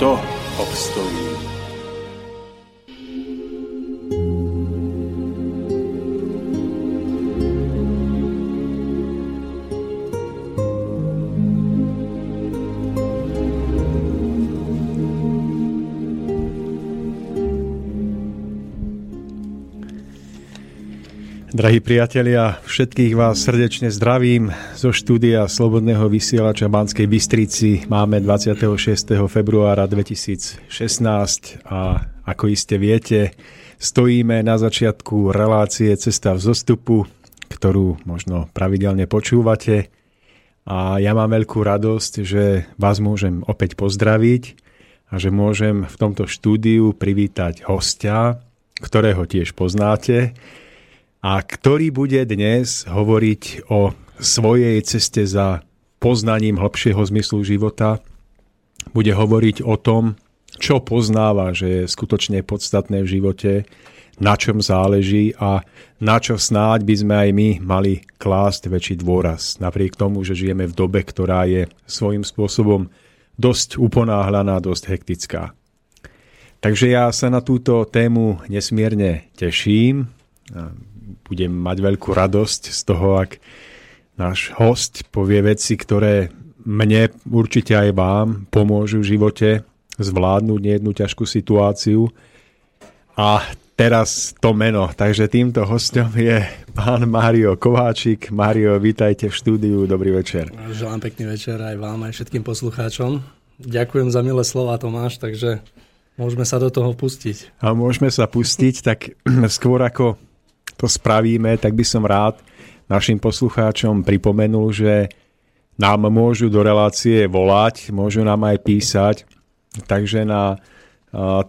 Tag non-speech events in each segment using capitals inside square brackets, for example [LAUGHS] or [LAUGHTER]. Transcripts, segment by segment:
kto obstojí. Drahí priatelia, všetkých vás srdečne zdravím zo štúdia Slobodného vysielača Banskej Bystrici. Máme 26. februára 2016 a ako iste viete, stojíme na začiatku relácie Cesta v zostupu, ktorú možno pravidelne počúvate. A ja mám veľkú radosť, že vás môžem opäť pozdraviť a že môžem v tomto štúdiu privítať hostia, ktorého tiež poznáte a ktorý bude dnes hovoriť o svojej ceste za poznaním hlbšieho zmyslu života. Bude hovoriť o tom, čo poznáva, že je skutočne podstatné v živote, na čom záleží a na čo snáď by sme aj my mali klásť väčší dôraz. Napriek tomu, že žijeme v dobe, ktorá je svojím spôsobom dosť uponáhľaná, dosť hektická. Takže ja sa na túto tému nesmierne teším budem mať veľkú radosť z toho, ak náš host povie veci, ktoré mne, určite aj vám, pomôžu v živote zvládnuť jednu ťažkú situáciu. A teraz to meno. Takže týmto hostom je pán Mário Kováčik. Mário, vítajte v štúdiu. Dobrý večer. Želám pekný večer aj vám, aj všetkým poslucháčom. Ďakujem za milé slova, Tomáš, takže môžeme sa do toho pustiť. A môžeme sa pustiť, tak [CLEARS THROAT] skôr ako to spravíme, tak by som rád našim poslucháčom pripomenul, že nám môžu do relácie volať, môžu nám aj písať, takže na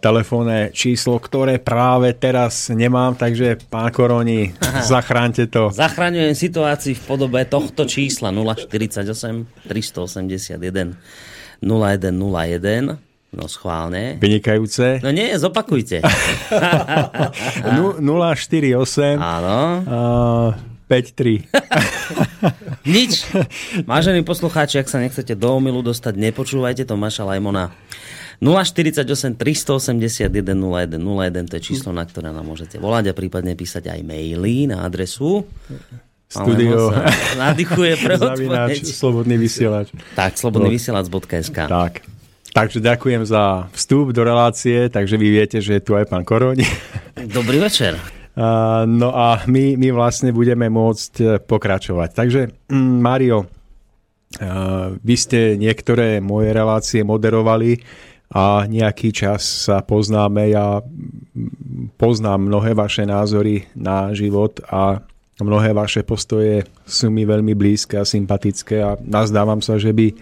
telefónne číslo, ktoré práve teraz nemám, takže pán Koroni, Aha. zachránte to. Zachraňujem situácii v podobe tohto čísla 048 381 0101 No schválne. Vynikajúce. No nie, zopakujte. [LAUGHS] 048. Áno. Uh, 5-3. [LAUGHS] Nič. Vážení poslucháči, ak sa nechcete do omilu dostať, nepočúvajte to Maša Lajmona. 048 381 01 01, to je číslo, na ktoré nám môžete volať a prípadne písať aj maily na adresu Studio. Nadýchuje [LAUGHS] pre Slobodný vysielač. Tak, slobodnyvysielač.sk Tak. Takže ďakujem za vstup do relácie, takže vy viete, že je tu aj pán Koroň. Dobrý večer. No a my, my vlastne budeme môcť e, pokračovať. Takže, mm, Mario, vy ste niektoré moje relácie moderovali a nejaký čas sa poznáme. Ja poznám mnohé vaše názory na život a mnohé vaše postoje sú mi veľmi blízke a sympatické a nazdávam sa, že by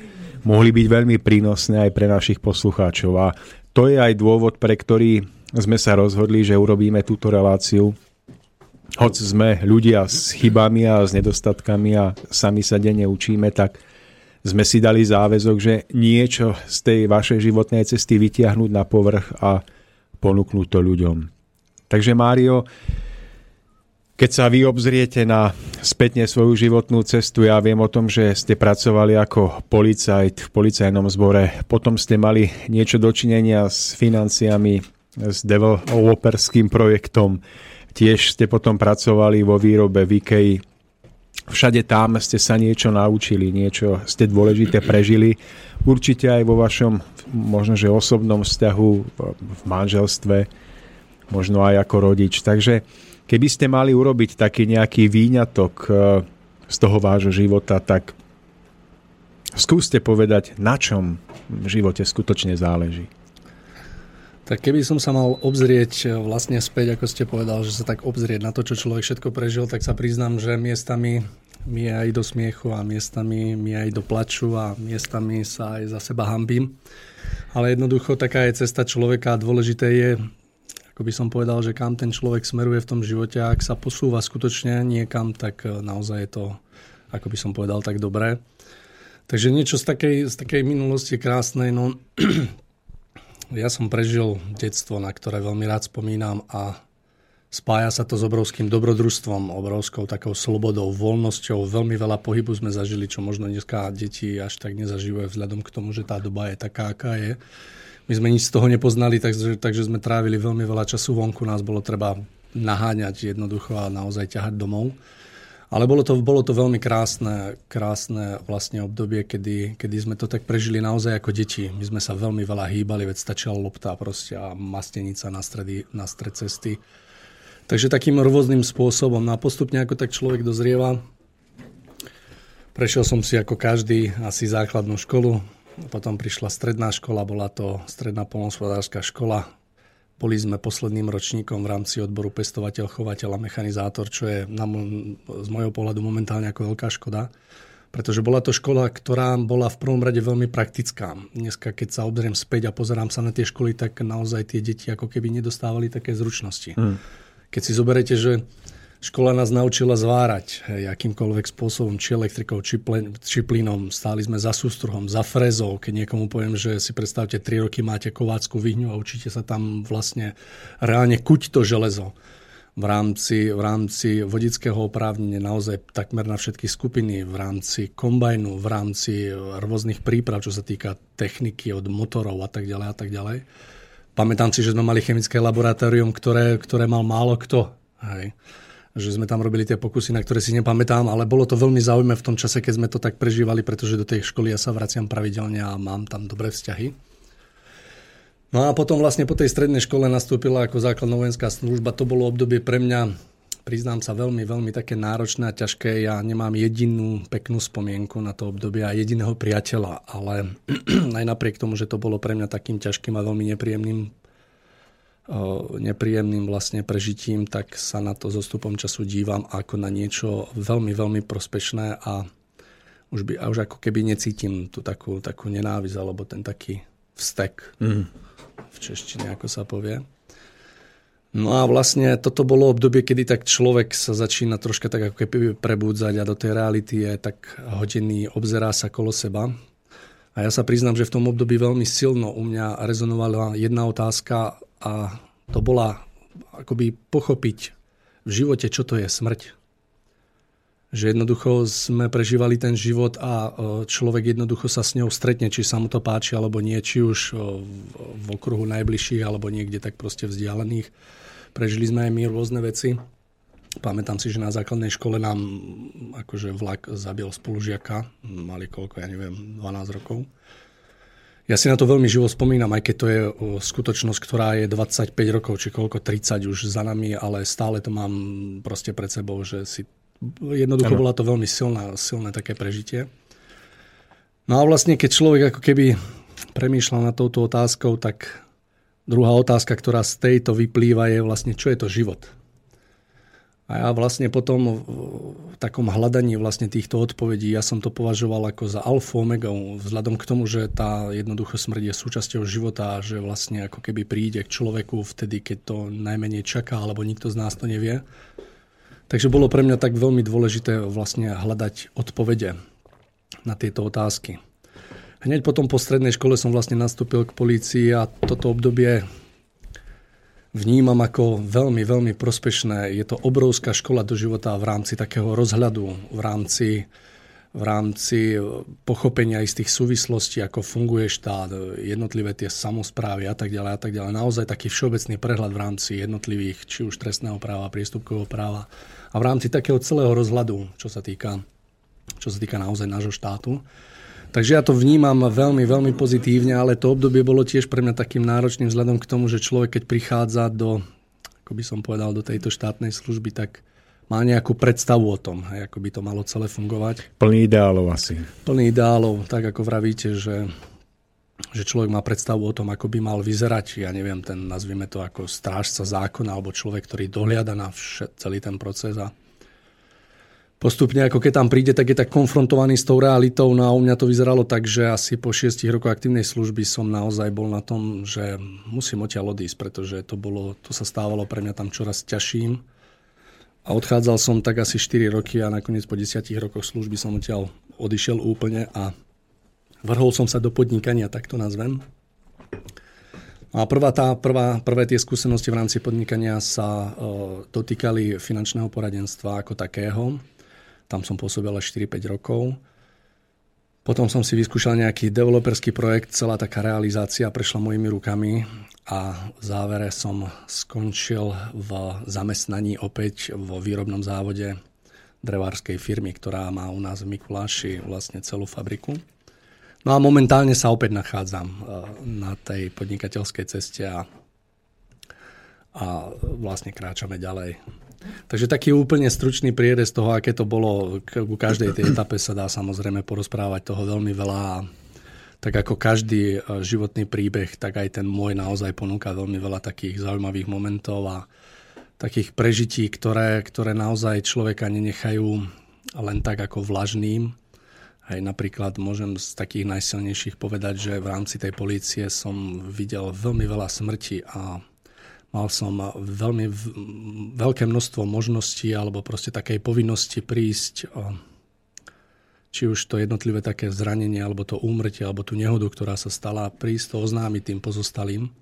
mohli byť veľmi prínosné aj pre našich poslucháčov. A to je aj dôvod, pre ktorý sme sa rozhodli, že urobíme túto reláciu. Hoď sme ľudia s chybami a s nedostatkami a sami sa denne učíme, tak sme si dali záväzok, že niečo z tej vašej životnej cesty vytiahnuť na povrch a ponúknuť to ľuďom. Takže Mário, keď sa vy obzriete na spätne svoju životnú cestu, ja viem o tom, že ste pracovali ako policajt v policajnom zbore, potom ste mali niečo dočinenia s financiami, s developerským projektom, tiež ste potom pracovali vo výrobe v IKEA. Všade tam ste sa niečo naučili, niečo ste dôležité prežili. Určite aj vo vašom možno, že osobnom vzťahu v manželstve možno aj ako rodič. Takže keby ste mali urobiť taký nejaký výňatok e, z toho vášho života, tak skúste povedať, na čom v živote skutočne záleží. Tak keby som sa mal obzrieť e, vlastne späť, ako ste povedal, že sa tak obzrieť na to, čo človek všetko prežil, tak sa priznám, že miestami mi je aj do smiechu a miestami mi aj do plaču a miestami sa aj za seba hambím. Ale jednoducho taká je cesta človeka dôležité je, ako by som povedal, že kam ten človek smeruje v tom živote ak sa posúva skutočne niekam, tak e, naozaj je to, ako by som povedal, tak dobré. Takže niečo z takej, z takej minulosti krásnej, no [CLEARS THROAT] Ja som prežil detstvo, na ktoré veľmi rád spomínam a spája sa to s obrovským dobrodružstvom, obrovskou takou slobodou, voľnosťou. Veľmi veľa pohybu sme zažili, čo možno dneska deti až tak nezažívajú vzhľadom k tomu, že tá doba je taká, aká je. My sme nič z toho nepoznali, takže, takže sme trávili veľmi veľa času vonku. Nás bolo treba naháňať jednoducho a naozaj ťahať domov. Ale bolo to, bolo to veľmi krásne, krásne vlastne obdobie, kedy, kedy sme to tak prežili naozaj ako deti. My sme sa veľmi veľa hýbali, veď stačila lopta proste a mastenica na, stredy, na stred cesty. Takže takým rôznym spôsobom. No a postupne ako tak človek dozrieva, prešiel som si ako každý asi základnú školu, potom prišla stredná škola, bola to stredná polnospodárska škola, boli sme posledným ročníkom v rámci odboru pestovateľ, chovateľ a mechanizátor, čo je na, z môjho pohľadu momentálne ako veľká škoda. Pretože bola to škola, ktorá bola v prvom rade veľmi praktická. Dneska, keď sa obzriem späť a pozerám sa na tie školy, tak naozaj tie deti ako keby nedostávali také zručnosti. Hmm. Keď si zoberete, že Škola nás naučila zvárať hej, akýmkoľvek spôsobom, či elektrikou, či, plen, či plynom. Stáli sme za sústruhom, za frezou. Keď niekomu poviem, že si predstavte, 3 roky máte kovácku vyhňu a učíte sa tam vlastne reálne kuť to železo v rámci, v rámci vodického oprávnenia naozaj takmer na všetky skupiny, v rámci kombajnu, v rámci rôznych príprav, čo sa týka techniky od motorov a tak ďalej a tak ďalej. Pamätám si, že sme mali chemické laboratórium, ktoré, ktoré mal málo kto. Hej že sme tam robili tie pokusy, na ktoré si nepamätám, ale bolo to veľmi zaujímavé v tom čase, keď sme to tak prežívali, pretože do tej školy ja sa vraciam pravidelne a mám tam dobré vzťahy. No a potom vlastne po tej strednej škole nastúpila ako základná vojenská služba. To bolo obdobie pre mňa, priznám sa, veľmi, veľmi také náročné a ťažké. Ja nemám jedinú peknú spomienku na to obdobie a jediného priateľa, ale [CLEARS THROAT] aj napriek tomu, že to bolo pre mňa takým ťažkým a veľmi nepríjemným nepríjemným vlastne prežitím, tak sa na to zostupom času dívam ako na niečo veľmi, veľmi prospešné a už, by, a už ako keby necítim tú takú, takú nenávisť alebo ten taký vztek mm. v češtine, ako sa povie. No a vlastne toto bolo obdobie, kedy tak človek sa začína troška tak ako keby prebúdzať a do tej reality je tak hodený, obzerá sa kolo seba. A ja sa priznám, že v tom období veľmi silno u mňa rezonovala jedna otázka a to bola akoby pochopiť v živote, čo to je smrť. Že jednoducho sme prežívali ten život a e, človek jednoducho sa s ňou stretne, či sa mu to páči alebo nie, či už e, v okruhu najbližších alebo niekde tak proste vzdialených. Prežili sme aj my rôzne veci. Pamätám si, že na základnej škole nám akože vlak zabil spolužiaka, mali koľko, ja neviem, 12 rokov. Ja si na to veľmi živo spomínam, aj keď to je skutočnosť, ktorá je 25 rokov, či koľko, 30 už za nami, ale stále to mám proste pred sebou, že si jednoducho ano. bola to veľmi silná, silné také prežitie. No a vlastne, keď človek ako keby premýšľal nad touto otázkou, tak druhá otázka, ktorá z tejto vyplýva, je vlastne, čo je to život. A ja vlastne potom v takom hľadaní vlastne týchto odpovedí, ja som to považoval ako za alfa omega, vzhľadom k tomu, že tá jednoducho smrť je súčasťou života a že vlastne ako keby príde k človeku vtedy, keď to najmenej čaká, alebo nikto z nás to nevie. Takže bolo pre mňa tak veľmi dôležité vlastne hľadať odpovede na tieto otázky. Hneď potom po strednej škole som vlastne nastúpil k polícii a toto obdobie vnímam ako veľmi, veľmi prospešné. Je to obrovská škola do života v rámci takého rozhľadu, v rámci, v rámci pochopenia istých súvislostí, ako funguje štát, jednotlivé tie samozprávy a tak ďalej a tak ďalej. Naozaj taký všeobecný prehľad v rámci jednotlivých, či už trestného práva, priestupkového práva a v rámci takého celého rozhľadu, čo sa týka, čo sa týka naozaj nášho štátu. Takže ja to vnímam veľmi, veľmi pozitívne, ale to obdobie bolo tiež pre mňa takým náročným vzhľadom k tomu, že človek, keď prichádza do ako by som povedal, do tejto štátnej služby, tak má nejakú predstavu o tom, hej, ako by to malo celé fungovať. Plný ideálov asi. Plný ideálov, tak ako vravíte, že, že človek má predstavu o tom, ako by mal vyzerať, ja neviem, ten, nazvime to ako strážca zákona, alebo človek, ktorý dohliada na vše, celý ten proces a postupne, ako keď tam príde, tak je tak konfrontovaný s tou realitou. No a u mňa to vyzeralo tak, že asi po šiestich rokoch aktívnej služby som naozaj bol na tom, že musím odtiaľ odísť, pretože to, bolo, to sa stávalo pre mňa tam čoraz ťažším a odchádzal som tak asi 4 roky a nakoniec po 10 rokoch služby som odtiaľ odišiel úplne a vrhol som sa do podnikania, tak to nazvem. A prvá tá, prvá, prvé tie skúsenosti v rámci podnikania sa uh, dotýkali finančného poradenstva ako takého. Tam som pôsobil až 4-5 rokov. Potom som si vyskúšal nejaký developerský projekt, celá taká realizácia prešla mojimi rukami a v závere som skončil v zamestnaní opäť vo výrobnom závode drevárskej firmy, ktorá má u nás v Mikuláši vlastne celú fabriku. No a momentálne sa opäť nachádzam eh, na tej podnikateľskej ceste a, a vlastne kráčame ďalej. Takže taký úplne stručný prierez toho, aké to bolo, ku každej tej [CLEARS THROAT] etape sa dá samozrejme porozprávať toho veľmi veľa. Tak ako každý e, životný príbeh, tak aj ten môj naozaj ponúka veľmi veľa takých zaujímavých momentov a takých prežití, ktoré, ktoré naozaj človeka nenechajú len tak ako vlažným. Aj napríklad môžem z takých najsilnejších povedať, že v rámci tej polície som videl veľmi veľa smrti a Mal som veľmi veľké množstvo možností alebo proste takej povinnosti prísť či už to jednotlivé také zranenie, alebo to úmrtie, alebo tú nehodu, ktorá sa stala, prísť to oznámiť tým pozostalým.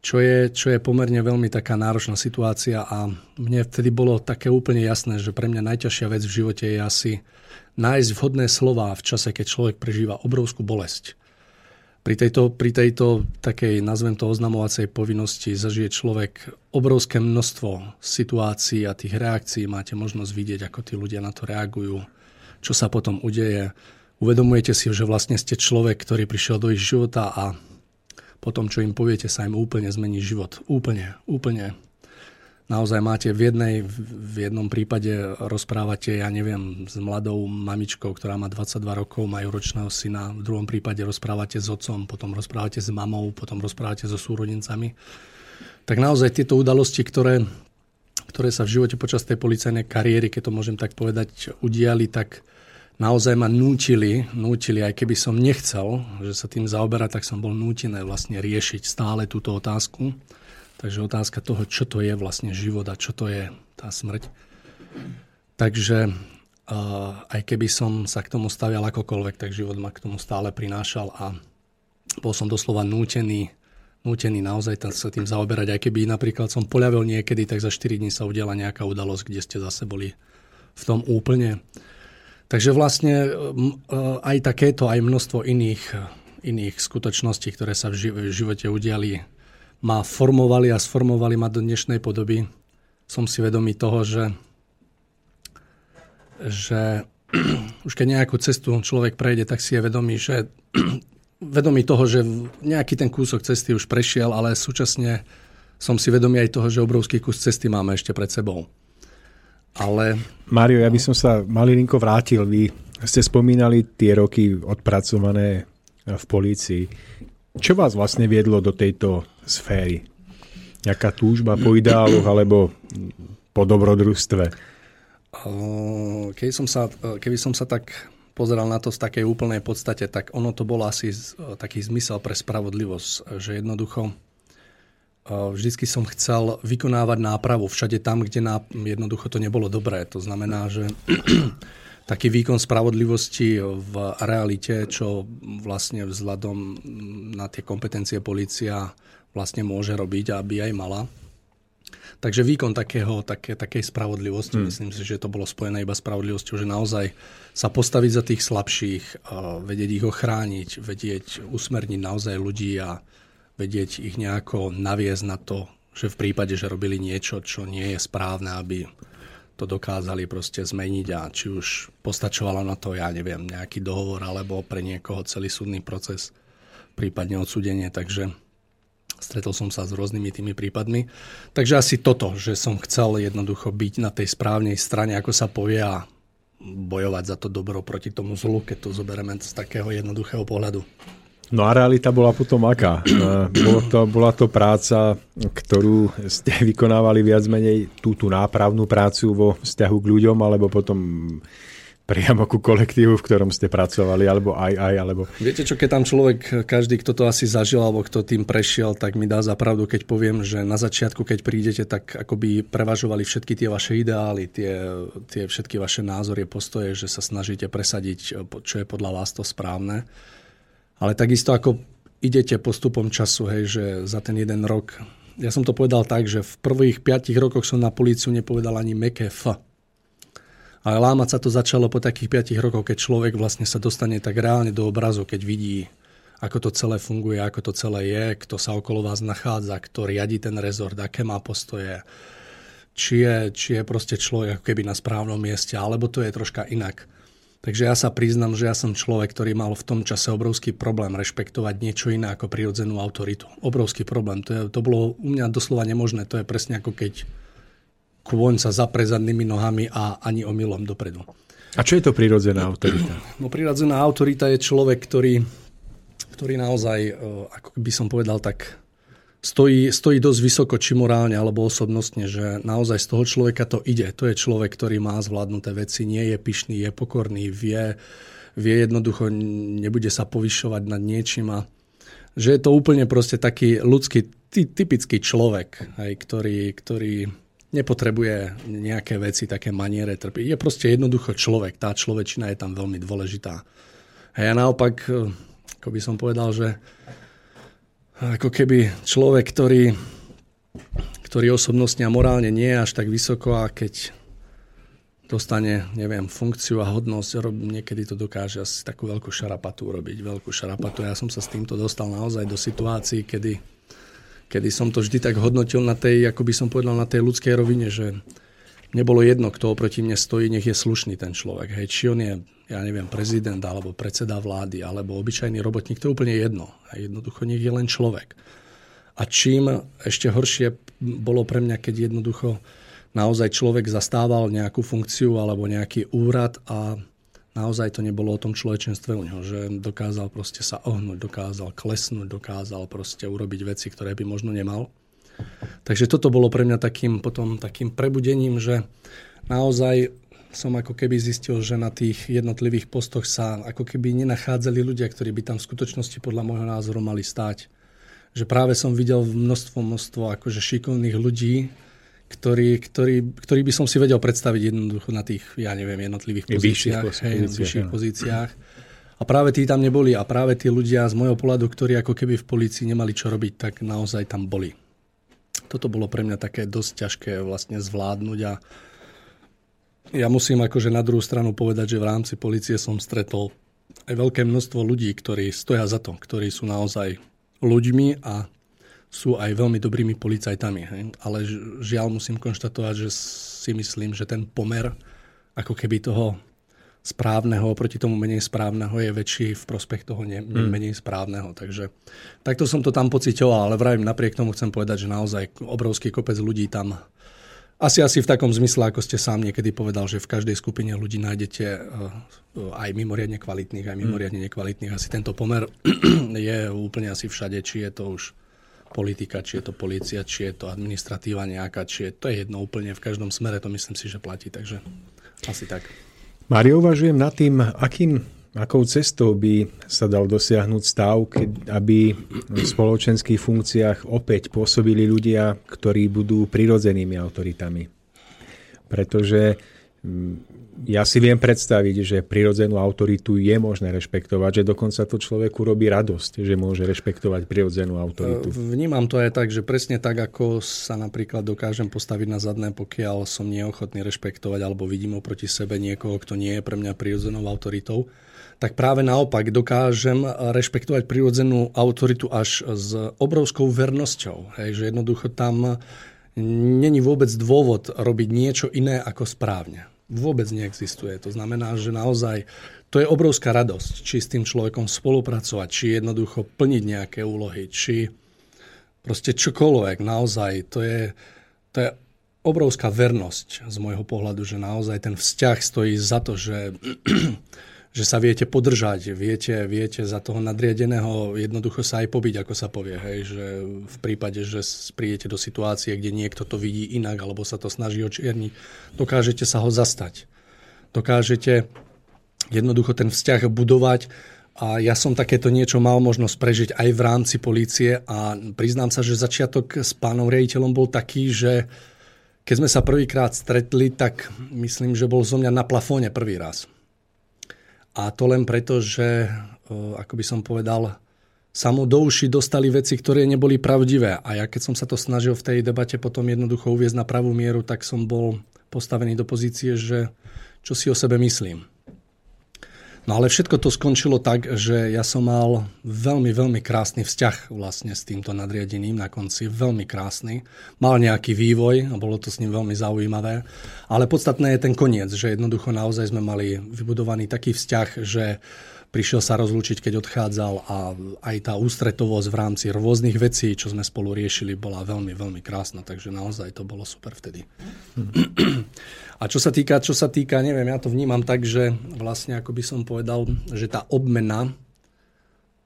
Čo je, čo je pomerne veľmi taká náročná situácia a mne vtedy bolo také úplne jasné, že pre mňa najťažšia vec v živote je asi nájsť vhodné slova v čase, keď človek prežíva obrovskú bolesť pri tejto, pri tejto takej, nazvem to oznamovacej povinnosti, zažije človek obrovské množstvo situácií a tých reakcií. Máte možnosť vidieť, ako tí ľudia na to reagujú, čo sa potom udeje. Uvedomujete si, že vlastne ste človek, ktorý prišiel do ich života a potom, čo im poviete, sa im úplne zmení život. Úplne, úplne naozaj máte v, jednej, v jednom prípade rozprávate, ja neviem, s mladou mamičkou, ktorá má 22 rokov, majú ročného syna, v druhom prípade rozprávate s otcom, potom rozprávate s mamou, potom rozprávate so súrodencami. Tak naozaj tieto udalosti, ktoré, ktoré sa v živote počas tej policajnej kariéry, keď to môžem tak povedať, udiali, tak naozaj ma nútili, nútili, aj keby som nechcel, že sa tým zaoberať, tak som bol nútený vlastne riešiť stále túto otázku. Takže otázka toho, čo to je vlastne život a čo to je tá smrť. Takže uh, aj keby som sa k tomu stavial akokoľvek, tak život ma k tomu stále prinášal a bol som doslova nútený, nútený naozaj sa tým zaoberať. Aj keby napríklad som poľavil niekedy, tak za 4 dní sa udiela nejaká udalosť, kde ste zase boli v tom úplne. Takže vlastne aj takéto, aj množstvo iných, iných skutočností, ktoré sa v živote udiali, ma formovali a sformovali ma do dnešnej podoby. Som si vedomý toho, že, že [CLEARS THROAT] už keď nejakú cestu človek prejde, tak si je vedomý, že [CLEARS THROAT] vedomý toho, že nejaký ten kúsok cesty už prešiel, ale súčasne som si vedomý aj toho, že obrovský kus cesty máme ešte pred sebou. Ale... Mario, ja by som sa malilinko vrátil. Vy ste spomínali tie roky odpracované v polícii. Čo vás vlastne viedlo do tejto sféry? Jaká túžba po ideáloch alebo po dobrodružstve? Keby som sa, keby som sa tak pozeral na to z takej úplnej podstate, tak ono to bolo asi taký zmysel pre spravodlivosť, že jednoducho vždycky som chcel vykonávať nápravu všade tam, kde jednoducho to nebolo dobré. To znamená, že taký výkon spravodlivosti v realite, čo vlastne vzhľadom na tie kompetencie policia vlastne môže robiť, aby aj mala. Takže výkon takého, také, takej spravodlivosti, hmm. myslím si, že to bolo spojené iba spravodlivosťou, že naozaj sa postaviť za tých slabších, vedieť ich ochrániť, vedieť usmerniť naozaj ľudí a vedieť ich nejako naviesť na to, že v prípade, že robili niečo, čo nie je správne, aby to dokázali proste zmeniť a či už postačovalo na to, ja neviem, nejaký dohovor alebo pre niekoho celý súdny proces, prípadne odsudenie. Takže Stretol som sa s rôznymi tými prípadmi. Takže asi toto, že som chcel jednoducho byť na tej správnej strane, ako sa povie a bojovať za to dobro proti tomu zlu, keď to zoberieme z takého jednoduchého pohľadu. No a realita bola potom aká? E, [CLEARS THROAT] bolo to, bola to práca, ktorú ste [LAUGHS] vykonávali viac menej túto nápravnú prácu vo vzťahu k ľuďom, alebo potom priamo ku kolektívu, v ktorom ste pracovali, alebo aj, aj, alebo... Viete čo, keď tam človek, každý, kto to asi zažil, alebo kto tým prešiel, tak mi dá za pravdu, keď poviem, že na začiatku, keď prídete, tak akoby prevažovali všetky tie vaše ideály, tie, tie všetky vaše názory, postoje, že sa snažíte presadiť, čo je podľa vás to správne. Ale takisto ako idete postupom času, hej, že za ten jeden rok, ja som to povedal tak, že v prvých piatich rokoch som na políciu nepovedal ani meké F. Ale lámať sa to začalo po takých 5 rokoch, keď človek vlastne sa dostane tak reálne do obrazu, keď vidí, ako to celé funguje, ako to celé je, kto sa okolo vás nachádza, kto riadi ten rezort, aké má postoje, či je, či je proste človek ako keby na správnom mieste, alebo to je troška inak. Takže ja sa priznam, že ja som človek, ktorý mal v tom čase obrovský problém rešpektovať niečo iné ako prirodzenú autoritu. Obrovský problém. To, je, to bolo u mňa doslova nemožné. To je presne ako keď kôň sa zapre zadnými nohami a ani omylom dopredu. A čo je to prirodzená autorita? [CLEARS THROAT] No prirodzená autorita je človek, ktorý, ktorý naozaj, e, ako by som povedal, tak stojí, stojí dosť vysoko, či morálne alebo osobnostne, že naozaj z toho človeka to ide. To je človek, ktorý má zvládnuté veci, nie je pyšný, je pokorný, vie, vie jednoducho, nebude sa povyšovať nad niečím a že je to úplne proste taký ľudský, typický človek, aj, ktorý, ktorý nepotrebuje nejaké veci, také maniere trpiť. Je proste jednoducho človek. Tá človečina je tam veľmi dôležitá. A ja naopak, eh, ako by som povedal, že ako keby človek, ktorý, ktorý osobnostne a morálne nie je až tak vysoko a keď dostane, neviem, funkciu a hodnosť, niekedy to dokáže asi takú veľkú šarapatu urobiť, veľkú šarapatu. Ja som sa s týmto dostal naozaj do situácií, kedy kedy som to vždy tak hodnotil na tej, ako by som povedal, na tej ľudskej rovine, že nebolo jedno, kto oproti mne stojí, nech je slušný ten človek. Hej, či on je, ja neviem, prezident, alebo predseda vlády, alebo obyčajný robotník, to je úplne jedno. Hej, jednoducho nech je len človek. A čím ešte horšie bolo pre mňa, keď jednoducho naozaj človek zastával nejakú funkciu alebo nejaký úrad a naozaj to nebolo o tom človečenstve u neho, že dokázal proste sa ohnúť, dokázal klesnúť, dokázal proste urobiť veci, ktoré by možno nemal. Takže toto bolo pre mňa takým potom takým prebudením, že naozaj som ako keby zistil, že na tých jednotlivých postoch sa ako keby nenachádzali ľudia, ktorí by tam v skutočnosti podľa môjho názoru mali stáť. Že práve som videl množstvo, množstvo akože šikovných ľudí, ktorý, ktorý, ktorý by som si vedel predstaviť jednoducho na tých, ja neviem, jednotlivých pozíciách, hej, pozíciách, vyšších pozíciách. A práve tí tam neboli a práve tí ľudia z môjho pohľadu, ktorí ako keby v policii nemali čo robiť, tak naozaj tam boli. Toto bolo pre mňa také dosť ťažké vlastne zvládnuť a ja musím akože na druhú stranu povedať, že v rámci policie som stretol aj veľké množstvo ľudí, ktorí stoja za to, ktorí sú naozaj ľuďmi a sú aj veľmi dobrými policajtami. Hej? Ale žiaľ musím konštatovať, že si myslím, že ten pomer ako keby toho správneho oproti tomu menej správneho je väčší v prospech toho ne, hmm. menej správneho. Takže takto som to tam pocitoval, ale vravím, napriek tomu chcem povedať, že naozaj obrovský kopec ľudí tam asi asi v takom zmysle, ako ste sám niekedy povedal, že v každej skupine ľudí nájdete uh, aj mimoriadne kvalitných, aj mimoriadne nekvalitných. Asi tento pomer [CLEARS THROAT] je úplne asi všade, či je to už politika, či je to policia, či je to administratíva nejaká, či je to je jedno úplne v každom smere, to myslím si, že platí, takže asi tak. Mario, uvažujem nad tým, akým, akou cestou by sa dal dosiahnuť stav, keď, aby v spoločenských funkciách opäť pôsobili ľudia, ktorí budú prirodzenými autoritami. Pretože ja si viem predstaviť, že prirodzenú autoritu je možné rešpektovať, že dokonca to človeku robí radosť, že môže rešpektovať prirodzenú autoritu. Vnímam to aj tak, že presne tak, ako sa napríklad dokážem postaviť na zadné, pokiaľ som neochotný rešpektovať alebo vidím oproti sebe niekoho, kto nie je pre mňa prirodzenou autoritou, tak práve naopak dokážem rešpektovať prirodzenú autoritu až s obrovskou vernosťou. Hej, že jednoducho tam není vôbec dôvod robiť niečo iné ako správne vôbec neexistuje. To znamená, že naozaj to je obrovská radosť, či s tým človekom spolupracovať, či jednoducho plniť nejaké úlohy, či proste čokoľvek, naozaj, to je, to je obrovská vernosť z môjho pohľadu, že naozaj ten vzťah stojí za to, že, že sa viete podržať, viete, viete za toho nadriadeného jednoducho sa aj pobiť, ako sa povie, hej, že v prípade, že príjete do situácie, kde niekto to vidí inak, alebo sa to snaží očierniť, dokážete sa ho zastať. Dokážete jednoducho ten vzťah budovať a ja som takéto niečo mal možnosť prežiť aj v rámci polície a priznám sa, že začiatok s pánom riaditeľom bol taký, že keď sme sa prvýkrát stretli, tak myslím, že bol zo mňa na plafóne prvý raz. A to len preto, že, ako by som povedal, sa mu do uši dostali veci, ktoré neboli pravdivé. A ja keď som sa to snažil v tej debate potom jednoducho uviezť na pravú mieru, tak som bol postavený do pozície, že čo si o sebe myslím. No ale všetko to skončilo tak, že ja som mal veľmi, veľmi krásny vzťah vlastne s týmto nadriadeným na konci, veľmi krásny. Mal nejaký vývoj a bolo to s ním veľmi zaujímavé, ale podstatné je ten koniec, že jednoducho naozaj sme mali vybudovaný taký vzťah, že prišiel sa rozlúčiť, keď odchádzal a aj tá ústretovosť v rámci rôznych vecí, čo sme spolu riešili, bola veľmi, veľmi krásna, takže naozaj to bolo super vtedy. Hmm. A čo sa týka, čo sa týka, neviem, ja to vnímam tak, že vlastne, ako by som povedal, že tá obmena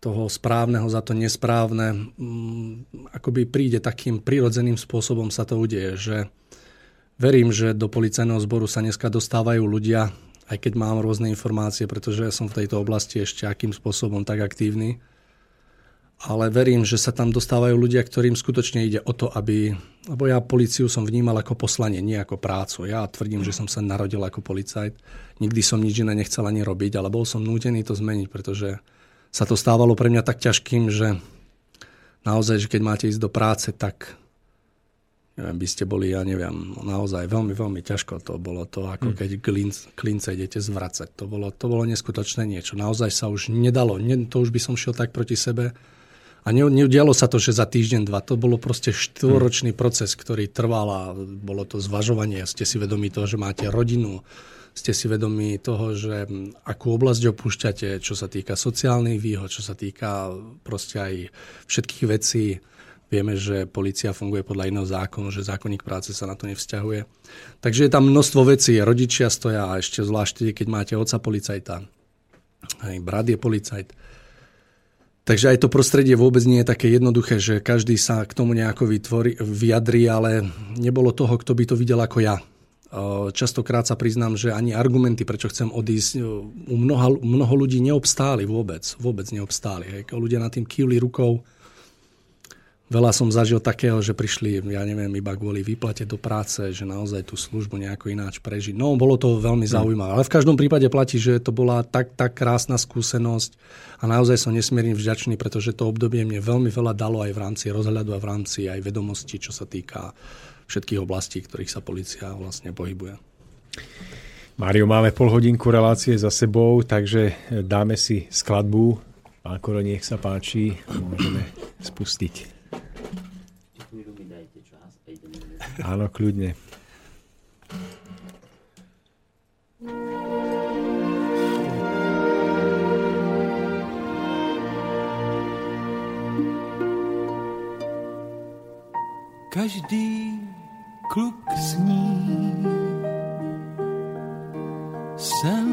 toho správneho za to nesprávne, mm, akoby príde takým prirodzeným spôsobom sa to udeje, že verím, že do policajného zboru sa dneska dostávajú ľudia, aj keď mám rôzne informácie, pretože ja som v tejto oblasti ešte akým spôsobom tak aktívny, ale verím, že sa tam dostávajú ľudia, ktorým skutočne ide o to, aby... Lebo ja policiu som vnímal ako poslanie, nie ako prácu. Ja tvrdím, že som sa narodil ako policajt. Nikdy som nič iné nechcel ani robiť, ale bol som nútený to zmeniť, pretože sa to stávalo pre mňa tak ťažkým, že naozaj, že keď máte ísť do práce, tak by ste boli, ja neviem, naozaj veľmi, veľmi ťažko to bolo to, ako hm. keď klince, klince idete zvracať. To bolo, to bolo neskutočné niečo. Naozaj sa už nedalo, ne, to už by som šiel tak proti sebe, a neudialo sa to, že za týždeň, dva. To bolo proste štvoročný proces, ktorý trval a bolo to zvažovanie. Ste si vedomí toho, že máte rodinu, ste si vedomí toho, že akú oblasť opúšťate, čo sa týka sociálnych výhod, čo sa týka proste aj všetkých vecí. Vieme, že policia funguje podľa iného zákonu, že zákonník práce sa na to nevzťahuje. Takže je tam množstvo vecí. Rodičia stoja a ešte zvlášť, keď máte oca policajta. Hej, brat je policajt Takže aj to prostredie vôbec nie je také jednoduché, že každý sa k tomu nejako vytvorí, vyjadrí, ale nebolo toho, kto by to videl ako ja. Častokrát sa priznám, že ani argumenty, prečo chcem odísť, u mnoha, mnoho ľudí neobstáli vôbec. Vôbec neobstáli. Hej. Ľudia na tým kývli rukou, Veľa som zažil takého, že prišli, ja neviem, iba kvôli výplate do práce, že naozaj tú službu nejako ináč prežiť. No, bolo to veľmi hm. zaujímavé. Ale v každom prípade platí, že to bola tak, tak krásna skúsenosť a naozaj som nesmierne vďačný, pretože to obdobie mne veľmi veľa dalo aj v rámci rozhľadu a v rámci aj vedomosti, čo sa týka všetkých oblastí, ktorých sa policia vlastne pohybuje. Mário, máme pol hodinku relácie za sebou, takže dáme si skladbu. Pán Koro, nech sa páči, môžeme spustiť. Áno, kľudne. Každý kluk sní sen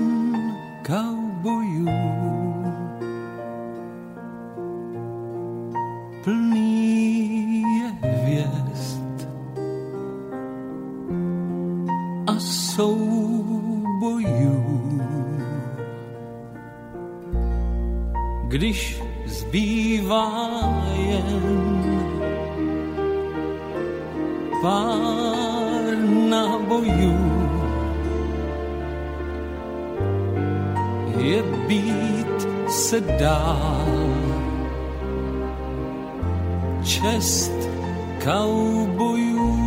kaubojů plný soubojů. Když zbývá jen pár nábojů, je být se dál. Čest kaubojů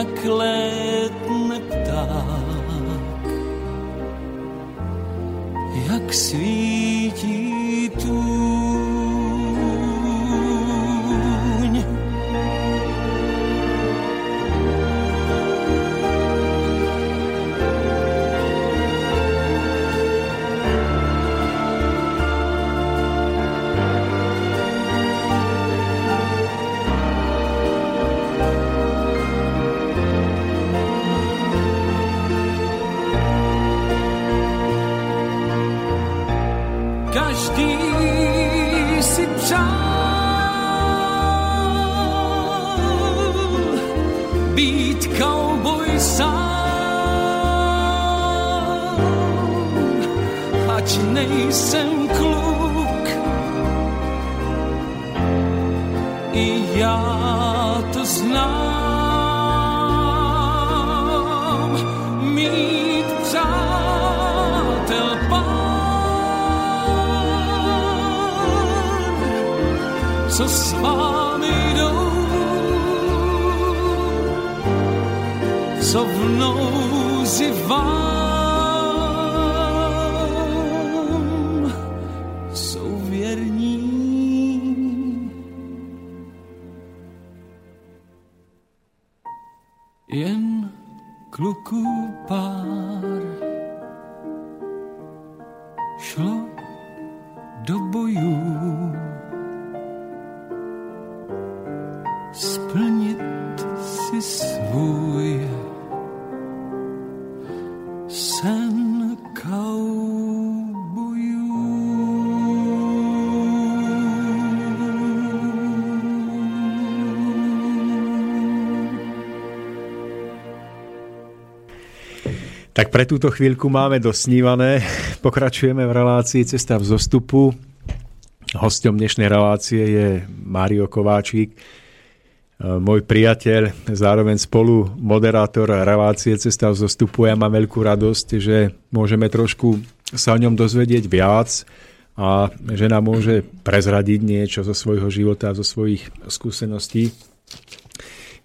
takhle být cowboy sám, ať nejsem kluk. I já to znám, mít přátel pár, co s vámi of nosy vines. Tak pre túto chvíľku máme dosnívané. Pokračujeme v relácii Cesta v zostupu. Hostom dnešnej relácie je Mário Kováčik, môj priateľ, zároveň spolu moderátor relácie Cesta v zostupu. Ja mám veľkú radosť, že môžeme trošku sa o ňom dozvedieť viac a že nám môže prezradiť niečo zo svojho života, zo svojich skúseností.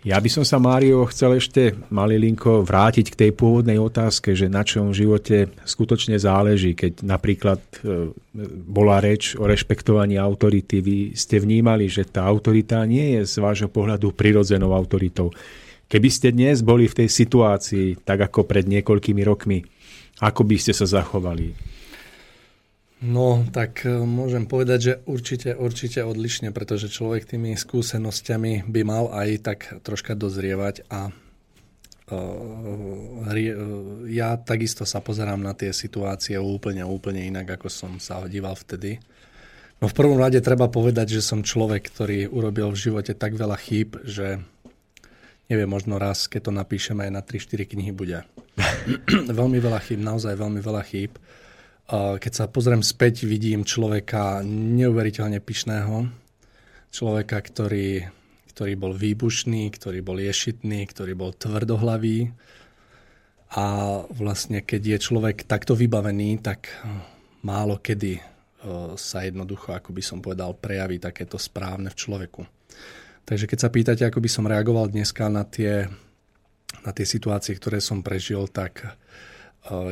Ja by som sa, Mário, chcel ešte malilinko vrátiť k tej pôvodnej otázke, že na čom živote skutočne záleží, keď napríklad e, bola reč o rešpektovaní autority. Vy ste vnímali, že tá autorita nie je z vášho pohľadu prirodzenou autoritou. Keby ste dnes boli v tej situácii, tak ako pred niekoľkými rokmi, ako by ste sa zachovali? No, tak e, môžem povedať, že určite, určite odlišne, pretože človek tými skúsenosťami by mal aj tak troška dozrievať a uh, ja takisto sa pozerám na tie situácie úplne, úplne inak, ako som sa díval vtedy. No v prvom rade treba povedať, že som človek, ktorý urobil v živote tak veľa chýb, že neviem, možno raz, keď to napíšem aj na 3-4 knihy bude. [LAUGHS] veľmi veľa chýb, naozaj veľmi veľa chýb. Keď sa pozriem späť, vidím človeka neuveriteľne pyšného, človeka, ktorý, ktorý bol výbušný, ktorý bol ješitný, ktorý bol tvrdohlavý. A vlastne, keď je človek takto vybavený, tak málo kedy sa jednoducho, ako by som povedal, prejaví takéto správne v človeku. Takže keď sa pýtate, ako by som reagoval dneska na tie, na tie situácie, ktoré som prežil, tak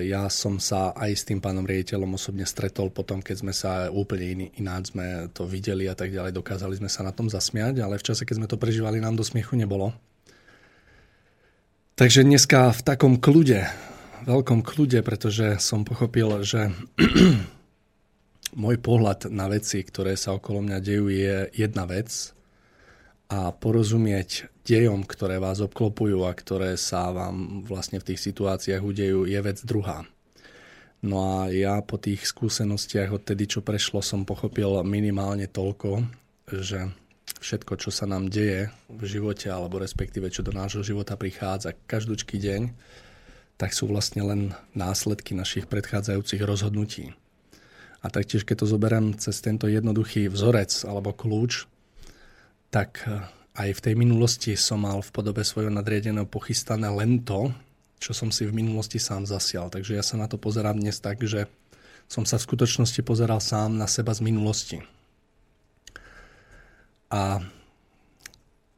ja som sa aj s tým pánom riaditeľom osobne stretol potom, keď sme sa úplne iný, ináč sme to videli a tak ďalej. Dokázali sme sa na tom zasmiať, ale v čase, keď sme to prežívali, nám do smiechu nebolo. Takže dneska v takom kľude, veľkom kľude, pretože som pochopil, že [CLEARS THROAT] môj pohľad na veci, ktoré sa okolo mňa dejú, je jedna vec a porozumieť dejom, ktoré vás obklopujú a ktoré sa vám vlastne v tých situáciách udejú, je vec druhá. No a ja po tých skúsenostiach odtedy, čo prešlo, som pochopil minimálne toľko, že všetko, čo sa nám deje v živote, alebo respektíve čo do nášho života prichádza každúčky deň, tak sú vlastne len následky našich predchádzajúcich rozhodnutí. A taktiež, keď to zoberiem cez tento jednoduchý vzorec alebo kľúč, tak eh, aj v tej minulosti som mal v podobe svojho nadriadeného pochystané len to, čo som si v minulosti sám zasial. Takže ja sa na to pozerám dnes tak, že som sa v skutočnosti pozeral sám na seba z minulosti. A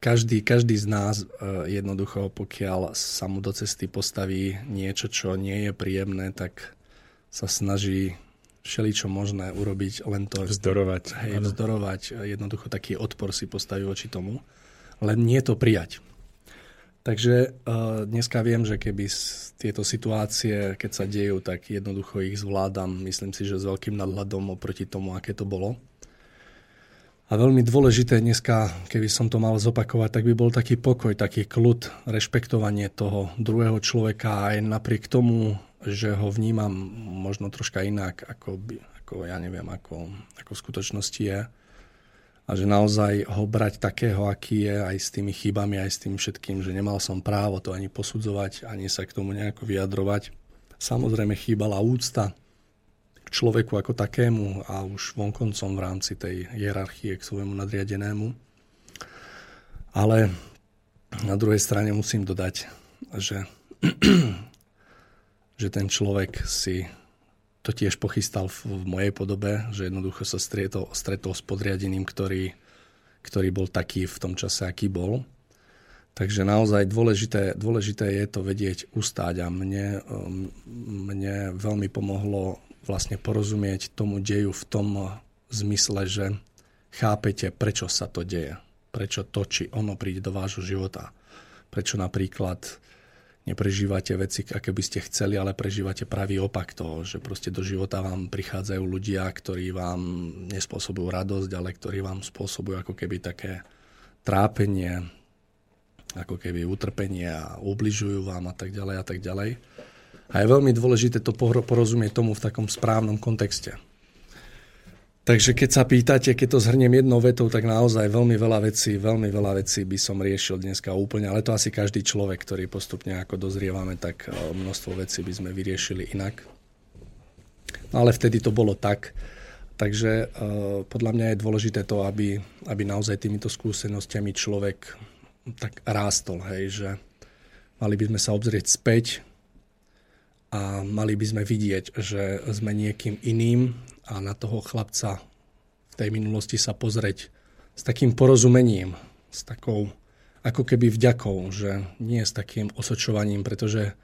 každý, každý z nás e, jednoducho, pokiaľ sa mu do cesty postaví niečo, čo nie je príjemné, tak sa snaží všeličo možné urobiť, len to... Vzdorovať. Hej, vzdorovať. Jednoducho taký odpor si postaví voči tomu. Len nie to prijať. Takže uh, dneska viem, že keby tieto situácie, keď sa dejú, tak jednoducho ich zvládam. Myslím si, že s veľkým nadhľadom oproti tomu, aké to bolo. A veľmi dôležité dneska, keby som to mal zopakovať, tak by bol taký pokoj, taký kľud, rešpektovanie toho druhého človeka aj napriek tomu, že ho vnímam možno troška inak, ako, by, ako ja neviem, ako, ako v skutočnosti je a že naozaj ho brať takého, aký je, aj s tými chybami, aj s tým všetkým, že nemal som právo to ani posudzovať, ani sa k tomu nejako vyjadrovať. Samozrejme chýbala úcta k človeku ako takému a už vonkoncom v rámci tej hierarchie k svojmu nadriadenému. Ale na druhej strane musím dodať, že, že ten človek si to tiež pochystal v, v mojej podobe, že jednoducho sa stretol, stretol s podriadeným, ktorý, ktorý bol taký v tom čase, aký bol. Takže naozaj dôležité, dôležité je to vedieť ustáť a mne, um, mne veľmi pomohlo vlastne porozumieť tomu deju v tom zmysle, že chápete, prečo sa to deje. Prečo to, či ono príde do vášho života. Prečo napríklad neprežívate veci, aké by ste chceli, ale prežívate pravý opak toho, že proste do života vám prichádzajú ľudia, ktorí vám nespôsobujú radosť, ale ktorí vám spôsobujú ako keby také trápenie, ako keby utrpenie a ubližujú vám a tak ďalej a tak ďalej. A je veľmi dôležité to porozumieť tomu v takom správnom kontexte. Takže keď sa pýtate, keď to zhrniem jednou vetou, tak naozaj veľmi veľa vecí, veľmi veľa vecí by som riešil dneska úplne, ale to asi každý človek, ktorý postupne ako dozrievame, tak e, množstvo vecí by sme vyriešili inak. No ale vtedy to bolo tak. Takže uh, podľa mňa je dôležité to, aby, aby naozaj týmito skúsenostiami človek tak rástol, hej, že mali by sme sa obzrieť späť a mali by sme vidieť, že sme niekým iným a na toho chlapca v tej minulosti sa pozrieť s takým porozumením, s takou ako keby vďakou, že nie s takým osočovaním, pretože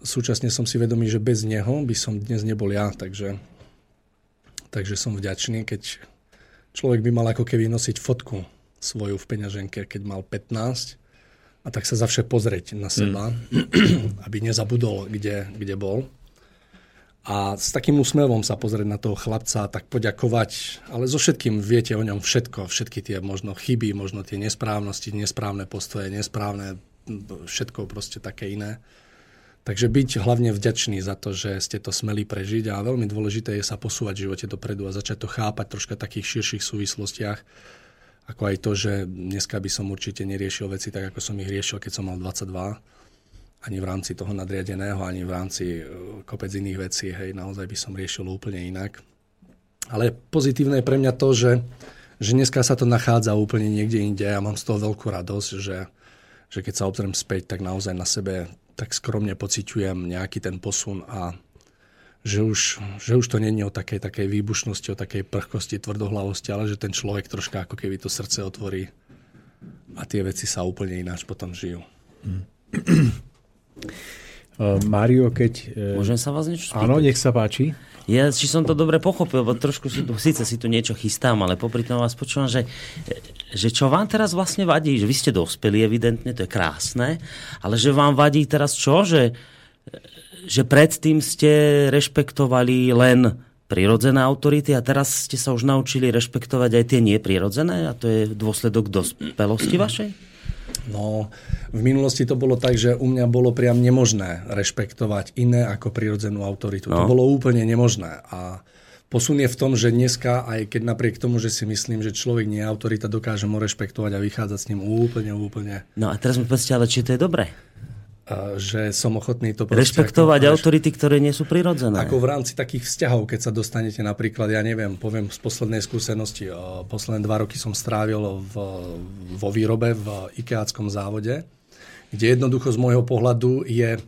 súčasne som si vedomý, že bez neho by som dnes nebol ja, takže, takže som vďačný, keď človek by mal ako keby nosiť fotku svoju v peňaženke, keď mal 15 a tak sa zavše pozrieť na seba, mm. [CLEARS THROAT] aby nezabudol, kde, kde bol a s takým úsmevom sa pozrieť na toho chlapca, tak poďakovať, ale so všetkým viete o ňom všetko, všetky tie možno chyby, možno tie nesprávnosti, nesprávne postoje, nesprávne, všetko proste také iné. Takže byť hlavne vďačný za to, že ste to smeli prežiť a veľmi dôležité je sa posúvať v živote dopredu a začať to chápať troška v takých širších súvislostiach, ako aj to, že dneska by som určite neriešil veci tak, ako som ich riešil, keď som mal 22 ani v rámci toho nadriadeného, ani v rámci e, kopec iných vecí. Hej, naozaj by som riešil úplne inak. Ale pozitívne je pre mňa to, že, že dneska sa to nachádza úplne niekde inde a mám z toho veľkú radosť, že, že keď sa obzriem späť, tak naozaj na sebe tak skromne pociťujem nejaký ten posun a že už, že už to není o takej, takej výbušnosti, o takej prchkosti, tvrdohlavosti, ale že ten človek troška ako keby to srdce otvorí a tie veci sa úplne ináč potom žijú. Mm. Uh, Mário, keď... Uh, Môžem sa vás niečo spýtať? Áno, nech sa páči. Ja, či som to dobre pochopil, lebo trošku si tu, síce si tu niečo chystám, ale popri tom vás počúvam, že, že čo vám teraz vlastne vadí, že vy ste dospeli evidentne, to je krásne, ale že vám vadí teraz čo, že, že predtým ste rešpektovali len prirodzené autority a teraz ste sa už naučili rešpektovať aj tie neprirodzené a to je dôsledok dospelosti vašej? No, v minulosti to bolo tak, že u mňa bolo priam nemožné rešpektovať iné ako prirodzenú autoritu. No. To bolo úplne nemožné. A posun je v tom, že dneska, aj keď napriek tomu, že si myslím, že človek nie je autorita, dokáže mu rešpektovať a vychádzať s ním úplne, úplne. No a teraz mi povedzte, ale či to je dobré? Že som ochotný to Rešpektovať ako, autority, ktoré nie sú prirodzené. Ako v rámci takých vzťahov, keď sa dostanete napríklad, ja neviem, poviem z poslednej skúsenosti, posledné dva roky som strávil v, vo výrobe v IKEAckom závode, kde jednoducho z môjho pohľadu je,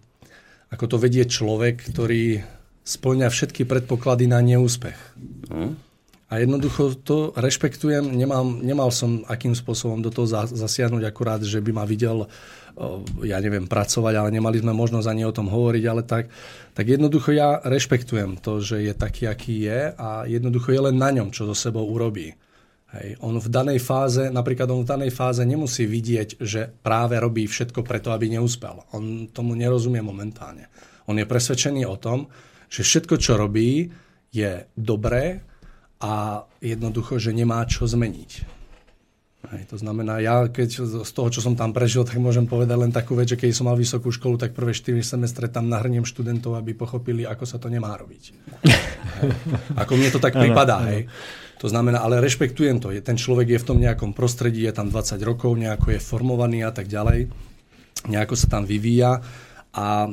ako to vedie človek, ktorý splňa všetky predpoklady na neúspech. Hmm. A jednoducho to rešpektujem, nemám, nemal som akým spôsobom do toho zasiahnuť akurát, že by ma videl, ja neviem, pracovať, ale nemali sme možnosť ani o tom hovoriť, ale tak, tak jednoducho ja rešpektujem to, že je taký, aký je a jednoducho je len na ňom, čo so sebou urobí. Hej. On v danej fáze, napríklad on v danej fáze nemusí vidieť, že práve robí všetko preto, aby neúspel. On tomu nerozumie momentálne. On je presvedčený o tom, že všetko, čo robí, je dobré a jednoducho, že nemá čo zmeniť. Hej, to znamená, ja keď z toho, čo som tam prežil, tak môžem povedať len takú vec, že keď som mal vysokú školu, tak prvé 4 semestre tam nahrniem študentov, aby pochopili, ako sa to nemá robiť. [LAUGHS] ako mne to tak pripadá. Hej. To znamená, ale rešpektujem to. Ten človek je v tom nejakom prostredí, je tam 20 rokov, nejako je formovaný a tak ďalej. Nejako sa tam vyvíja a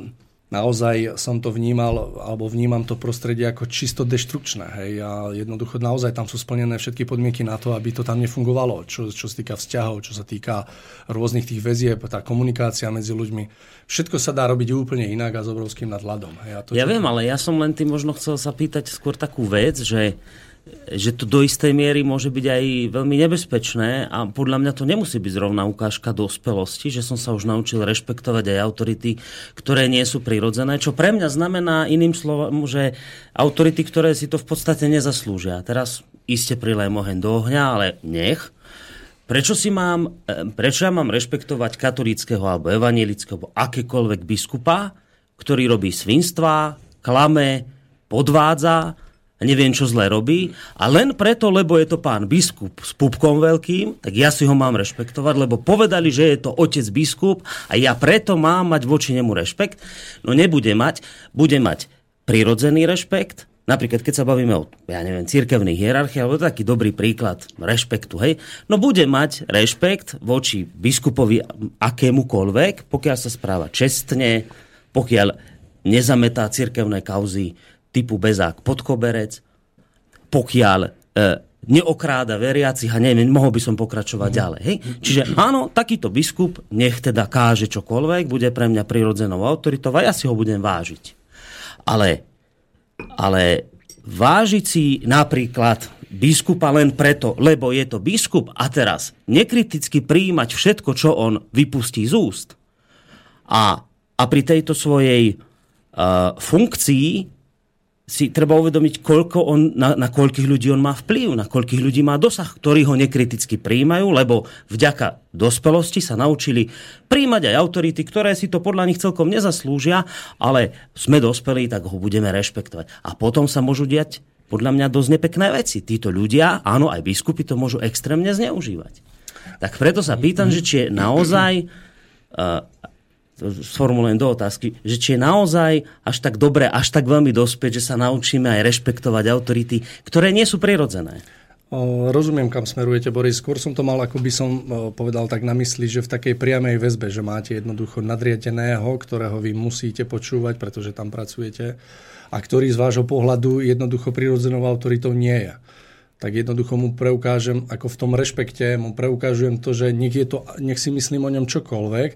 naozaj som to vnímal, alebo vnímam to prostredie ako čisto deštrukčné. Hej? A jednoducho naozaj tam sú splnené všetky podmienky na to, aby to tam nefungovalo. Čo, čo sa týka vzťahov, čo sa týka rôznych tých väzieb, tá komunikácia medzi ľuďmi. Všetko sa dá robiť úplne inak a s obrovským nadhľadom. Hej? A to, ja čo... viem, ale ja som len tým možno chcel sa pýtať skôr takú vec, že že to do istej miery môže byť aj veľmi nebezpečné a podľa mňa to nemusí byť zrovna ukážka dospelosti, že som sa už naučil rešpektovať aj autority, ktoré nie sú prirodzené, čo pre mňa znamená iným slovom, že autority, ktoré si to v podstate nezaslúžia. Teraz iste prilej oheň do ohňa, ale nech. Prečo, si mám, eh, prečo ja mám rešpektovať katolického alebo evanielického alebo akékoľvek biskupa, ktorý robí svinstva, klame, podvádza, neviem, čo zle robí. A len preto, lebo je to pán biskup s pupkom veľkým, tak ja si ho mám rešpektovať, lebo povedali, že je to otec biskup a ja preto mám mať voči nemu rešpekt. No nebude mať, bude mať prirodzený rešpekt, Napríklad, keď sa bavíme o, ja neviem, církevnej hierarchii, alebo taký dobrý príklad rešpektu, hej, no bude mať rešpekt voči biskupovi akémukoľvek, pokiaľ sa správa čestne, pokiaľ nezametá církevné kauzy typu bezák pod koberec, pokiaľ e, neokráda veriacich a neviem, mohol by som pokračovať mm. ďalej. Hej? Čiže áno, takýto biskup nech teda káže čokoľvek, bude pre mňa prirodzenou autoritou a ja si ho budem vážiť. Ale, ale vážiť si napríklad biskupa len preto, lebo je to biskup a teraz nekriticky príjmať všetko, čo on vypustí z úst a, a pri tejto svojej uh, funkcii si treba uvedomiť, koľko on, na, na koľkých ľudí on má vplyv, na koľkých ľudí má dosah, ktorí ho nekriticky príjmajú, lebo vďaka dospelosti sa naučili príjmať aj autority, ktoré si to podľa nich celkom nezaslúžia, ale sme dospelí, tak ho budeme rešpektovať. A potom sa môžu diať podľa mňa dosť nepekné veci. Títo ľudia, áno, aj biskupy to môžu extrémne zneužívať. Tak preto sa pýtam, že či je naozaj uh, sformulujem do otázky, že či je naozaj až tak dobre, až tak veľmi dospieť, že sa naučíme aj rešpektovať autority, ktoré nie sú prirodzené. Rozumiem, kam smerujete, Boris. Skôr som to mal, ako by som povedal tak na mysli, že v takej priamej väzbe, že máte jednoducho nadriadeného, ktorého vy musíte počúvať, pretože tam pracujete, a ktorý z vášho pohľadu jednoducho prirodzenou autoritou nie je tak jednoducho mu preukážem, ako v tom rešpekte, mu preukážujem to, že nech, je to, nech si myslím o ňom čokoľvek,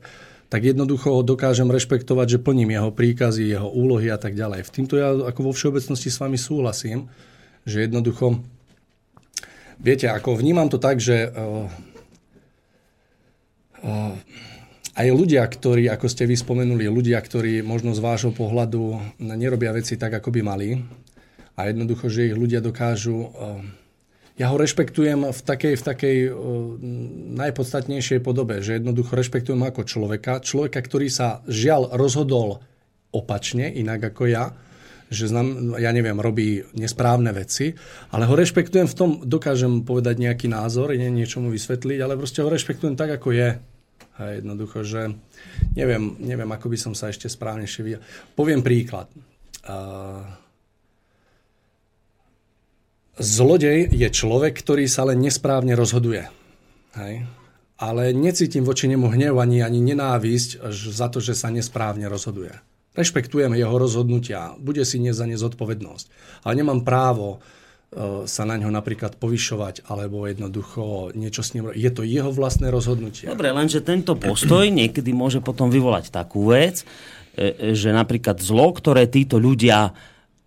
tak jednoducho ho dokážem rešpektovať, že plním jeho príkazy, jeho úlohy a tak ďalej. V týmto ja ako vo všeobecnosti s vami súhlasím, že jednoducho, viete, ako vnímam to tak, že uh, uh, aj ľudia, ktorí, ako ste vy spomenuli, ľudia, ktorí možno z vášho pohľadu nerobia veci tak, ako by mali a jednoducho, že ich ľudia dokážu uh, ja ho rešpektujem v takej, v takej uh, najpodstatnejšej podobe, že jednoducho rešpektujem ako človeka. Človeka, ktorý sa žiaľ rozhodol opačne, inak ako ja, že znam, ja neviem, robí nesprávne veci, ale ho rešpektujem v tom, dokážem povedať nejaký názor, nie niečomu vysvetliť, ale proste ho rešpektujem tak, ako je. A jednoducho, že neviem, neviem, ako by som sa ešte správnejšie vyjadril. Poviem príklad. Uh, Zlodej je človek, ktorý sa len nesprávne rozhoduje. Hej? Ale necítim voči nemu hnev ani, ani nenávisť za to, že sa nesprávne rozhoduje. Rešpektujem jeho rozhodnutia, bude si nie za ne zodpovednosť. Ale nemám právo uh, sa na ňo napríklad povyšovať alebo jednoducho niečo s ním... Je to jeho vlastné rozhodnutie. Dobre, lenže tento postoj niekedy môže potom vyvolať takú vec, e, e, že napríklad zlo, ktoré títo ľudia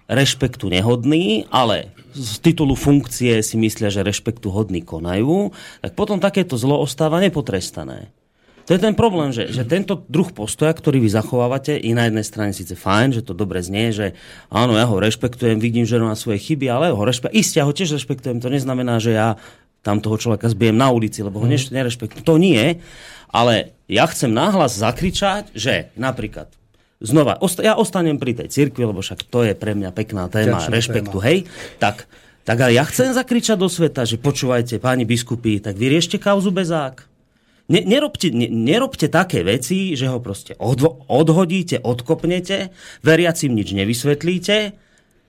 rešpektu nehodný, ale z titulu funkcie si myslia, že rešpektu hodní konajú, tak potom takéto zlo ostáva nepotrestané. To je ten problém, že, že tento druh postoja, ktorý vy zachovávate, je na jednej strane síce fajn, že to dobre znie, že áno, ja ho rešpektujem, vidím, že má svoje chyby, ale ho rešpektujem. Isté, ja ho tiež rešpektujem. To neznamená, že ja tam toho človeka zbijem na ulici, lebo ho mm. nerešpektujem. To nie, ale ja chcem nahlas zakričať, že napríklad znova, ja ostanem pri tej cirkvi, lebo však to je pre mňa pekná téma Ďačná rešpektu, téma. hej, tak, tak ale ja chcem zakričať do sveta, že počúvajte, páni biskupy, tak vyriešte kauzu bezák. Ne, nerobte, ne, nerobte také veci, že ho proste odvo, odhodíte, odkopnete, veriacim nič nevysvetlíte,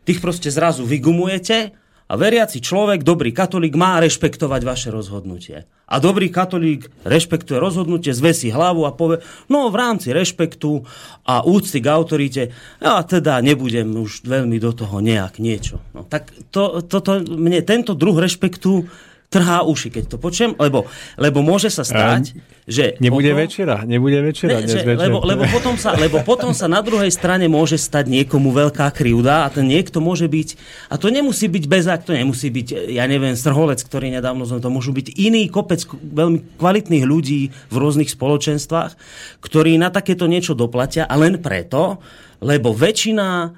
tých proste zrazu vygumujete a veriaci človek, dobrý katolík, má rešpektovať vaše rozhodnutie. A dobrý katolík rešpektuje rozhodnutie, zvesí hlavu a povie, no v rámci rešpektu a úcty k autorite, ja teda nebudem už veľmi do toho nejak niečo. No, tak to, toto, mne tento druh rešpektu trhá uši, keď to počujem, lebo, lebo môže sa stať, že... Nebude potom, večera, nebude večera. Ne, že, večer. lebo, lebo, potom sa, lebo potom sa na druhej strane môže stať niekomu veľká krivda a ten niekto môže byť, a to nemusí byť bezák, to nemusí byť, ja neviem, strholec, ktorý nedávno zomrel, to môžu byť iný kopec veľmi kvalitných ľudí v rôznych spoločenstvách, ktorí na takéto niečo doplatia a len preto, lebo väčšina e,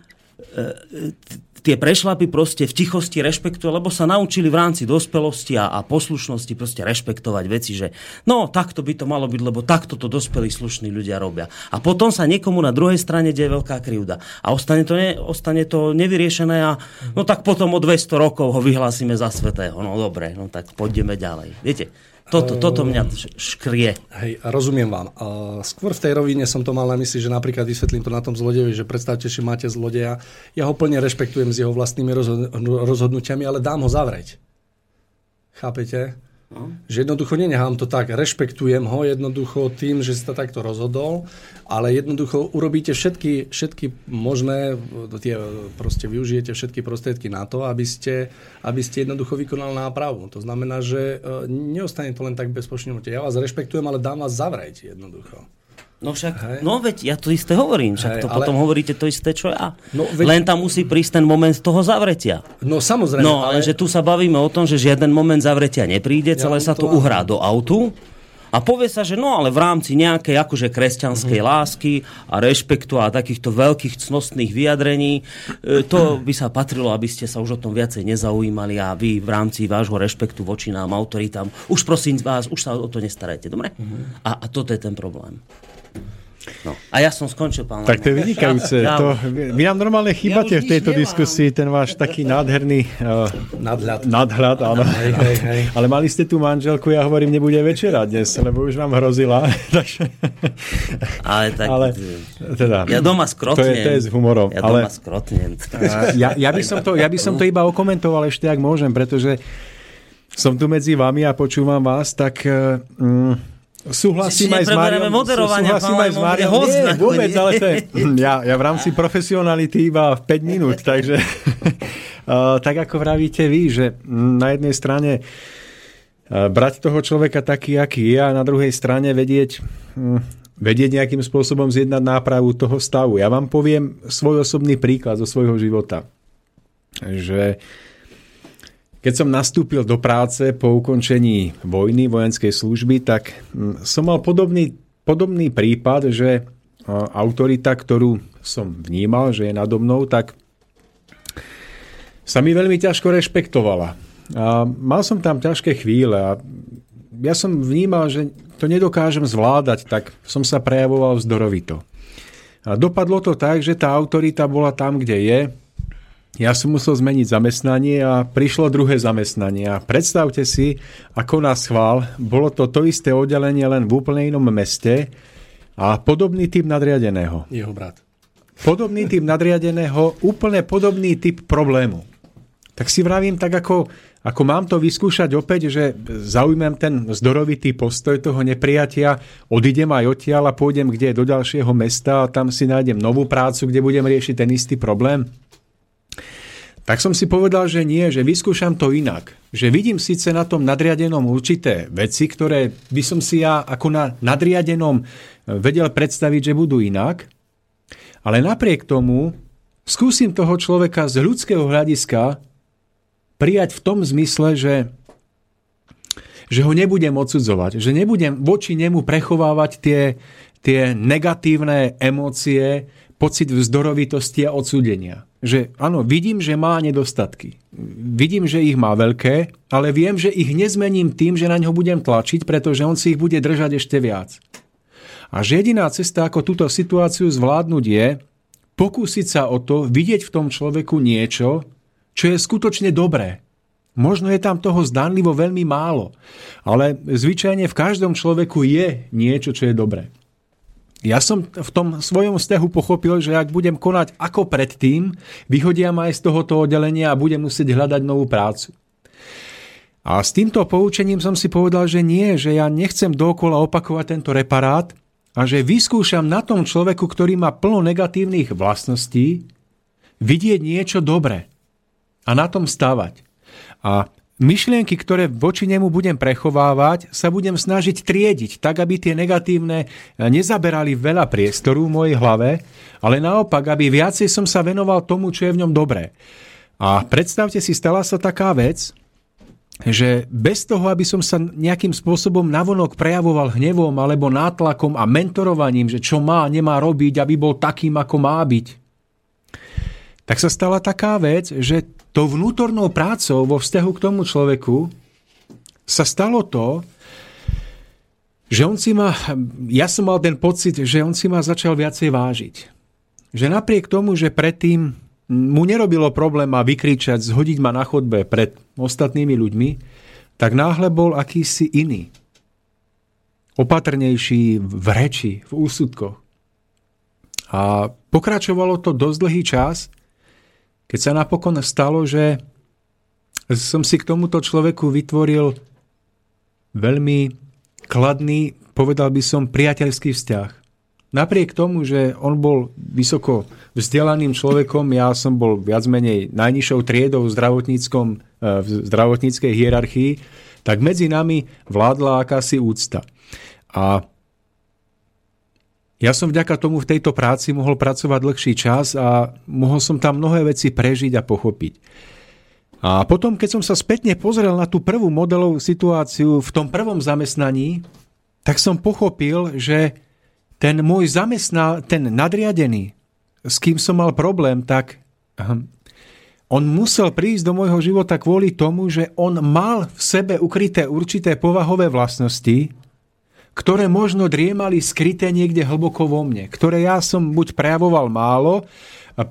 tie prešlapy proste v tichosti rešpektujú, lebo sa naučili v rámci dospelosti a, a poslušnosti proste rešpektovať veci, že no takto by to malo byť, lebo takto to dospelí slušní ľudia robia. A potom sa niekomu na druhej strane deje veľká krivda. A ostane to, ne, ostane to nevyriešené a no tak potom o 200 rokov ho vyhlásime za svetého. No dobre, no tak poďme ďalej. Viete, toto, toto mňa škrie. Hej, rozumiem vám. Skôr v tej rovine som to mal na mysli, že napríklad vysvetlím to na tom zlodejovi, že predstavte, že máte zlodeja. Ja ho plne rešpektujem s jeho vlastnými rozhodnutiami, ale dám ho zavrieť. Chápete? No. Že jednoducho nenechám to tak, rešpektujem ho jednoducho tým, že to takto rozhodol, ale jednoducho urobíte všetky, všetky možné, tie, proste využijete všetky prostriedky na to, aby ste, aby ste jednoducho vykonali nápravu. To znamená, že e, neostane to len tak bez Ja vás rešpektujem, ale dám vás zavrieť jednoducho. No však, Hej. no veď ja to isté hovorím, však Hej, to ale... potom hovoríte to isté, čo ja. No, veď... Len tam musí prísť ten moment toho zavretia. No samozrejme. No ale, ale že tu sa bavíme o tom, že žiaden moment zavretia nepríde, ja celé sa to, to uhrá do autu a povie sa, že no ale v rámci nejakej akože kresťanskej mm. lásky a rešpektu a takýchto veľkých cnostných vyjadrení, e, to by sa patrilo, aby ste sa už o tom viacej nezaujímali a vy v rámci vášho rešpektu voči nám, autoritám, už prosím vás, už sa o to nestarajte, dobre? Mm. A, a toto je ten problém. No. A ja som skončil, pán Tak to je vynikajúce. Ja, to, vy nám normálne chýbate ja v tejto nemám. diskusii, ten váš taký nádherný uh, nadhľad. nadhľad áno. Hej, hej, hej. Ale mali ste tú manželku, ja hovorím, nebude večera dnes, lebo už vám hrozila. [LAUGHS] ale tak... Ale, teda, ja doma skrotnem. To je, to je s humorom. Ja doma ale, skrotnem. ja, ja, by som to, ja by som to iba okomentoval ešte, ak môžem, pretože som tu medzi vami a počúvam vás, tak... Uh, Súhlasím aj s Máriom. Súhlasím aj s Máriom. Nie, vôbec, ale to je, [LAUGHS] ja, ja v rámci profesionality iba v 5 minút, takže uh, [LAUGHS] tak ako vravíte vy, že na jednej strane uh, brať toho človeka taký, aký je a na druhej strane vedieť, um, vedieť nejakým spôsobom zjednať nápravu toho stavu. Ja vám poviem svoj osobný príklad zo svojho života. Že uh, keď som nastúpil do práce po ukončení vojny, vojenskej služby, tak mm, som mal podobný, podobný prípad, že autorita, ktorú som vnímal, že je nado mnou, tak sa mi veľmi ťažko rešpektovala. A mal som tam ťažké chvíle a ja som vnímal, že to nedokážem zvládať, tak som sa prejavoval vzdorovito. A dopadlo to tak, že tá autorita bola tam, kde je, ja som musel zmeniť zamestnanie a prišlo druhé zamestnanie. A predstavte si, ako na schvál, bolo to to isté oddelenie len v úplne inom meste a podobný typ nadriadeného. Jeho brat. Podobný typ nadriadeného, úplne podobný typ problému. Tak si vravím tak, ako, ako mám to vyskúšať opäť, že zaujmem ten zdorovitý postoj toho nepriatia, odídem aj odtiaľ a pôjdem kde do ďalšieho mesta a tam si nájdem novú prácu, kde budem riešiť ten istý problém. Tak som si povedal, že nie, že vyskúšam to inak. Že vidím síce na tom nadriadenom určité veci, ktoré by som si ja ako na nadriadenom vedel predstaviť, že budú inak, ale napriek tomu skúsim toho človeka z ľudského hľadiska prijať v tom zmysle, že, že ho nebudem odsudzovať, že nebudem voči nemu prechovávať tie, tie negatívne emócie, pocit vzdorovitosti a odsúdenia. Že áno, vidím, že má nedostatky. Vidím, že ich má veľké, ale viem, že ich nezmením tým, že na ňo budem tlačiť, pretože on si ich bude držať ešte viac. A že jediná cesta, ako túto situáciu zvládnuť je pokúsiť sa o to, vidieť v tom človeku niečo, čo je skutočne dobré. Možno je tam toho zdánlivo veľmi málo, ale zvyčajne v každom človeku je niečo, čo je dobré. Ja som v tom svojom vzťahu pochopil, že ak budem konať ako predtým, vyhodia ma aj z tohoto oddelenia a budem musieť hľadať novú prácu. A s týmto poučením som si povedal, že nie, že ja nechcem dokola opakovať tento reparát a že vyskúšam na tom človeku, ktorý má plno negatívnych vlastností, vidieť niečo dobré a na tom stavať. A myšlienky, ktoré voči nemu budem prechovávať, sa budem snažiť triediť, tak aby tie negatívne nezaberali veľa priestoru v mojej hlave, ale naopak, aby viacej som sa venoval tomu, čo je v ňom dobré. A predstavte si, stala sa taká vec, že bez toho, aby som sa nejakým spôsobom navonok prejavoval hnevom alebo nátlakom a mentorovaním, že čo má, nemá robiť, aby bol takým, ako má byť, tak sa stala taká vec, že tou vnútornou prácou vo vzťahu k tomu človeku sa stalo to, že on si ma, ja som mal ten pocit, že on si ma začal viacej vážiť. Že napriek tomu, že predtým mu nerobilo problém ma vykričať, zhodiť ma na chodbe pred ostatnými ľuďmi, tak náhle bol akýsi iný. Opatrnejší v reči, v úsudkoch. A pokračovalo to dosť dlhý čas, keď sa napokon stalo, že som si k tomuto človeku vytvoril veľmi kladný, povedal by som, priateľský vzťah. Napriek tomu, že on bol vysoko vzdelaným človekom, ja som bol viac menej najnižšou triedou v, zdravotníckom, eh, v zdravotníckej hierarchii, tak medzi nami vládla akási úcta. A ja som vďaka tomu v tejto práci mohol pracovať dlhší čas a mohol som tam mnohé veci prežiť a pochopiť. A potom, keď som sa spätne pozrel na tú prvú modelovú situáciu v tom prvom zamestnaní, tak som pochopil, že ten môj zamestná, ten nadriadený, s kým som mal problém, tak on musel prísť do môjho života kvôli tomu, že on mal v sebe ukryté určité povahové vlastnosti, ktoré možno driemali skryté niekde hlboko vo mne, ktoré ja som buď prejavoval málo,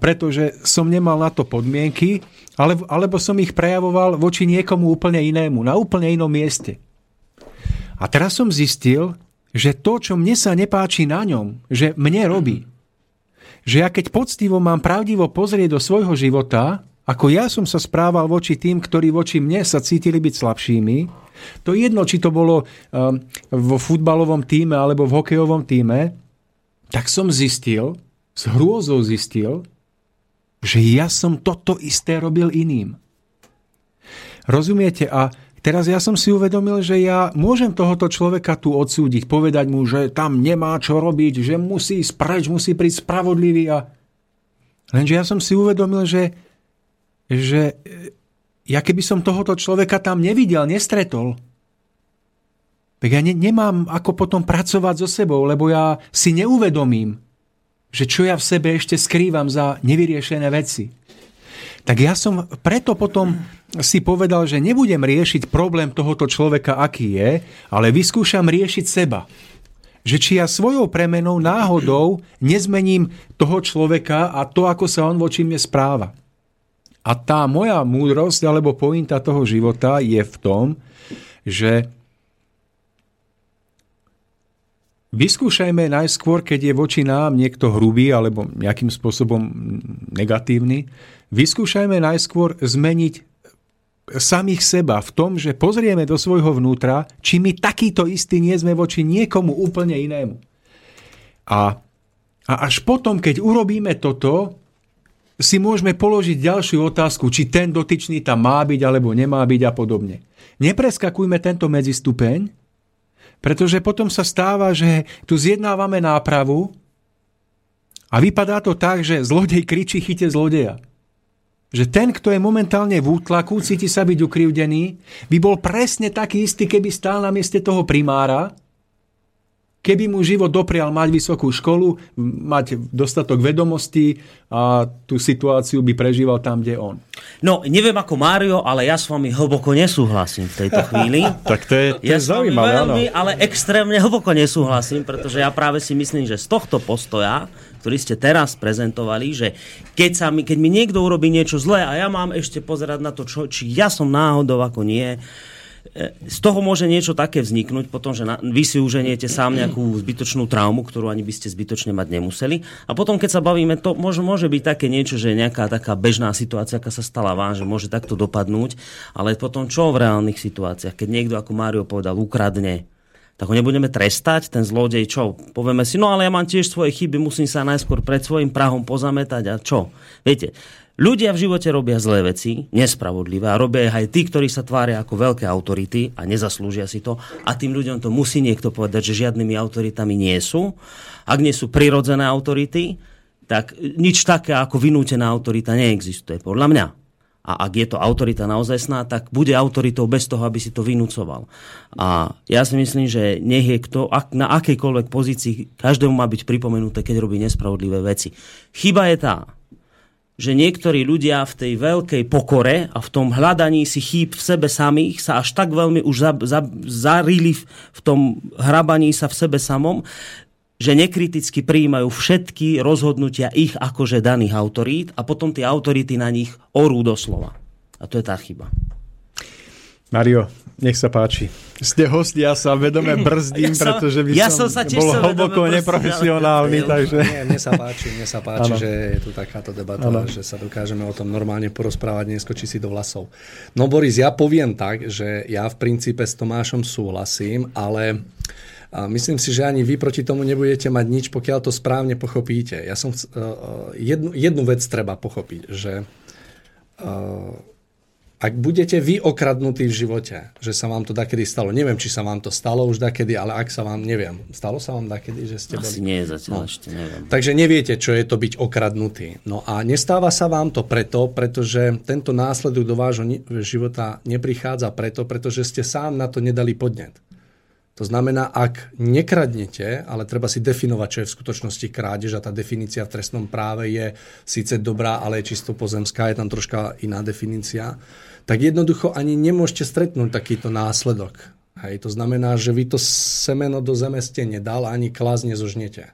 pretože som nemal na to podmienky, alebo, som ich prejavoval voči niekomu úplne inému, na úplne inom mieste. A teraz som zistil, že to, čo mne sa nepáči na ňom, že mne robí, že ja keď poctivo mám pravdivo pozrieť do svojho života, ako ja som sa správal voči tým, ktorí voči mne sa cítili byť slabšími, to jedno, či to bolo um, vo futbalovom týme alebo v hokejovom týme, tak som zistil, s hrôzou zistil, že ja som toto isté robil iným. Rozumiete? A teraz ja som si uvedomil, že ja môžem tohoto človeka tu odsúdiť, povedať mu, že tam nemá čo robiť, že musí ísť preč, musí prísť spravodlivý. A... Lenže ja som si uvedomil, že že e, ja keby som tohoto človeka tam nevidel, nestretol, tak ja ne, nemám ako potom pracovať so sebou, lebo ja si neuvedomím, že čo ja v sebe ešte skrývam za nevyriešené veci. Tak ja som preto potom si povedal, že nebudem riešiť problém tohoto človeka, aký je, ale vyskúšam riešiť seba. Že či ja svojou premenou náhodou nezmením toho človeka a to, ako sa on voči mne správa. A tá moja múdrosť alebo pointa toho života je v tom, že vyskúšajme najskôr, keď je voči nám niekto hrubý alebo nejakým spôsobom negatívny, vyskúšajme najskôr zmeniť samých seba v tom, že pozrieme do svojho vnútra, či my takýto istý nie sme voči niekomu úplne inému. A, a až potom, keď urobíme toto, si môžeme položiť ďalšiu otázku, či ten dotyčný tam má byť alebo nemá byť a podobne. Nepreskakujme tento medzistupeň, pretože potom sa stáva, že tu zjednávame nápravu a vypadá to tak, že zlodej kričí chyte zlodeja. že ten, kto je momentálne v útlaku, cíti sa byť ukrivdený, by bol presne taký istý, keby stál na mieste toho primára, keby mu život doprial mať vysokú školu, mať dostatok vedomostí a tú situáciu by prežíval tam, kde on. No, neviem ako Mário, ale ja s vami hlboko nesúhlasím v tejto chvíli. [LAUGHS] tak to je, to ja je zaujímavé, veľmi, ale extrémne hlboko nesúhlasím, pretože ja práve si myslím, že z tohto postoja, ktorý ste teraz prezentovali, že keď, sa mi, keď mi niekto urobí niečo zlé a ja mám ešte pozerať na to, čo, či ja som náhodou ako nie, z toho môže niečo také vzniknúť, potom, že na, vy si uženiete sám nejakú zbytočnú traumu, ktorú ani by ste zbytočne mať nemuseli. A potom, keď sa bavíme, to môže, môže byť také niečo, že nejaká taká bežná situácia, aká sa stala vám, že môže takto dopadnúť, ale potom čo v reálnych situáciách? Keď niekto, ako Mário povedal, ukradne tak ho nebudeme trestať, ten zlodej, čo? Povieme si, no ale ja mám tiež svoje chyby, musím sa najskôr pred svojim prahom pozametať a čo? Viete, Ľudia v živote robia zlé veci, nespravodlivé a robia aj tí, ktorí sa tvária ako veľké autority a nezaslúžia si to a tým ľuďom to musí niekto povedať, že žiadnymi autoritami nie sú. Ak nie sú prirodzené autority, tak nič také ako vynútená autorita neexistuje, podľa mňa. A ak je to autorita naozaj sná, tak bude autoritou bez toho, aby si to vynúcoval. A ja si myslím, že nech je kto, ak, na akejkoľvek pozícii, každému má byť pripomenuté, keď robí nespravodlivé veci. Chyba je tá, že niektorí ľudia v tej veľkej pokore a v tom hľadaní si chýb v sebe samých sa až tak veľmi už za, za, zarili v, v tom hrabaní sa v sebe samom, že nekriticky prijímajú všetky rozhodnutia ich akože daných autorít a potom tie autority na nich orú doslova. A to je tá chyba. Mario, nech sa páči. Ste host, ja sa vedome brzdím, ja som, pretože by ja som, som sa bol hlboko neprofesionálny. Ale... Takže... Nie, mne sa páči, mne sa páči že je tu takáto debata, ano. že sa dokážeme o tom normálne porozprávať, neskočí si do vlasov. No Boris, ja poviem tak, že ja v princípe s Tomášom súhlasím, ale a myslím si, že ani vy proti tomu nebudete mať nič, pokiaľ to správne pochopíte. Ja som, uh, jednu, jednu vec treba pochopiť, že uh, ak budete vy okradnutí v živote, že sa vám to dakedy stalo, neviem, či sa vám to stalo už dakedy, ale ak sa vám, neviem, stalo sa vám dakedy, že ste Asi boli... nie, zatiaľ no. ešte neviem. Takže neviete, čo je to byť okradnutý. No a nestáva sa vám to preto, pretože tento následok do vášho života neprichádza preto, pretože ste sám na to nedali podnet. To znamená, ak nekradnete, ale treba si definovať, čo je v skutočnosti krádež a tá definícia v trestnom práve je síce dobrá, ale je čisto pozemská, je tam troška iná definícia, tak jednoducho ani nemôžete stretnúť takýto následok. Hej, to znamená, že vy to semeno do zeme ste nedal ani klas nezožnete.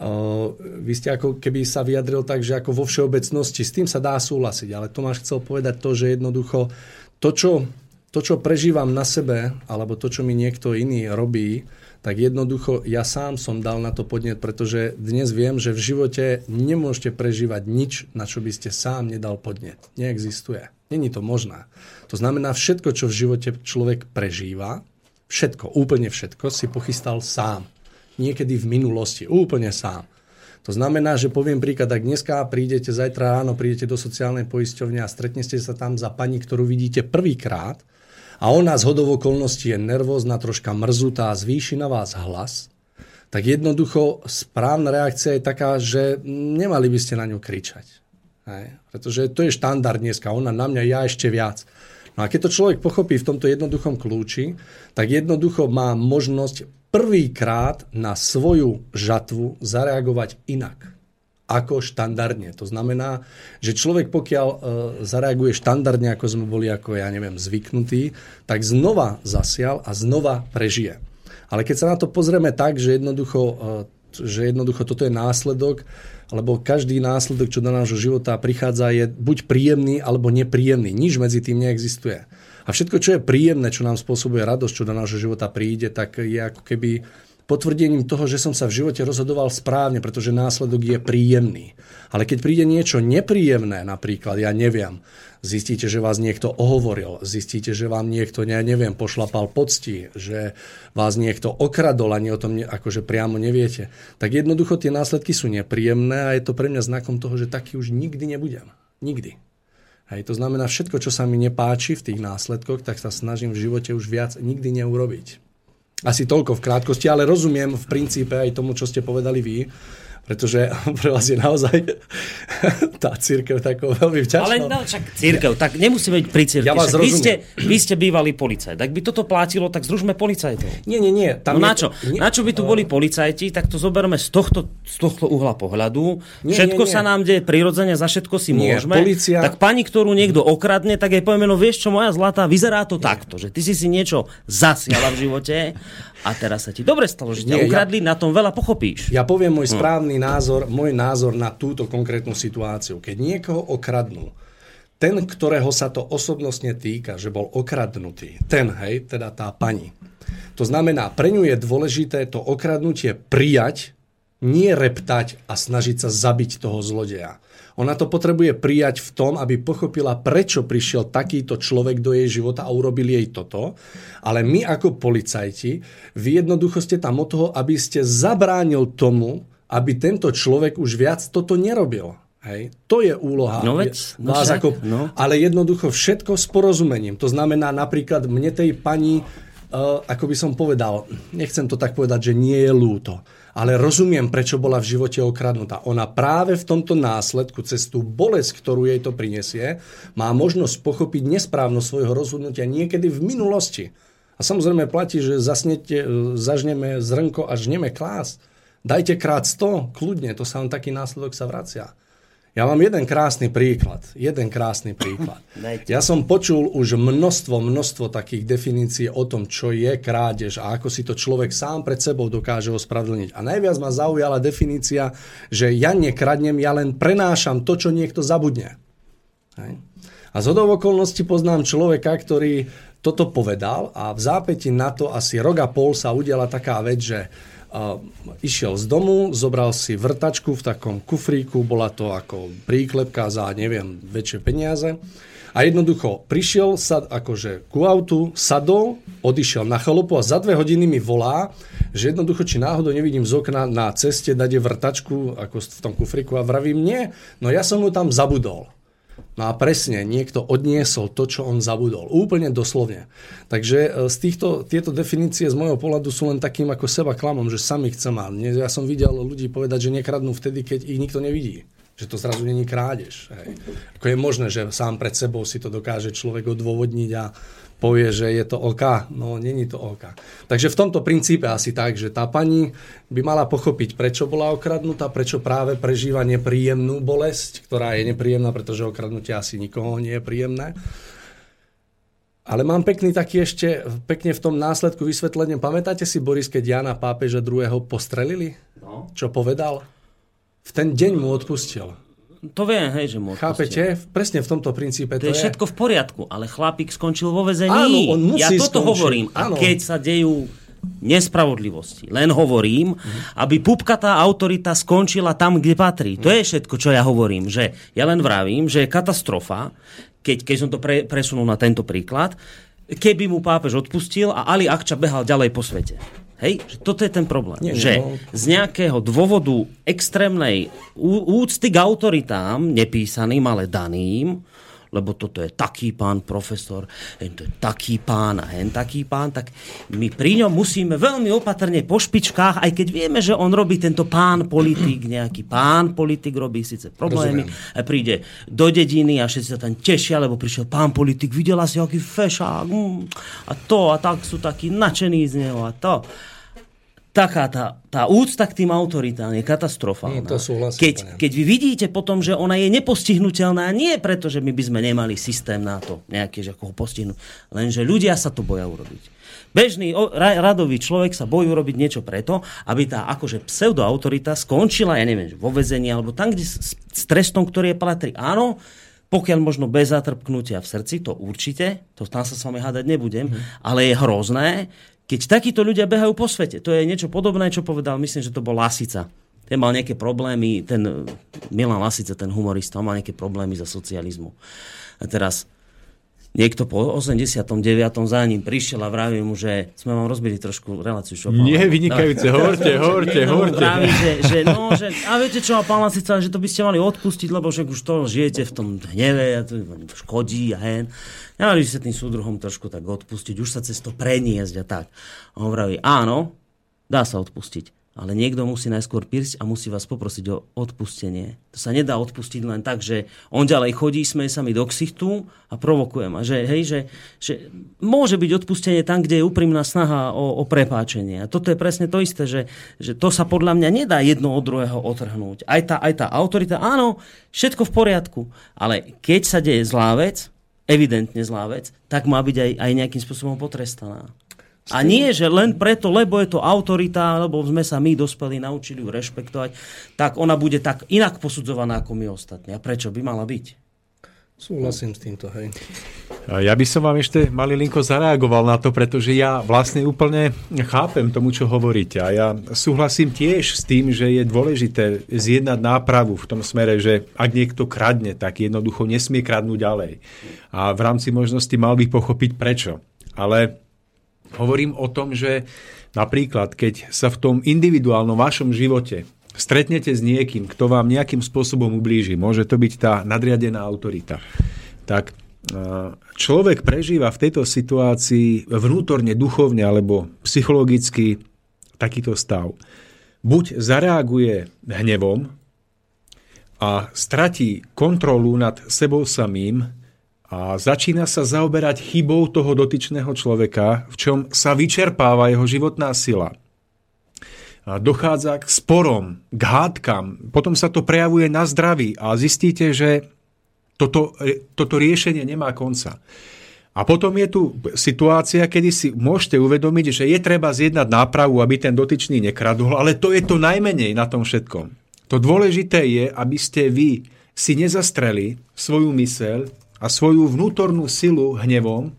Uh, vy ste ako keby sa vyjadril tak, že ako vo všeobecnosti, s tým sa dá súhlasiť, ale Tomáš chcel povedať to, že jednoducho to, čo to, čo prežívam na sebe, alebo to, čo mi niekto iný robí, tak jednoducho ja sám som dal na to podnet, pretože dnes viem, že v živote nemôžete prežívať nič, na čo by ste sám nedal podnet. Neexistuje. Není to možné. To znamená, všetko, čo v živote človek prežíva, všetko, úplne všetko, si pochystal sám. Niekedy v minulosti, úplne sám. To znamená, že poviem príklad, ak dneska prídete, zajtra ráno prídete do sociálnej poisťovne a stretnete sa tam za pani, ktorú vidíte prvýkrát, a ona z hodov okolností je nervózna, troška mrzutá, zvýši na vás hlas, tak jednoducho správna reakcia je taká, že nemali by ste na ňu kričať. Hej? Pretože to je štandard dneska, ona na mňa, ja ešte viac. No a keď to človek pochopí v tomto jednoduchom kľúči, tak jednoducho má možnosť prvýkrát na svoju žatvu zareagovať inak ako štandardne. To znamená, že človek pokiaľ e, zareaguje štandardne, ako sme boli, ako ja neviem, zvyknutí, tak znova zasial a znova prežije. Ale keď sa na to pozrieme tak, že jednoducho, e, že jednoducho toto je následok, lebo každý následok, čo do nášho života prichádza, je buď príjemný alebo nepríjemný. Nič medzi tým neexistuje. A všetko, čo je príjemné, čo nám spôsobuje radosť, čo do nášho života príde, tak je ako keby potvrdením toho, že som sa v živote rozhodoval správne, pretože následok je príjemný. Ale keď príde niečo nepríjemné, napríklad, ja neviem, zistíte, že vás niekto ohovoril, zistíte, že vám niekto, ja neviem, pošlapal pocti, že vás niekto okradol, ani o tom ne, akože priamo neviete, tak jednoducho tie následky sú nepríjemné a je to pre mňa znakom toho, že taký už nikdy nebudem. Nikdy. Hej, to znamená, všetko, čo sa mi nepáči v tých následkoch, tak sa snažím v živote už viac nikdy neurobiť. Asi toľko v krátkosti, ale rozumiem v princípe aj tomu, čo ste povedali vy. Pretože [LAUGHS] pre vás je naozaj [LAUGHS] tá církev takou veľmi vďačná. Ale no, však církev, tak nemusíme byť pri církev. Ja vás vy, ste, vy ste bývalý policajt. Ak by toto platilo, tak zružme policajtov. Nie, nie, nie. No Tam je na čo? nie- Na čo by tu boli policajti, tak to zoberme z tohto, z tohto uhla pohľadu. Nie, všetko nie, nie. sa nám deje prirodzene, za všetko si Nie, môžeme. polícia- Tak pani, ktorú niekto okradne, tak jej povieme, no vieš čo, moja zlatá, vyzerá to takto, že ty si si niečo zasiala v živote a teraz sa ti dobre stalo, že ťa Nie, ja- ukradli, na tom veľa pochopíš. Ja poviem Hm. môj správny názor, môj názor na túto konkrétnu situáciu. Keď niekoho okradnú, ten, ktorého sa to osobnostne týka, že bol okradnutý, ten, hej, teda tá pani. To znamená, pre ňu je dôležité to okradnutie prijať, nie reptať a snažiť sa zabiť toho zlodeja. Ona to potrebuje prijať v tom, aby pochopila, prečo prišiel takýto človek do jej života a urobil jej toto. Ale my ako policajti, vy jednoducho ste tam od toho, aby ste zabránil tomu, aby tento človek už viac toto nerobil. Hej. To je úloha No veď, no vás však, ako, no. ale jednoducho všetko s porozumením. To znamená napríklad mne tej pani, uh, ako by som povedal, nechcem to tak povedať, že nie je lúto, ale rozumiem, prečo bola v živote okradnutá. Ona práve v tomto následku, cez tú bolesť, ktorú jej to prinesie, má možnosť pochopiť nesprávnosť svojho rozhodnutia niekedy v minulosti. A samozrejme platí, že zasnete, e, zažneme zrnko a žneme klás. Dajte krát 100, kľudne, to sa vám taký následok sa vracia. Ja mám jeden krásny príklad. Jeden krásny príklad. [LAUGHS] Ja som počul už množstvo, množstvo takých definícií o tom, čo je krádež a ako si to človek sám pred sebou dokáže ospravedlniť. A najviac ma zaujala definícia, že ja nekradnem, ja len prenášam to, čo niekto zabudne. Hej. A z okolností poznám človeka, ktorý toto povedal a v zápäti na to asi rok a pol sa udiala taká vec, že uh, išiel z domu, zobral si vrtačku v takom kufríku, bola to ako príklepka za, neviem, väčšie peniaze. A jednoducho prišiel sa akože ku autu, sadol, odišiel na chalupu a za dve hodiny mi volá, že jednoducho, či náhodou nevidím z okna na ceste, dať je vrtačku ako v tom kufriku a vravím, nie, no ja som mu tam zabudol. No a presne, niekto odniesol to, čo on zabudol. Úplne doslovne. Takže e, z týchto, tieto definície z môjho pohľadu sú len takým ako seba klamom, že sami chcem. A ja som videl ľudí povedať, že nekradnú vtedy, keď ich nikto nevidí. Že to zrazu není krádež. Hej. Ako je možné, že sám pred sebou si to dokáže človek odôvodniť a povie, že je to OK. No, není to OK. Takže v tomto princípe asi tak, že tá pani by mala pochopiť, prečo bola okradnutá, prečo práve prežíva nepríjemnú bolesť, ktorá je nepríjemná, pretože okradnutie asi nikoho nie je príjemné. Ale mám pekný taký ešte, pekne v tom následku vysvetlenie. Pamätáte si, Boris, keď Jana pápeža druhého postrelili? No. Čo povedal? V ten deň mu odpustil. To viem, hej, že odpustil. Chápete? Presne v tomto princípe To je všetko v poriadku, ale chlapík skončil vo vezení. Áno, on musí ja toto skončiť. hovorím. A Áno. keď sa dejú nespravodlivosti. Len hovorím, aby pupkatá autorita skončila tam, kde patrí. To je všetko, čo ja hovorím. Že ja len vravím, že je katastrofa, keď, keď som to pre, presunul na tento príklad, keby mu pápež odpustil a Ali Akča behal ďalej po svete. Hej, že toto je ten problém. Nie, že no. z nejakého dôvodu extrémnej úcty k autoritám, nepísaným, ale daným, lebo toto je taký pán profesor, hen to je taký pán a hen taký pán, tak my pri ňom musíme veľmi opatrne po špičkách, aj keď vieme, že on robí tento pán politik, nejaký pán politik robí síce problémy, a príde do dediny a všetci sa tam tešia, lebo prišiel pán politik, videla si, aký fešák, mm, a to, a tak sú takí nadšení z neho, a to taká tá, tá úcta k tým autoritám je katastrofálna. Nie, to súhlasím, keď, pane. keď vy vidíte potom, že ona je nepostihnutelná, nie preto, že my by sme nemali systém na to, nejaký, že ako ho postihnúť, lenže ľudia sa to boja urobiť. Bežný o, ra, radový človek sa bojí urobiť niečo preto, aby tá akože pseudoautorita skončila, ja neviem, vo vezení alebo tam, kde s, s trestom, ktorý je patrí. Áno, pokiaľ možno bez zatrpknutia v srdci, to určite, to tam sa s vami hádať nebudem, mm. ale je hrozné, keď takíto ľudia behajú po svete. To je niečo podobné, čo povedal, myslím, že to bol Lasica. Ten mal nejaké problémy, ten eh, Milan Lasica, ten humorista, on mal nejaké problémy za socializmu. A teraz niekto po 89. za ním prišiel a vraví mu, že sme vám rozbili trošku reláciu. Čo, Nie, vynikajúce, hovorte, hovorte, hovorte. Vraví, že, že, no, že, a viete čo, pán Lasica, že to by ste mali odpustiť, lebo však už to žijete v tom hneve a to škodí a hen. Nemali by ste tým súdruhom trošku tak odpustiť, už sa cez to preniesť a tak. A on vraví, áno, dá sa odpustiť, ale niekto musí najskôr prísť a musí vás poprosiť o odpustenie. To sa nedá odpustiť len tak, že on ďalej chodí, smeje sa mi do ksichtu a provokujem. A že, hej, že, že môže byť odpustenie tam, kde je úprimná snaha o, o prepáčenie. A toto je presne to isté, že, že to sa podľa mňa nedá jedno od druhého otrhnúť. Aj tá, aj tá autorita, áno, všetko v poriadku. Ale keď sa deje zlá vec, evidentne zlá vec, tak má byť aj, aj nejakým spôsobom potrestaná. A nie, že len preto, lebo je to autorita, lebo sme sa my dospeli, naučili ju rešpektovať, tak ona bude tak inak posudzovaná ako my ostatní. A prečo by mala byť? Súhlasím s týmto, hej. Ja by som vám ešte malilinko zareagoval na to, pretože ja vlastne úplne chápem tomu, čo hovoríte. A ja súhlasím tiež s tým, že je dôležité zjednať nápravu v tom smere, že ak niekto kradne, tak jednoducho nesmie kradnúť ďalej. A v rámci možnosti mal by pochopiť prečo. Ale Hovorím o tom, že napríklad, keď sa v tom individuálnom vašom živote stretnete s niekým, kto vám nejakým spôsobom ublíži, môže to byť tá nadriadená autorita, tak človek prežíva v tejto situácii vnútorne, duchovne alebo psychologicky takýto stav. Buď zareaguje hnevom a stratí kontrolu nad sebou samým, a začína sa zaoberať chybou toho dotyčného človeka, v čom sa vyčerpáva jeho životná sila. A dochádza k sporom, k hádkam, potom sa to prejavuje na zdraví a zistíte, že toto, toto riešenie nemá konca. A potom je tu situácia, kedy si môžete uvedomiť, že je treba zjednať nápravu, aby ten dotyčný nekradol, ale to je to najmenej na tom všetkom. To dôležité je, aby ste vy si nezastreli svoju myseľ a svoju vnútornú silu hnevom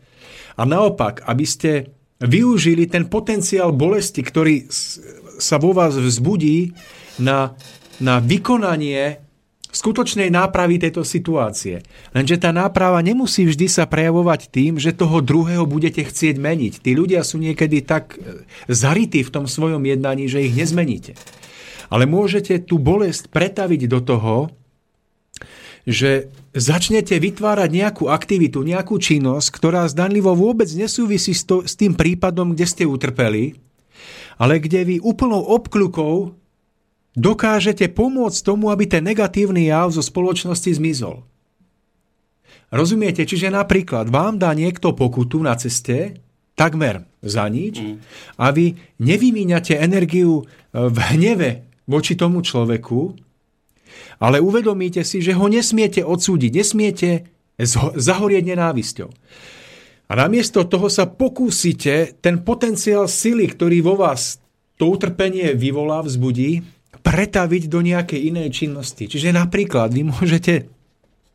a naopak, aby ste využili ten potenciál bolesti, ktorý sa vo vás vzbudí na, na vykonanie skutočnej nápravy tejto situácie. Lenže tá náprava nemusí vždy sa prejavovať tým, že toho druhého budete chcieť meniť. Tí ľudia sú niekedy tak e, zarytí v tom svojom jednaní, že ich nezmeníte. Ale môžete tú bolesť pretaviť do toho, že začnete vytvárať nejakú aktivitu, nejakú činnosť, ktorá zdanlivo vôbec nesúvisí s, to, s tým prípadom, kde ste utrpeli, ale kde vy úplnou obklukou dokážete pomôcť tomu, aby ten negatívny jav zo spoločnosti zmizol. Rozumiete? Čiže napríklad vám dá niekto pokutu na ceste, takmer za nič, mm. a vy nevymíňate energiu e, v hneve voči tomu človeku, ale uvedomíte si, že ho nesmiete odsúdiť, nesmiete zahorieť nenávisťou. A namiesto toho sa pokúsite ten potenciál sily, ktorý vo vás to utrpenie vyvolá, vzbudí, pretaviť do nejakej inej činnosti. Čiže napríklad vy môžete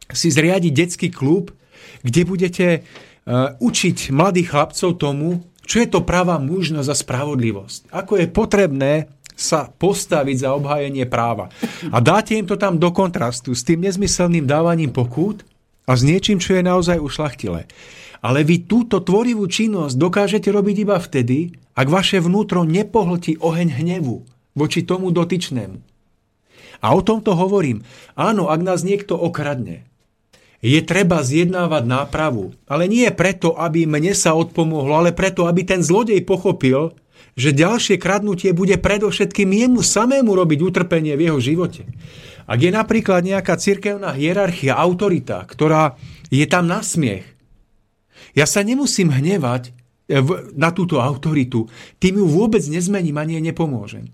si zriadiť detský klub, kde budete uh, učiť mladých chlapcov tomu, čo je to pravá mužnosť a spravodlivosť. Ako je potrebné sa postaviť za obhájenie práva. A dáte im to tam do kontrastu s tým nezmyselným dávaním pokút a s niečím, čo je naozaj ušlachtilé. Ale vy túto tvorivú činnosť dokážete robiť iba vtedy, ak vaše vnútro nepohltí oheň hnevu voči tomu dotyčnému. A o tomto hovorím. Áno, ak nás niekto okradne, je treba zjednávať nápravu. Ale nie preto, aby mne sa odpomohlo, ale preto, aby ten zlodej pochopil, že ďalšie kradnutie bude predovšetkým jemu samému robiť utrpenie v jeho živote. Ak je napríklad nejaká cirkevná hierarchia, autorita, ktorá je tam na smiech, ja sa nemusím hnevať eh, na túto autoritu, tým ju vôbec nezmením ani nepomôžem.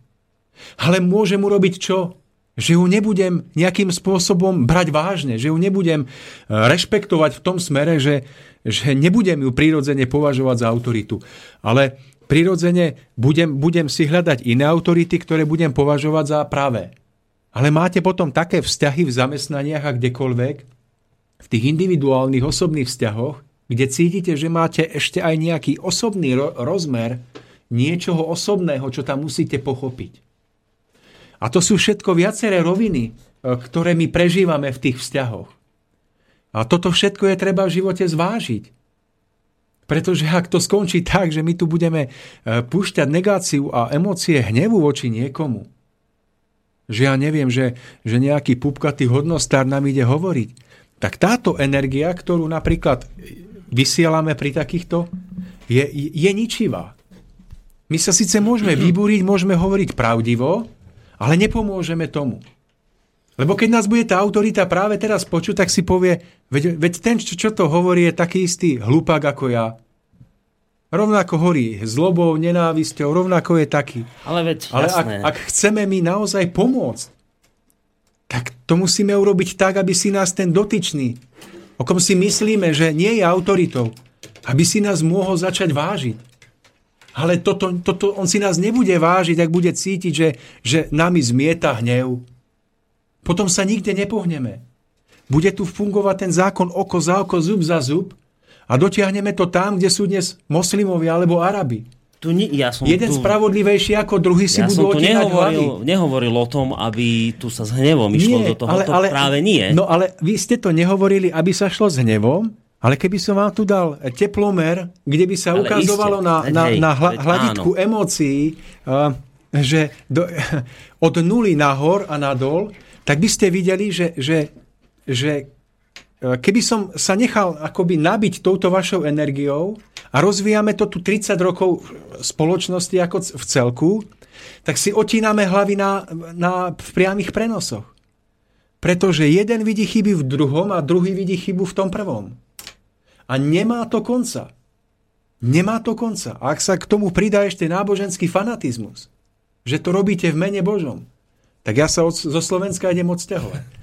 Ale môžem urobiť čo? Že ju nebudem nejakým spôsobom brať vážne, že ju nebudem eh, rešpektovať v tom smere, že, že nebudem ju prirodzene považovať za autoritu. Ale prirodzene budem, budem si hľadať iné autority, ktoré budem považovať za pravé. Ale máte potom také vzťahy v zamestnaniach a kdekoľvek, v tých individuálnych osobných vzťahoch, kde cítite, že máte ešte aj nejaký osobný ro- rozmer niečoho osobného, čo tam musíte pochopiť. A to sú všetko viaceré roviny, e, ktoré my prežívame v tých vzťahoch. A toto všetko je treba v živote zvážiť. Pretože ak to skončí tak, že my tu budeme e, púšťať negáciu a emócie hnevu voči niekomu, že ja neviem, že, že nejaký pupkatý hodnostár nám ide hovoriť, tak táto energia, ktorú napríklad vysielame pri takýchto, je, je ničivá. My sa síce môžeme vybúriť, môžeme hovoriť pravdivo, ale nepomôžeme tomu. Lebo keď nás bude tá autorita práve teraz počuť, tak si povie, veď, veď ten, čo, čo to hovorí, je taký istý hlupák ako ja. Rovnako horí zlobou, nenávisťou, rovnako je taký. Ale veď, Ale ak, ak chceme my naozaj pomôcť, tak to musíme urobiť tak, aby si nás ten dotyčný, o kom si myslíme, že nie je autoritou, aby si nás mohol začať vážiť. Ale toto, toto, on si nás nebude vážiť, ak bude cítiť, že, že nami zmieta hnev. Potom sa nikde nepohneme. Bude tu fungovať ten zákon oko za oko, zub za zub a dotiahneme to tam, kde sú dnes moslimovia alebo Arabi. Tu, ni- ja som Jeden tu, spravodlivejší ako druhý si ja som budú tu hlavy. nehovoril, nehovoril o tom, aby tu sa s hnevom išlo do toho. to práve nie. No ale vy ste to nehovorili, aby sa šlo s hnevom, ale keby som vám tu dal teplomer, kde by sa Ale ukazovalo iste, na, na, hej, na hla, hladitku áno. emócií, uh, že do, [LAUGHS] od nuly nahor a nadol, tak by ste videli, že, že, že uh, keby som sa nechal akoby nabiť touto vašou energiou a rozvíjame to tu 30 rokov spoločnosti ako v celku, tak si otíname hlavy na, na, v priamých prenosoch. Pretože jeden vidí chyby v druhom a druhý vidí chybu v tom prvom. A nemá to konca. Nemá to konca. A ak sa k tomu pridá ešte náboženský fanatizmus, že to robíte v mene Božom, tak ja sa od, zo Slovenska idem odsťahovať. [LAUGHS]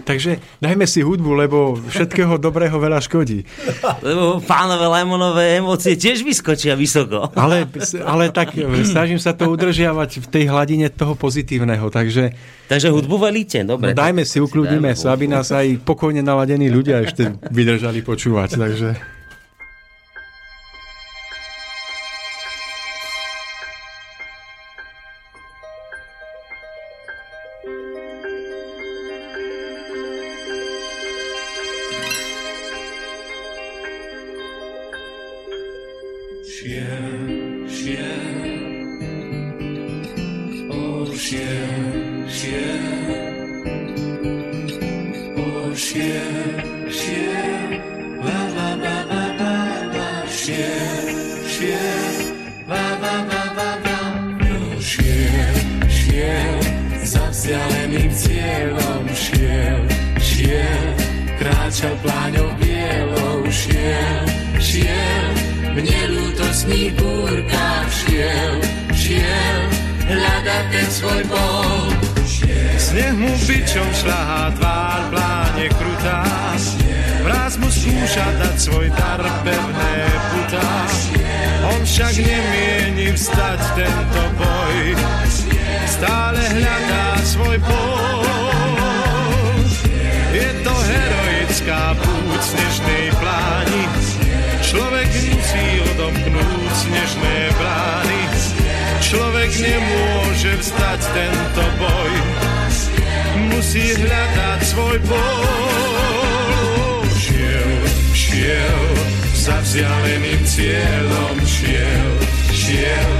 Takže dajme si hudbu, lebo všetkého dobrého veľa škodí. Lebo pánové Lajmonové emócie tiež vyskočia vysoko. Ale, ale tak snažím sa to udržiavať v tej hladine toho pozitívneho. Takže Takže hudbu velíte, dobre. no, dajme si, ukľudníme Dajme sa, aby nás aj pokojne naladení ľudia ešte vydržali počúvať. Takže... heroická púť snežnej pláni. Človek musí odomknúť snežné brány. Človek nemôže vstať tento boj. Musí hľadať svoj bol. Šiel, šiel, za vzdialeným cieľom šiel, šiel,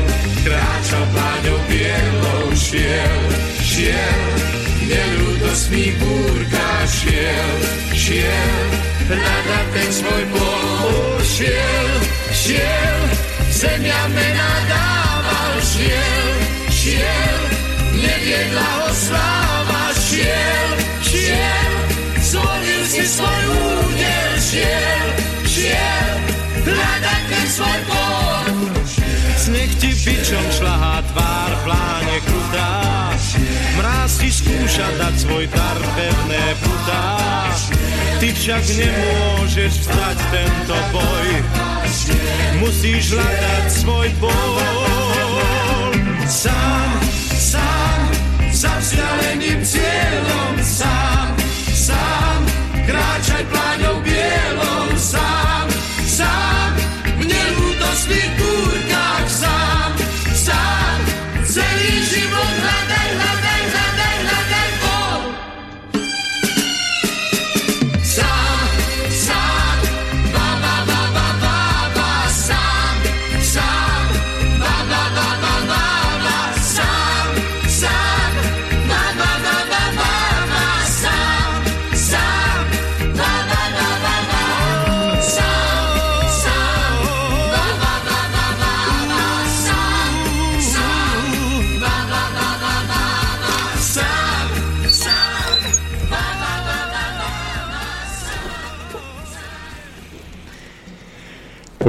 kráčal pláňou bielou, šiel, šiel, nelúdostných búrkach šiel, šiel, hľadať ten svoj bol. Šiel, šiel, zemia mena dával, šiel, šiel, neviedla ho sláva, šiel, šiel, zvolil si svoj údel, šiel, šiel, hľadať ten svoj bol. Bičom šľahá tvár, pláne krutá. Mráz ti skúša dať svoj dar, pevné putá. Ty však nemôžeš vstať tento boj. Musíš hľadať svoj bol. Sám, sám, za vzdialeným cieľom, sám, sám, kráčaj pláňou bielou, sám,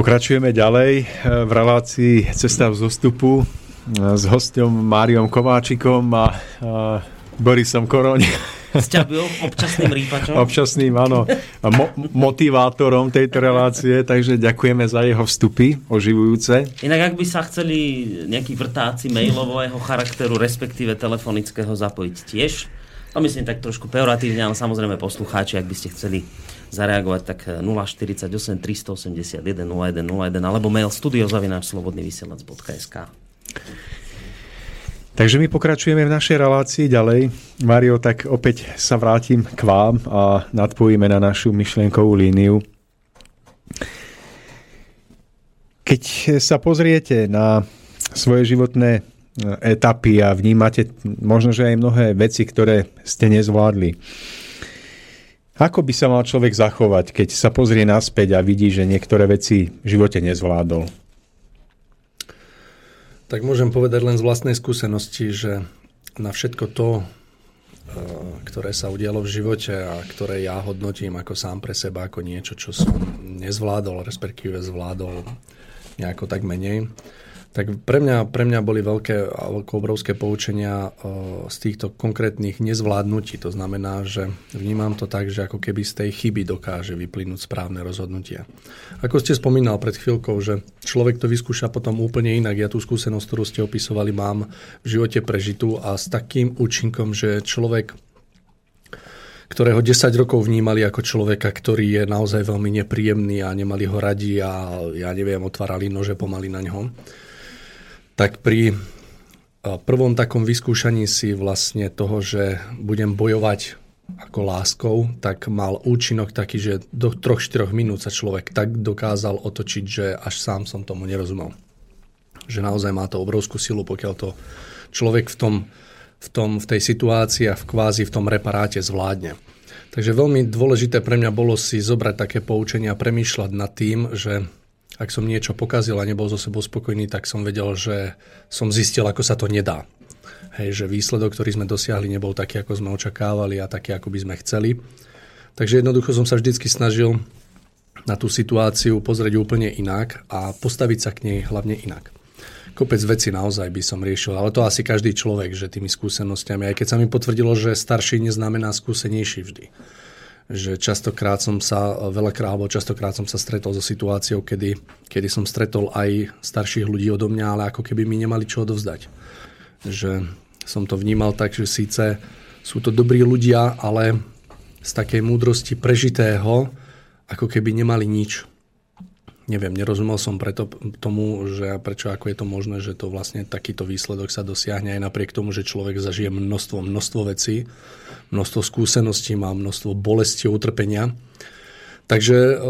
Pokračujeme ďalej eh, v relácii Cesta v zostupu eh, s hostom Máriom Kováčikom a, a Borisom Koroň. S ťabiou, občasným rýpačom. Občasným, áno, mo- motivátorom tejto relácie, takže ďakujeme za jeho vstupy oživujúce. Inak ak by sa chceli nejakí vrtáci mailového charakteru, respektíve telefonického zapojiť tiež, to myslím tak trošku peoratívne, ale samozrejme poslucháči, ak by ste chceli zareagovať, tak 048 381 0101 alebo mail studiozavináčslobodnyvysielac.sk Takže my pokračujeme v našej relácii ďalej. Mario, tak opäť sa vrátim k vám a nadpojíme na našu myšlienkovú líniu. Keď sa pozriete na svoje životné etapy a vnímate možno, že aj mnohé veci, ktoré ste nezvládli. Ako by sa mal človek zachovať, keď sa pozrie naspäť a vidí, že niektoré veci v živote nezvládol? Tak môžem povedať len z vlastnej skúsenosti, že na všetko to, e, ktoré sa udialo v živote a ktoré ja hodnotím ako sám pre seba, ako niečo, čo som nezvládol, respektíve zvládol nejako tak menej, tak pre mňa, pre mňa boli veľké, veľké obrovské poučenia z týchto konkrétnych nezvládnutí. To znamená, že vnímam to tak, že ako keby z tej chyby dokáže vyplynúť správne rozhodnutia. Ako ste spomínal pred chvíľkou, že človek to vyskúša potom úplne inak. Ja tú skúsenosť, ktorú ste opisovali, mám v živote prežitú a s takým účinkom, že človek ktorého 10 rokov vnímali ako človeka, ktorý je naozaj veľmi nepríjemný a nemali ho radi a ja neviem, otvárali nože pomaly na ňom tak pri prvom takom vyskúšaní si vlastne toho, že budem bojovať ako láskou, tak mal účinok taký, že do 3-4 minút sa človek tak dokázal otočiť, že až sám som tomu nerozumel. Že naozaj má to obrovskú silu, pokiaľ to človek v, tom, v, tom, v tej situácii a v kvázi v tom reparáte zvládne. Takže veľmi dôležité pre mňa bolo si zobrať také poučenia a premýšľať nad tým, že ak som niečo pokazil a nebol so sebou spokojný, tak som vedel, že som zistil, ako sa to nedá. Hej, že výsledok, ktorý sme dosiahli, nebol taký, ako sme očakávali a taký, ako by sme chceli. Takže jednoducho som sa vždycky snažil na tú situáciu pozrieť úplne inak a postaviť sa k nej hlavne inak. Kopec veci naozaj by som riešil, ale to asi každý človek, že tými skúsenostiami, aj keď sa mi potvrdilo, že starší neznamená skúsenejší vždy že častokrát som sa, veľakrát, alebo častokrát som sa stretol so situáciou, kedy, kedy som stretol aj starších ľudí odo mňa, ale ako keby mi nemali čo odovzdať. Že som to vnímal tak, že síce sú to dobrí ľudia, ale z takej múdrosti prežitého, ako keby nemali nič neviem, nerozumel som preto tomu, že prečo ako je to možné, že to vlastne takýto výsledok sa dosiahne aj napriek tomu, že človek zažije množstvo, množstvo vecí, množstvo skúseností, má množstvo bolesti utrpenia Takže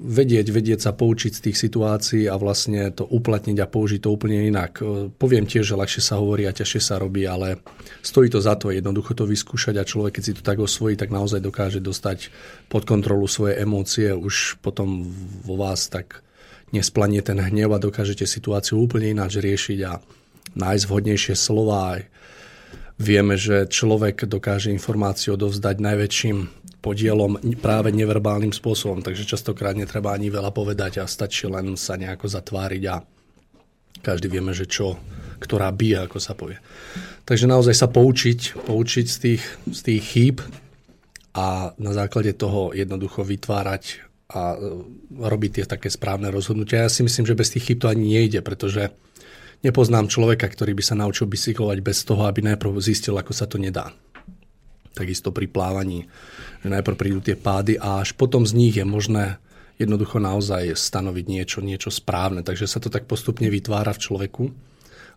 vedieť, vedieť sa poučiť z tých situácií a vlastne to uplatniť a použiť to úplne inak. Poviem tiež, že ľahšie sa hovorí a ťažšie sa robí, ale stojí to za to jednoducho to vyskúšať a človek, keď si to tak osvojí, tak naozaj dokáže dostať pod kontrolu svoje emócie. Už potom vo vás tak nesplanie ten hnev a dokážete situáciu úplne ináč riešiť a nájsť vhodnejšie slova. Vieme, že človek dokáže informáciu odovzdať najväčším podielom práve neverbálnym spôsobom, takže častokrát netreba ani veľa povedať a stačí len sa nejako zatváriť a každý vieme, že čo, ktorá bije, ako sa povie. Takže naozaj sa poučiť, poučiť z tých, z tých chýb a na základe toho jednoducho vytvárať a e, robiť tie také správne rozhodnutia. Ja si myslím, že bez tých chýb to ani nejde, pretože nepoznám človeka, ktorý by sa naučil bicyklovať bez toho, aby najprv zistil, ako sa to nedá. Takisto pri plávaní že najprv prídu tie pády a až potom z nich je možné jednoducho naozaj stanoviť niečo, niečo správne. Takže sa to tak postupne vytvára v človeku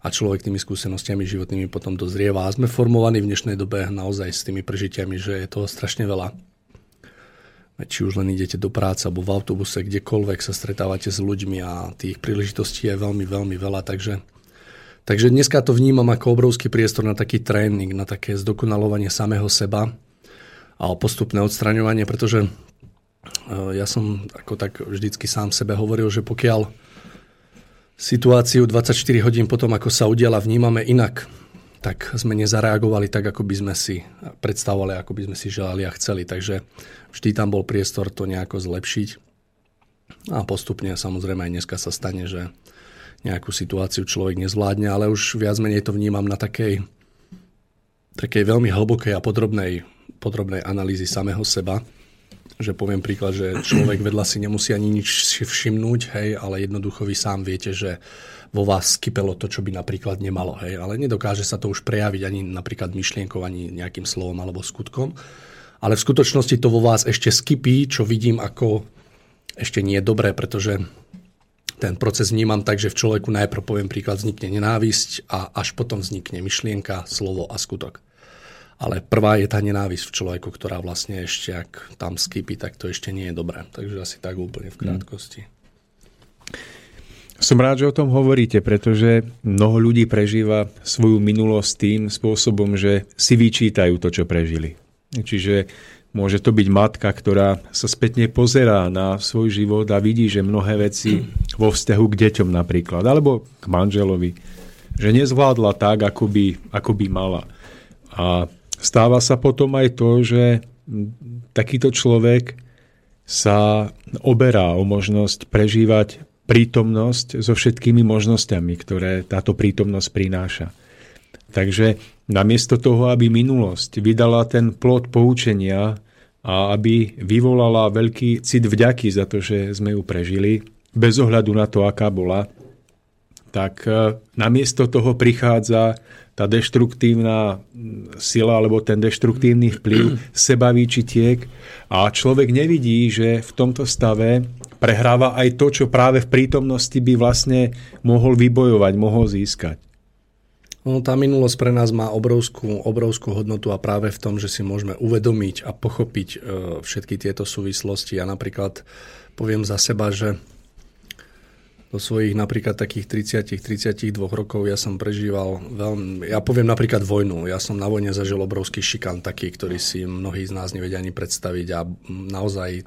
a človek tými skúsenostiami životnými potom dozrieva. A sme formovaní v dnešnej dobe naozaj s tými prežitiami, že je toho strašne veľa. Či už len idete do práce alebo v autobuse, kdekoľvek sa stretávate s ľuďmi a tých príležitostí je veľmi, veľmi veľa. Takže, takže dneska to vnímam ako obrovský priestor na taký tréning, na také zdokonalovanie samého seba a postupné odstraňovanie, pretože e, ja som ako tak vždycky sám sebe hovoril, že pokiaľ situáciu 24 hodín potom, ako sa udiala, vnímame inak, tak sme nezareagovali tak, ako by sme si predstavovali, ako by sme si želali a chceli. Takže vždy tam bol priestor to nejako zlepšiť. A postupne samozrejme aj dneska sa stane, že nejakú situáciu človek nezvládne, ale už viac menej to vnímam na takej, takej veľmi hlbokej a podrobnej, podrobnej analýzy samého seba, že poviem príklad, že človek vedľa si nemusí ani nič všimnúť, hej, ale jednoducho vy sám viete, že vo vás skypelo to, čo by napríklad nemalo, hej, ale nedokáže sa to už prejaviť ani napríklad myšlienkou, ani nejakým slovom alebo skutkom. Ale v skutočnosti to vo vás ešte skypí, čo vidím ako ešte nie dobré, pretože ten proces vnímam tak, že v človeku najprv poviem príklad, vznikne nenávisť a až potom vznikne myšlienka, slovo a skutok. Ale prvá je tá nenávisť v človeku, ktorá vlastne ešte, ak tam skypí, tak to ešte nie je dobré. Takže asi tak úplne v krátkosti. Som rád, že o tom hovoríte, pretože mnoho ľudí prežíva svoju minulosť tým spôsobom, že si vyčítajú to, čo prežili. Čiže Môže to byť matka, ktorá sa spätne pozerá na svoj život a vidí, že mnohé veci vo vzťahu k deťom napríklad, alebo k manželovi, že nezvládla tak, ako by, ako by mala. A stáva sa potom aj to, že takýto človek sa oberá o možnosť prežívať prítomnosť so všetkými možnosťami, ktoré táto prítomnosť prináša. Takže namiesto toho, aby minulosť vydala ten plod poučenia a aby vyvolala veľký cit vďaky za to, že sme ju prežili, bez ohľadu na to, aká bola, tak e, namiesto toho prichádza tá deštruktívna sila alebo ten deštruktívny vplyv [CLEARS THROAT] seba výčitiek a človek nevidí, že v tomto stave prehráva aj to, čo práve v prítomnosti by vlastne mohol vybojovať, mohol získať. No, tá minulosť pre nás má obrovskú, obrovskú hodnotu a práve v tom, že si môžeme uvedomiť a pochopiť e, všetky tieto súvislosti. Ja napríklad poviem za seba, že do svojich napríklad takých 30-32 rokov ja som prežíval veľmi... Ja poviem napríklad vojnu. Ja som na vojne zažil obrovský šikan taký, ktorý si mnohí z nás nevedia ani predstaviť a naozaj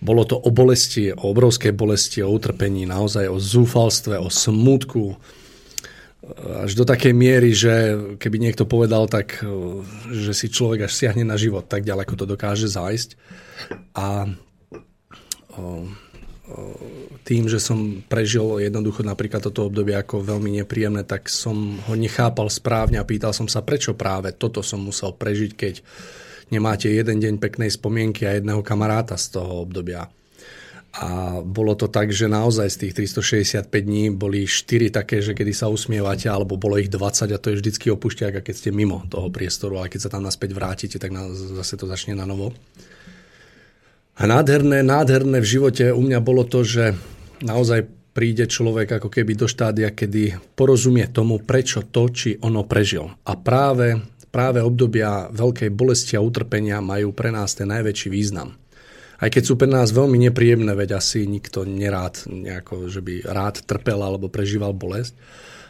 bolo to o bolesti, o obrovskej bolesti, o utrpení, naozaj o zúfalstve, o smutku, až do takej miery, že keby niekto povedal tak, e, že si človek až siahne na život, tak ďaleko to dokáže zájsť. A tým, že som prežil jednoducho napríklad toto obdobie ako veľmi nepríjemné, tak som ho nechápal správne a pýtal som sa, prečo práve toto som musel prežiť, keď nemáte jeden deň peknej spomienky a jedného kamaráta z toho obdobia. A bolo to tak, že naozaj z tých 365 dní boli 4 také, že kedy sa usmievate, alebo bolo ich 20 a to je vždycky opúšťak, keď ste mimo toho priestoru, ale keď sa tam naspäť vrátite, tak na, zase to začne na novo. A nádherné, nádherné v živote u mňa bolo to, že naozaj príde človek ako keby do štádia, kedy porozumie tomu, prečo to, či ono prežil. A práve, práve obdobia veľkej bolesti a utrpenia majú pre nás ten najväčší význam aj keď sú pre nás veľmi nepríjemné, veď asi nikto nerád, nejako, že by rád trpel alebo prežíval bolesť.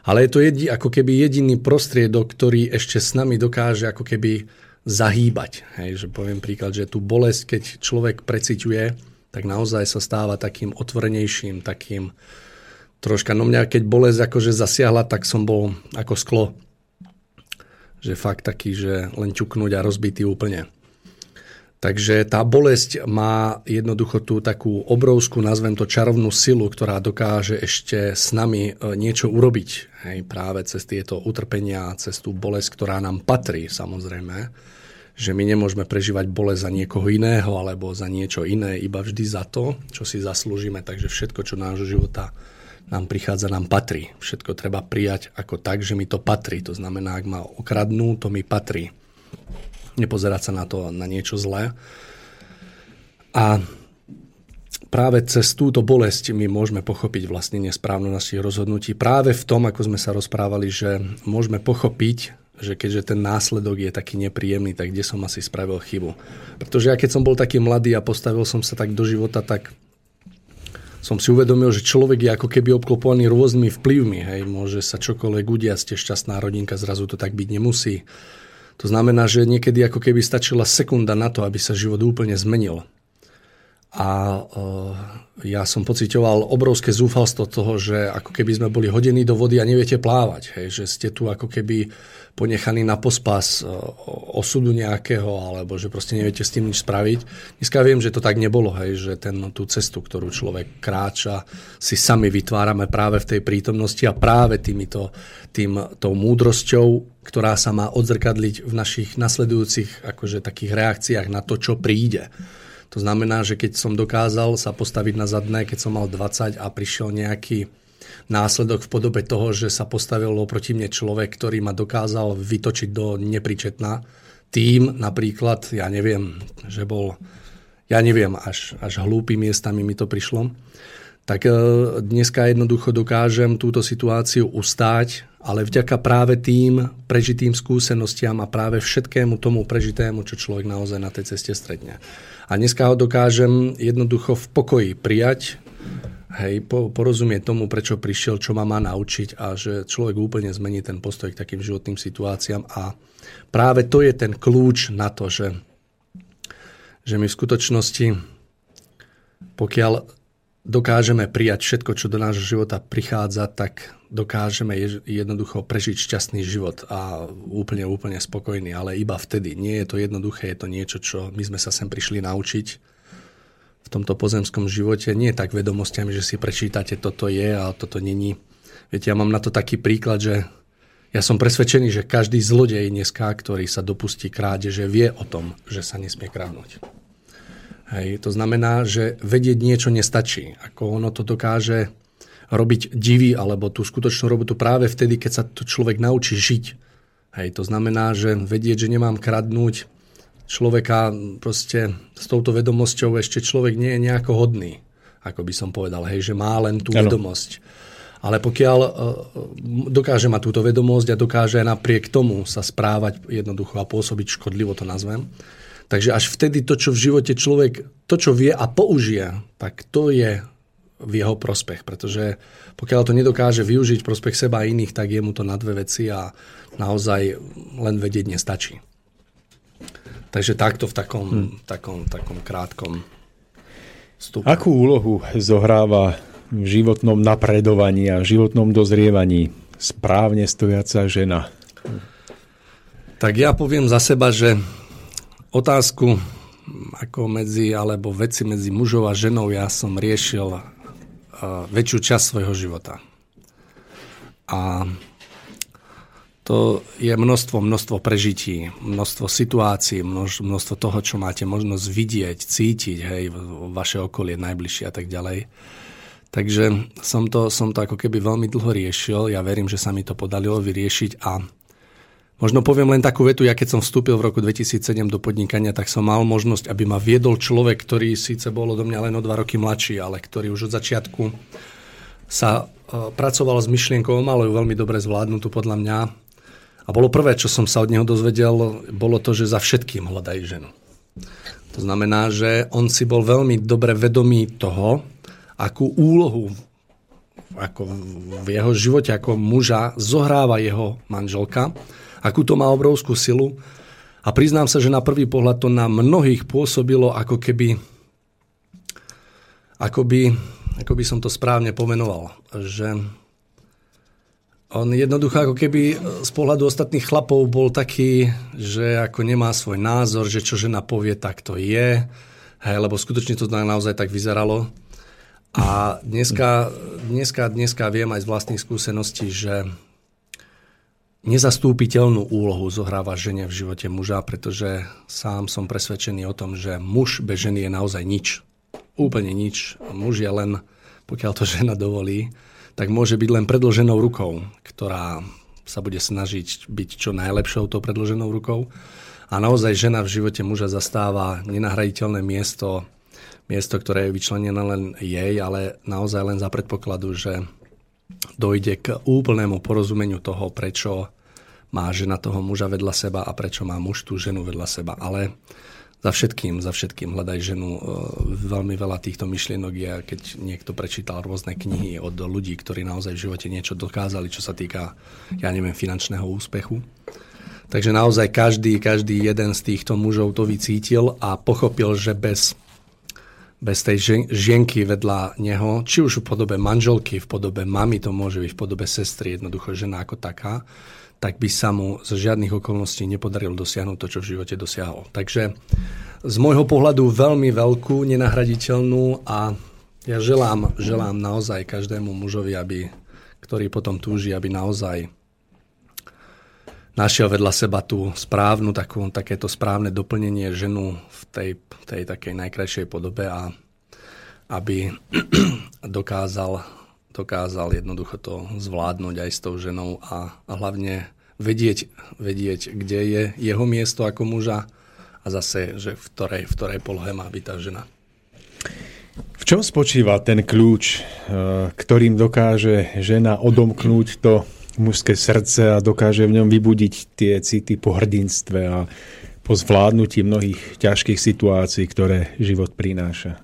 Ale je to jedi, ako keby jediný prostriedok, ktorý ešte s nami dokáže ako keby zahýbať. Hej, že poviem príklad, že tú bolesť, keď človek preciťuje, tak naozaj sa stáva takým otvorenejším, takým troška, no mňa keď bolesť akože zasiahla, tak som bol ako sklo. Že fakt taký, že len ťuknúť a rozbitý úplne. Takže tá bolesť má jednoducho tú takú obrovskú, nazvem to čarovnú silu, ktorá dokáže ešte s nami e, niečo urobiť. Hej, práve cez tieto utrpenia, cez tú bolesť, ktorá nám patrí samozrejme. Že my nemôžeme prežívať bolesť za niekoho iného alebo za niečo iné, iba vždy za to, čo si zaslúžime. Takže všetko, čo nášho života nám prichádza, nám patrí. Všetko treba prijať ako tak, že mi to patrí. To znamená, ak ma okradnú, to mi patrí nepozerať sa na to, na niečo zlé. A práve cez túto bolesť my môžeme pochopiť vlastne nesprávnu našich rozhodnutí. Práve v tom, ako sme sa rozprávali, že môžeme pochopiť, že keďže ten následok je taký nepríjemný, tak kde som asi spravil chybu. Pretože ja keď som bol taký mladý a postavil som sa tak do života, tak som si uvedomil, že človek je ako keby obklopovaný rôznymi vplyvmi. Hej. Môže sa čokoľvek udiať, ste šťastná rodinka, zrazu to tak byť nemusí. To znamená, že niekedy ako keby stačila sekunda na to, aby sa život úplne zmenil. A ja som pocitoval obrovské zúfalstvo toho, že ako keby sme boli hodení do vody a neviete plávať. Hej, že ste tu ako keby ponechaní na pospas osudu nejakého, alebo že proste neviete s tým nič spraviť. Dneska viem, že to tak nebolo, hej, že ten, tú cestu, ktorú človek kráča, si sami vytvárame práve v tej prítomnosti a práve týmito, tým, tou múdrosťou, ktorá sa má odzrkadliť v našich nasledujúcich akože, takých reakciách na to, čo príde. To znamená, že keď som dokázal sa postaviť na zadné, keď som mal 20 a prišiel nejaký následok v podobe toho, že sa postavil oproti mne človek, ktorý ma dokázal vytočiť do nepričetna. Tým napríklad, ja neviem, že bol, ja neviem, až, až hlúpy miestami mi to prišlo, tak e, dneska jednoducho dokážem túto situáciu ustáť, ale vďaka práve tým prežitým skúsenostiam a práve všetkému tomu prežitému, čo človek naozaj na tej ceste stretne. A dneska ho dokážem jednoducho v pokoji prijať, hej, po, porozumie tomu, prečo prišiel, čo ma má naučiť a že človek úplne zmení ten postoj k takým životným situáciám. A práve to je ten kľúč na to, že, že my v skutočnosti, pokiaľ dokážeme prijať všetko, čo do nášho života prichádza, tak dokážeme jednoducho prežiť šťastný život a úplne, úplne spokojný, ale iba vtedy. Nie je to jednoduché, je to niečo, čo my sme sa sem prišli naučiť v tomto pozemskom živote nie tak vedomostiami, že si prečítate, toto je a toto není. Viete, ja mám na to taký príklad, že ja som presvedčený, že každý zlodej dneska, ktorý sa dopustí krádeže, vie o tom, že sa nesmie kradnúť. Hej, to znamená, že vedieť niečo nestačí. Ako ono to dokáže robiť divy alebo tú skutočnú robotu práve vtedy, keď sa to človek naučí žiť. Hej, to znamená, že vedieť, že nemám kradnúť, človeka proste s touto vedomosťou ešte človek nie je nejako hodný, ako by som povedal, hej, že má len tú ano. vedomosť. Ale pokiaľ uh, dokáže mať túto vedomosť a dokáže napriek tomu sa správať jednoducho a pôsobiť škodlivo, to nazvem, takže až vtedy to, čo v živote človek, to, čo vie a použije, tak to je v jeho prospech, pretože pokiaľ to nedokáže využiť prospech seba a iných, tak je mu to na dve veci a naozaj len vedieť nestačí. Takže takto v takom, hmm. takom, takom krátkom vstupu. Akú úlohu zohráva v životnom napredovaní a v životnom dozrievaní správne stojaca žena? Tak ja poviem za seba, že otázku ako medzi, alebo veci medzi mužov a ženou ja som riešil uh, väčšiu časť svojho života. A to je množstvo, množstvo prežití, množstvo situácií, množ, množstvo toho, čo máte možnosť vidieť, cítiť, hej, vaše okolie najbližšie a tak ďalej. Takže som to, som to ako keby veľmi dlho riešil. Ja verím, že sa mi to podarilo vyriešiť a možno poviem len takú vetu, ja keď som vstúpil v roku 2007 do podnikania, tak som mal možnosť, aby ma viedol človek, ktorý síce bol do mňa len o dva roky mladší, ale ktorý už od začiatku sa uh, pracoval s myšlienkou, mal ju veľmi dobre zvládnutú podľa mňa a bolo prvé, čo som sa od neho dozvedel, bolo to, že za všetkým hľadajú ženu. To znamená, že on si bol veľmi dobre vedomý toho, akú úlohu ako v jeho živote ako muža zohráva jeho manželka, akú to má obrovskú silu. A priznám sa, že na prvý pohľad to na mnohých pôsobilo ako keby ako by, ako by som to správne pomenoval, že on jednoducho ako keby z pohľadu ostatných chlapov bol taký, že ako nemá svoj názor, že čo žena povie, tak to je. Hej, lebo skutočne to naozaj tak vyzeralo. A dneska, dneska, dneska viem aj z vlastných skúseností, že nezastúpiteľnú úlohu zohráva žene v živote muža, pretože sám som presvedčený o tom, že muž bez ženy je naozaj nič. Úplne nič. Muž je len, pokiaľ to žena dovolí, tak môže byť len predlženou rukou, ktorá sa bude snažiť byť čo najlepšou tou predlženou rukou. A naozaj žena v živote muža zastáva nenahraditeľné miesto, miesto, ktoré je vyčlenené len jej, ale naozaj len za predpokladu, že dojde k úplnému porozumeniu toho, prečo má žena toho muža vedľa seba a prečo má muž tú ženu vedľa seba. Ale za všetkým, za všetkým hľadaj ženu. E, veľmi veľa týchto myšlienok je, keď niekto prečítal rôzne knihy od ľudí, ktorí naozaj v živote niečo dokázali, čo sa týka, ja neviem, finančného úspechu. Takže naozaj každý, každý jeden z týchto mužov to vycítil a pochopil, že bez, bez tej žienky vedľa neho, či už v podobe manželky, v podobe mamy, to môže byť v podobe sestry, jednoducho žena ako taká, tak by sa mu z žiadnych okolností nepodarilo dosiahnuť to, čo v živote dosiahol. Takže z môjho pohľadu veľmi veľkú, nenahraditeľnú a ja želám, želám naozaj každému mužovi, aby, ktorý potom túži, aby naozaj našiel vedľa seba tú správnu, takú, takéto správne doplnenie ženu v tej, tej takej najkrajšej podobe a aby [CLEARS THROAT] dokázal, dokázal jednoducho to zvládnuť aj s tou ženou a, a hlavne vedieť, vedieť, kde je jeho miesto ako muža a zase, že v ktorej, v ktorej polohe má byť tá žena. V čom spočíva ten kľúč, eh, ktorým dokáže žena odomknúť to mužské srdce a dokáže v ňom vybudiť tie city po hrdinstve a po zvládnutí mnohých ťažkých situácií, ktoré život prináša?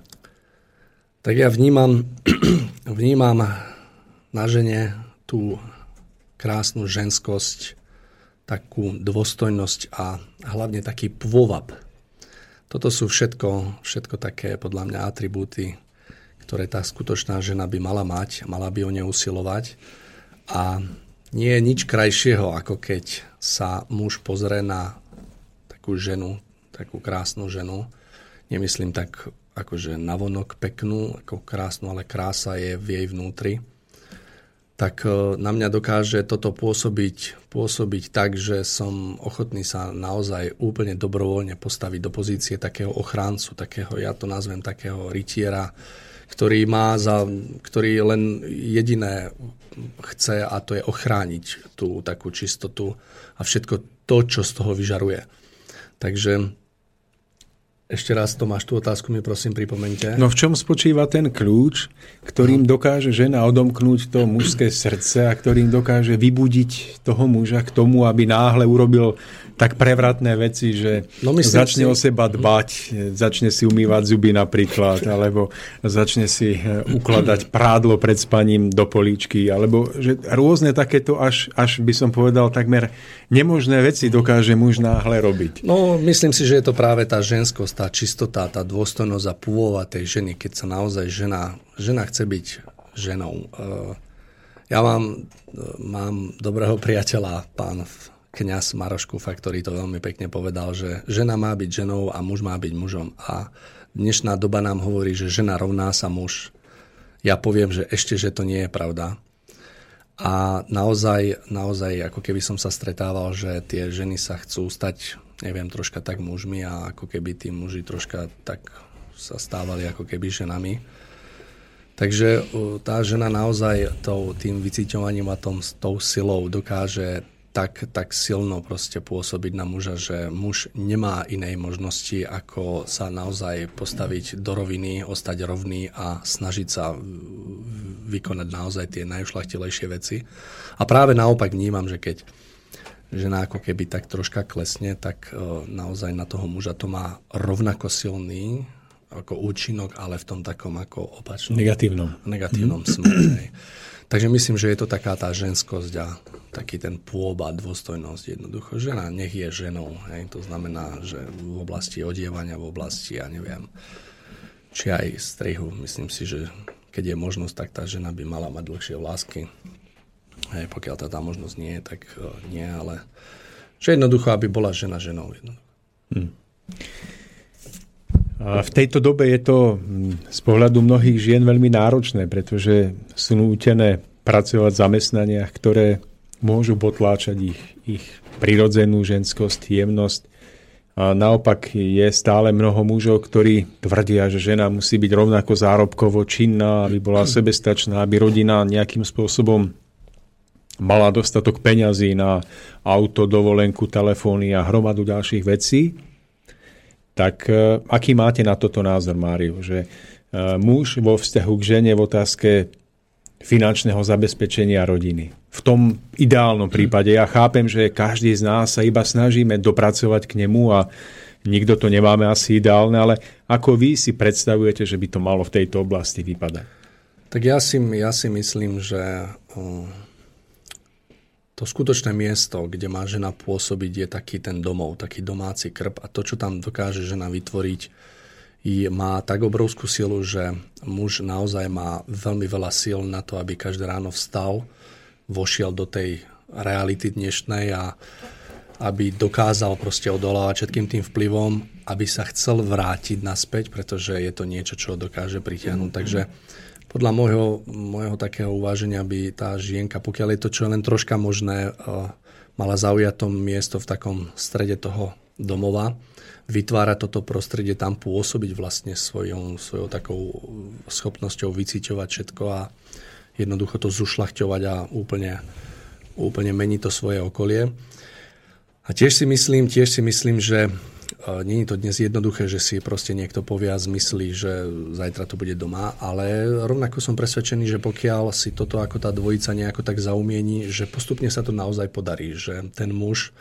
Tak ja vnímam, [CLEARS THROAT] vnímam na žene tú krásnu ženskosť, takú dôstojnosť a hlavne taký pôvab. Toto sú všetko, všetko také podľa mňa atribúty, ktoré tá skutočná žena by mala mať, mala by o ne usilovať. A nie je nič krajšieho, ako keď sa muž pozrie na takú ženu, takú krásnu ženu. Nemyslím tak akože navonok peknú, ako krásnu, ale krása je v jej vnútri tak e, na mňa dokáže toto pôsobiť, pôsobiť tak, že som ochotný sa naozaj úplne dobrovoľne postaviť do pozície takého ochráncu, takého, ja to nazvem takého rytiera, ktorý má za, ktorý len jediné chce a to je ochrániť tú takú čistotu a všetko to, čo z toho vyžaruje. Takže ešte raz, Tomáš, tú otázku mi prosím pripomente. No v čom spočíva ten kľúč, ktorým dokáže žena odomknúť to mužské srdce a ktorým dokáže vybudiť toho muža k tomu, aby náhle urobil tak prevratné veci, že no začne si... o seba dbať, začne si umývať zuby napríklad, alebo začne si e, ukladať prádlo pred spaním do políčky, alebo že rôzne takéto až, až by som povedal takmer nemožné veci dokáže muž náhle robiť. No, myslím si, že je to práve tá ženskosť, tá čistota, tá dôstojnosť a pôvova tej ženy, keď sa naozaj žena, žena chce byť ženou. E, ja mám, e, mám dobrého priateľa, pán kňaz Maroš Kufa, ktorý to veľmi pekne povedal, že žena má byť ženou a muž má byť mužom. A dnešná doba nám hovorí, že žena rovná sa muž. Ja poviem, že ešte, že to nie je pravda. A naozaj, naozaj, ako keby som sa stretával, že tie ženy sa chcú stať, neviem, troška tak mužmi a ako keby tí muži troška tak sa stávali ako keby ženami. Takže tá žena naozaj tým vycíťovaním a tom, tou silou dokáže tak, tak silno proste pôsobiť na muža, že muž nemá inej možnosti, ako sa naozaj postaviť do roviny, ostať rovný a snažiť sa vykonať naozaj tie najušlachtilejšie veci. A práve naopak vnímam, že keď žena ako keby tak troška klesne, tak e, naozaj na toho muža to má rovnako silný ako účinok, ale v tom takom ako opačnom. Negatívnom. Negatívnom mm. smere. Takže myslím, že je to taká tá ženskosť a taký ten pôba, dôstojnosť jednoducho. Žena nech je ženou. Hej. To znamená, že v oblasti odievania, v oblasti, ja neviem, či aj strihu, myslím si, že keď je možnosť, tak tá žena by mala mať dlhšie vlásky. Hej, pokiaľ tá, tá možnosť nie je, tak uh, nie, ale že jednoducho, aby bola žena ženou. Jednoducho. Hmm. V tejto dobe je to hm, z pohľadu mnohých žien veľmi náročné, pretože sú nútené pracovať v zamestnaniach, ktoré môžu potláčať ich, ich prirodzenú ženskosť, jemnosť. A naopak je stále mnoho mužov, ktorí tvrdia, že žena musí byť rovnako zárobkovo činná, aby bola sebestačná, aby rodina nejakým spôsobom mala dostatok peňazí na auto, dovolenku, telefóny a hromadu ďalších vecí. Tak e, aký máte na toto názor, Máriu? Že e, muž vo vzťahu k žene v otázke finančného zabezpečenia rodiny. V tom ideálnom prípade. Ja chápem, že každý z nás sa iba snažíme dopracovať k nemu a nikto to nemáme asi ideálne, ale ako vy si predstavujete, že by to malo v tejto oblasti vypadať? Tak ja si, ja si myslím, že to skutočné miesto, kde má žena pôsobiť, je taký ten domov, taký domáci krb a to, čo tam dokáže žena vytvoriť, má tak obrovskú silu, že muž naozaj má veľmi veľa síl na to, aby každé ráno vstal, vošiel do tej reality dnešnej a aby dokázal proste odolávať všetkým tým vplyvom, aby sa chcel vrátiť naspäť, pretože je to niečo, čo dokáže pritiahnuť. Takže podľa môjho, môjho takého uváženia by tá žienka, pokiaľ je to čo len troška možné, uh, mala zaujať to miesto v takom strede toho domova, vytvárať toto prostredie, tam pôsobiť vlastne svojou, svojou takou schopnosťou vycíťovať všetko a jednoducho to zušľachťovať a úplne, úplne meniť to svoje okolie. A tiež si myslím, tiež si myslím, že je to dnes jednoduché, že si proste niekto povie a zmyslí, že zajtra to bude doma, ale rovnako som presvedčený, že pokiaľ si toto ako tá dvojica nejako tak zaumieni, že postupne sa to naozaj podarí, že ten muž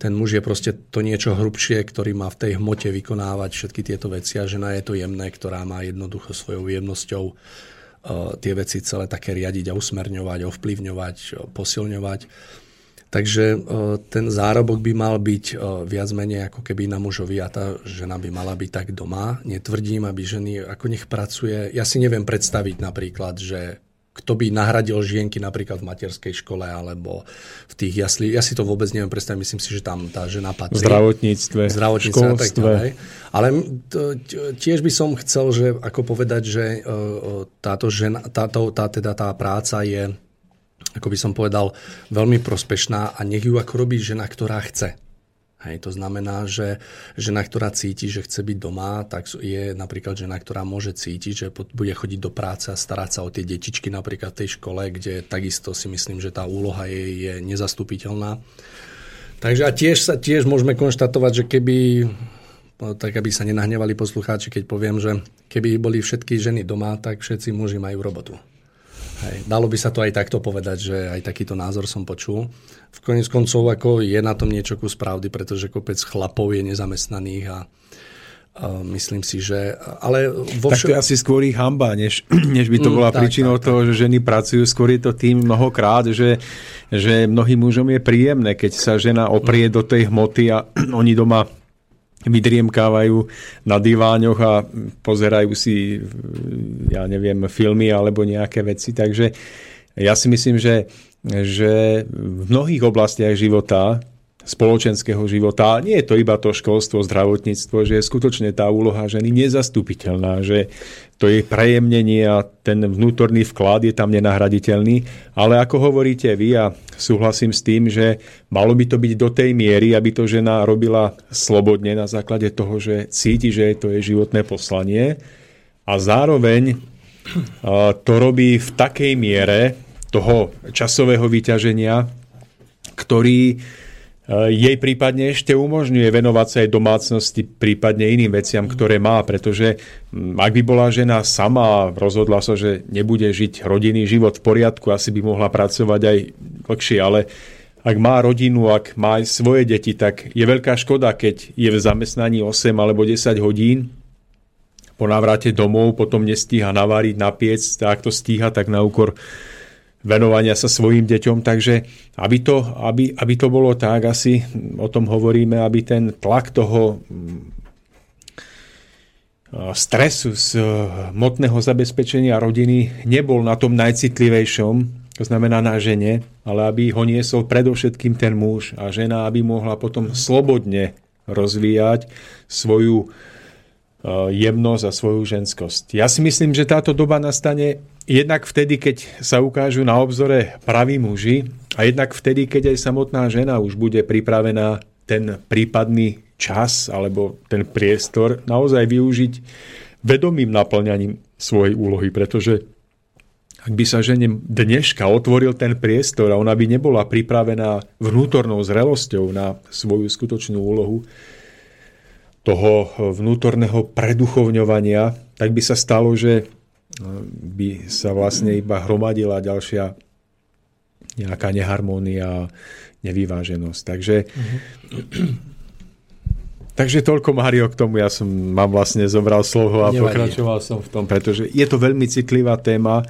ten muž je proste to niečo hrubšie, ktorý má v tej hmote vykonávať všetky tieto veci a žena je to jemné, ktorá má jednoducho svojou jemnosťou uh, tie veci celé také riadiť a usmerňovať, ovplyvňovať, posilňovať. Takže uh, ten zárobok by mal byť uh, viac menej ako keby na mužovi a tá žena by mala byť tak doma. Netvrdím, aby ženy ako nech pracuje. Ja si neviem predstaviť napríklad, že kto by nahradil žienky napríklad v materskej škole alebo v tých jasli. Ja si to vôbec neviem predstaviť, myslím si, že tam tá žena patrí. V zdravotníctve, v zdravotníctve a tak ďalej. Ale tiež by som chcel, že ako povedať, že e, e, táto, žena, táto, tá, teda tá práca je, ako by som povedal, veľmi prospešná a nech ju ako robí žena, ktorá chce. Hej, to znamená, že žena, ktorá cíti, že chce byť doma, tak je napríklad žena, ktorá môže cítiť, že bude chodiť do práce a starať sa o tie detičky napríklad v tej škole, kde takisto si myslím, že tá úloha je, je nezastupiteľná. Takže a tiež sa tiež môžeme konštatovať, že keby tak aby sa nenahnevali poslucháči, keď poviem, že keby boli všetky ženy doma, tak všetci muži majú robotu. Hej. Dalo by sa to aj takto povedať, že aj takýto názor som počul. V koniec koncov ako je na tom niečo kus pravdy, pretože kopec chlapov je nezamestnaných a Uh, myslím si, že... Ale vo. Tak to je asi skôr ich hamba, než, [CLEARS THROAT] než by to mm, bola mm, príčinou tak, toho, tak. že ženy pracujú. Skôr je to tým mnohokrát, že, že mnohým mužom je príjemné, keď sa žena oprie mm. do tej hmoty a [CLEARS THROAT] oni doma vydriemkávajú na diváňoch a pozerajú si, ja neviem, filmy alebo nejaké veci. Takže ja si myslím, že, že v mnohých oblastiach života spoločenského života. Nie je to iba to školstvo, zdravotníctvo, že je skutočne tá úloha ženy nezastupiteľná, že to je prejemnenie a ten vnútorný vklad je tam nenahraditeľný. Ale ako hovoríte vy, a súhlasím s tým, že malo by to byť do tej miery, aby to žena robila slobodne na základe toho, že cíti, že to je životné poslanie a zároveň to robí v takej miere toho časového vyťaženia, ktorý jej prípadne ešte umožňuje venovať sa aj domácnosti, prípadne iným veciam, ktoré má, pretože hm, ak by bola žena sama rozhodla sa, že nebude žiť rodinný život v poriadku, asi by mohla pracovať aj dlhšie, ale ak má rodinu, ak má aj svoje deti, tak je veľká škoda, keď je v zamestnaní 8 alebo 10 hodín, po návrate domov potom nestíha naváriť, napiec, tak to stíha, tak na úkor venovania sa svojim deťom, takže aby to, aby, aby to bolo tak, asi o tom hovoríme, aby ten tlak toho mm, stresu z eh, motného zabezpečenia rodiny nebol na tom najcitlivejšom, to znamená na žene, ale aby ho niesol predovšetkým ten muž a žena, aby mohla potom slobodne rozvíjať svoju eh, jemnosť a svoju ženskosť. Ja si myslím, že táto doba nastane jednak vtedy, keď sa ukážu na obzore praví muži a jednak vtedy, keď aj samotná žena už bude pripravená ten prípadný čas alebo ten priestor naozaj využiť vedomým naplňaním svojej úlohy, pretože ak by sa žene dneška otvoril ten priestor a ona by nebola pripravená vnútornou zrelosťou na svoju skutočnú úlohu toho vnútorného preduchovňovania, tak by sa stalo, že by sa vlastne iba hromadila ďalšia nejaká neharmónia, nevyváženosť. Takže, uh-huh. takže toľko, Mario, k tomu. Ja som mám vlastne zobral slovo a pokračoval som v tom, pretože je to veľmi citlivá téma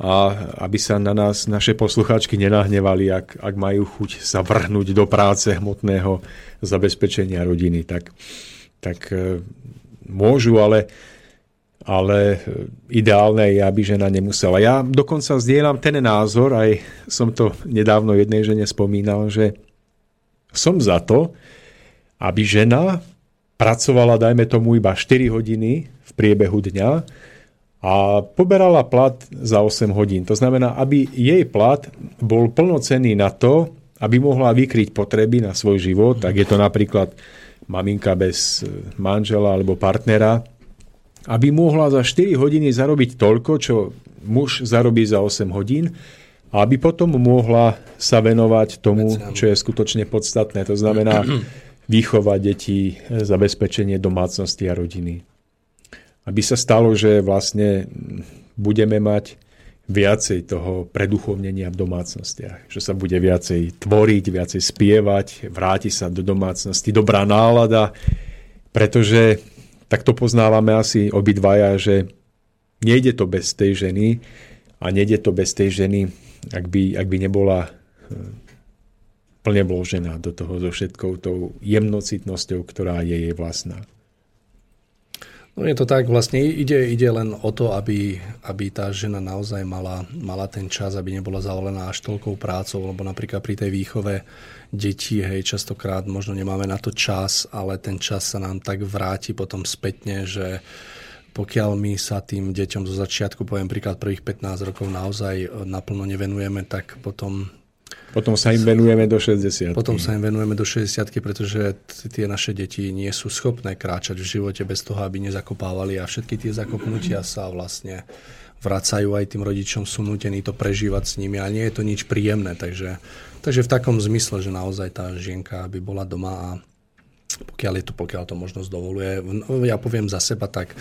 a aby sa na nás naše poslucháčky nenahnevali, ak, ak majú chuť sa vrhnúť do práce hmotného zabezpečenia rodiny, tak, tak e, môžu, ale ale ideálne je, aby žena nemusela. Ja dokonca zdieľam ten názor, aj som to nedávno jednej žene spomínal, že som za to, aby žena pracovala, dajme tomu, iba 4 hodiny v priebehu dňa a poberala plat za 8 hodín. To znamená, aby jej plat bol plnocenný na to, aby mohla vykryť potreby na svoj život, tak je to napríklad maminka bez manžela alebo partnera, aby mohla za 4 hodiny zarobiť toľko, čo muž zarobí za 8 hodín, a aby potom mohla sa venovať tomu, čo je skutočne podstatné. To znamená [CLEARS THROAT] výchova detí, zabezpečenie domácnosti a rodiny aby sa stalo, že vlastne budeme mať viacej toho preduchovnenia v domácnostiach. Že sa bude viacej tvoriť, viacej spievať, vráti sa do domácnosti dobrá nálada, pretože tak to poznávame asi obidvaja, že nejde to bez tej ženy a nejde to bez tej ženy, ak by, ak by nebola eh, plne vložená do toho so všetkou tou jemnocitnosťou, ktorá je jej vlastná. No je to tak, vlastne ide, ide len o to, aby, aby tá žena naozaj mala, mala ten čas, aby nebola zavolená až toľkou prácou, lebo napríklad pri tej výchove detí, hej, častokrát možno nemáme na to čas, ale ten čas sa nám tak vráti potom spätne, že pokiaľ my sa tým deťom zo začiatku, poviem príklad prvých 15 rokov naozaj naplno nevenujeme, tak potom potom sa im venujeme do 60. Potom sa im venujeme do 60, pretože tie naše deti nie sú schopné kráčať v živote bez toho, aby nezakopávali a všetky tie zakopnutia sa vlastne vracajú aj tým rodičom, sú nutení to prežívať s nimi a nie je to nič príjemné. Takže, takže v takom zmysle, že naozaj tá žienka by bola doma a pokiaľ je to, pokiaľ to možnosť dovoluje. No, ja poviem za seba tak,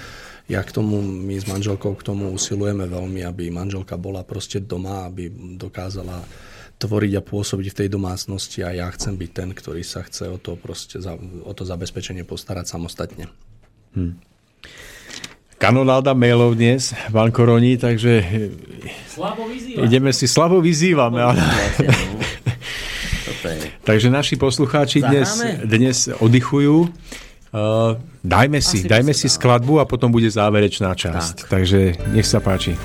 ja k tomu, my s manželkou k tomu usilujeme veľmi, aby manželka bola proste doma, aby dokázala tvoriť a pôsobiť v tej domácnosti a ja chcem byť ten, ktorý sa chce o to, proste, o to zabezpečenie postarať samostatne. Hmm. Kanonáda mailov dnes, pán Koroni, takže slabo ideme si, slabo vyzývame. Ale... Takže naši poslucháči dnes, dnes oddychujú. Uh, dajme si, Asi dajme si skladbu a potom bude záverečná časť. Tak. Takže nech sa páči.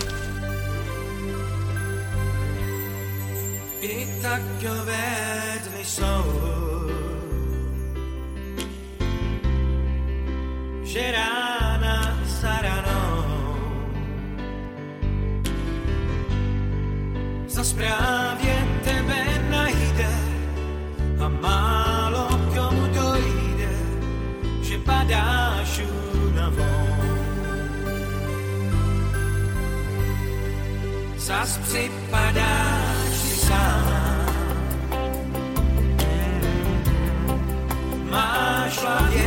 Zas připadáš sám. Máš hlavě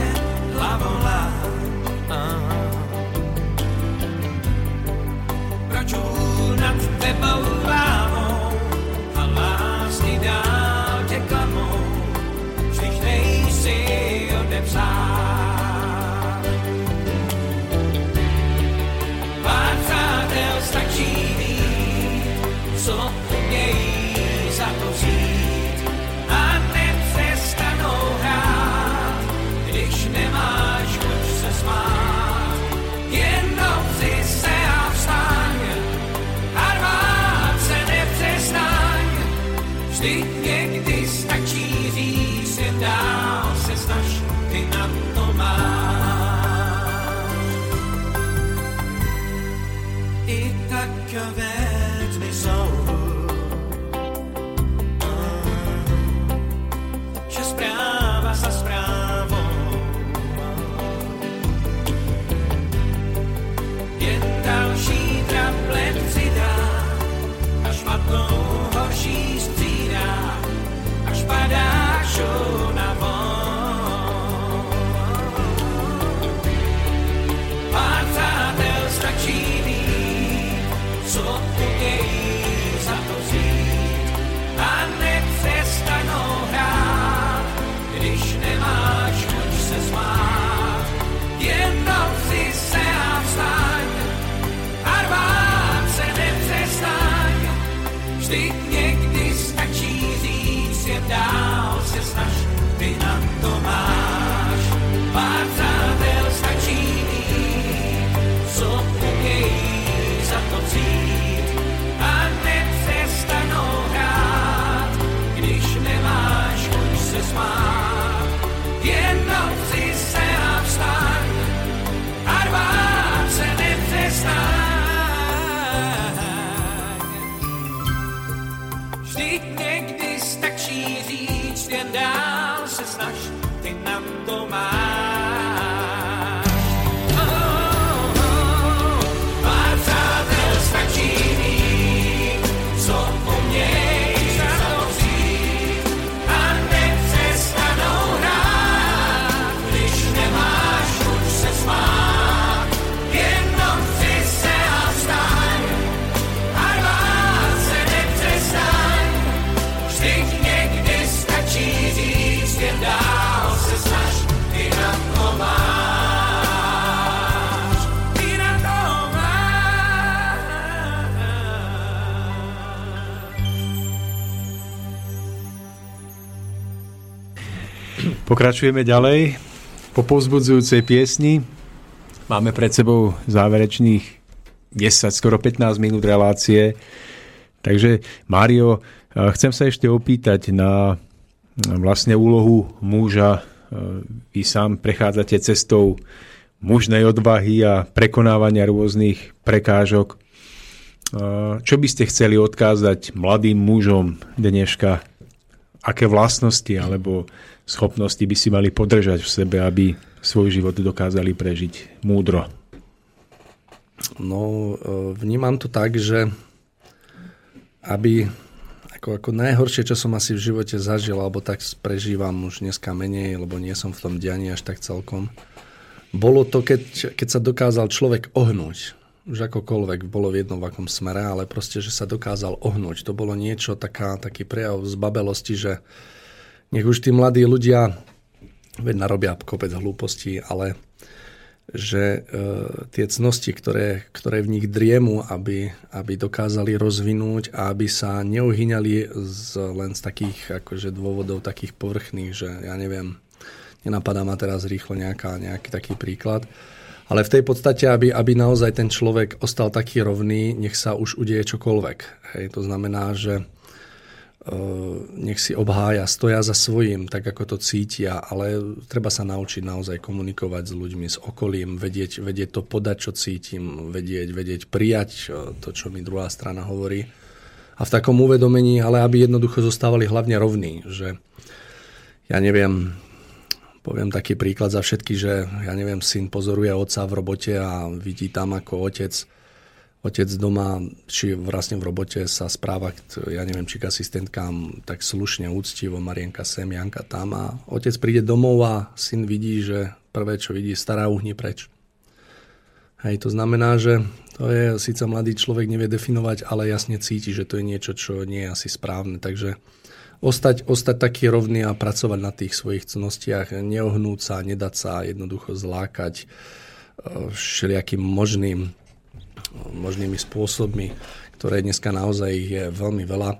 Pokračujeme ďalej. Po povzbudzujúcej piesni máme pred sebou záverečných 10, skoro 15 minút relácie. Takže Mário, eh, chcem sa ešte opýtať na vlastne úlohu muža. Eh, Vy sám prechádzate cestou mužnej odvahy a prekonávania rôznych prekážok. Eh, Čo by ste chceli odkázať mladým mužom dneška? Aké vlastnosti alebo schopnosti by si mali podržať v sebe, aby svoj život dokázali prežiť múdro? No, e, vnímam to tak, že aby ako, ako najhoršie, čo som asi v živote zažil, alebo tak prežívam už dneska menej, lebo nie som v tom dianí až tak celkom, bolo to, keď, keď sa dokázal človek ohnúť. Už akokoľvek bolo v jednom v akom smere, ale proste, že sa dokázal ohnúť. To bolo niečo, taká, taký prejav zbabelosti, že nech už tí mladí ľudia, veď narobia kopec hlúpostí, ale že e, tie cnosti, ktoré, ktoré v nich driemu, aby, aby dokázali rozvinúť a aby sa neuhyňali z, len z takých akože dôvodov takých povrchných, že ja neviem, nenapadá ma teraz rýchlo nejaká, nejaký taký príklad, ale v tej podstate, aby, aby naozaj ten človek ostal taký rovný, nech sa už udeje čokoľvek. Hej, to znamená, že nech si obhája, stoja za svojím, tak ako to cítia, ale treba sa naučiť naozaj komunikovať s ľuďmi, s okolím, vedieť, vedieť to podať, čo cítim, vedieť, vedieť prijať to, čo mi druhá strana hovorí. A v takom uvedomení, ale aby jednoducho zostávali hlavne rovní, že ja neviem, poviem taký príklad za všetky, že ja neviem, syn pozoruje otca v robote a vidí tam, ako otec otec doma, či vlastne v robote sa správa, ja neviem, či k asistentkám tak slušne, úctivo, Marienka sem, Janka tam a otec príde domov a syn vidí, že prvé, čo vidí, stará uhni preč. Hej, to znamená, že to je, síce mladý človek nevie definovať, ale jasne cíti, že to je niečo, čo nie je asi správne. Takže ostať, ostať taký rovný a pracovať na tých svojich cnostiach, neohnúť sa, nedať sa jednoducho zlákať eh, všelijakým možným možnými spôsobmi, ktoré dneska naozaj je veľmi veľa.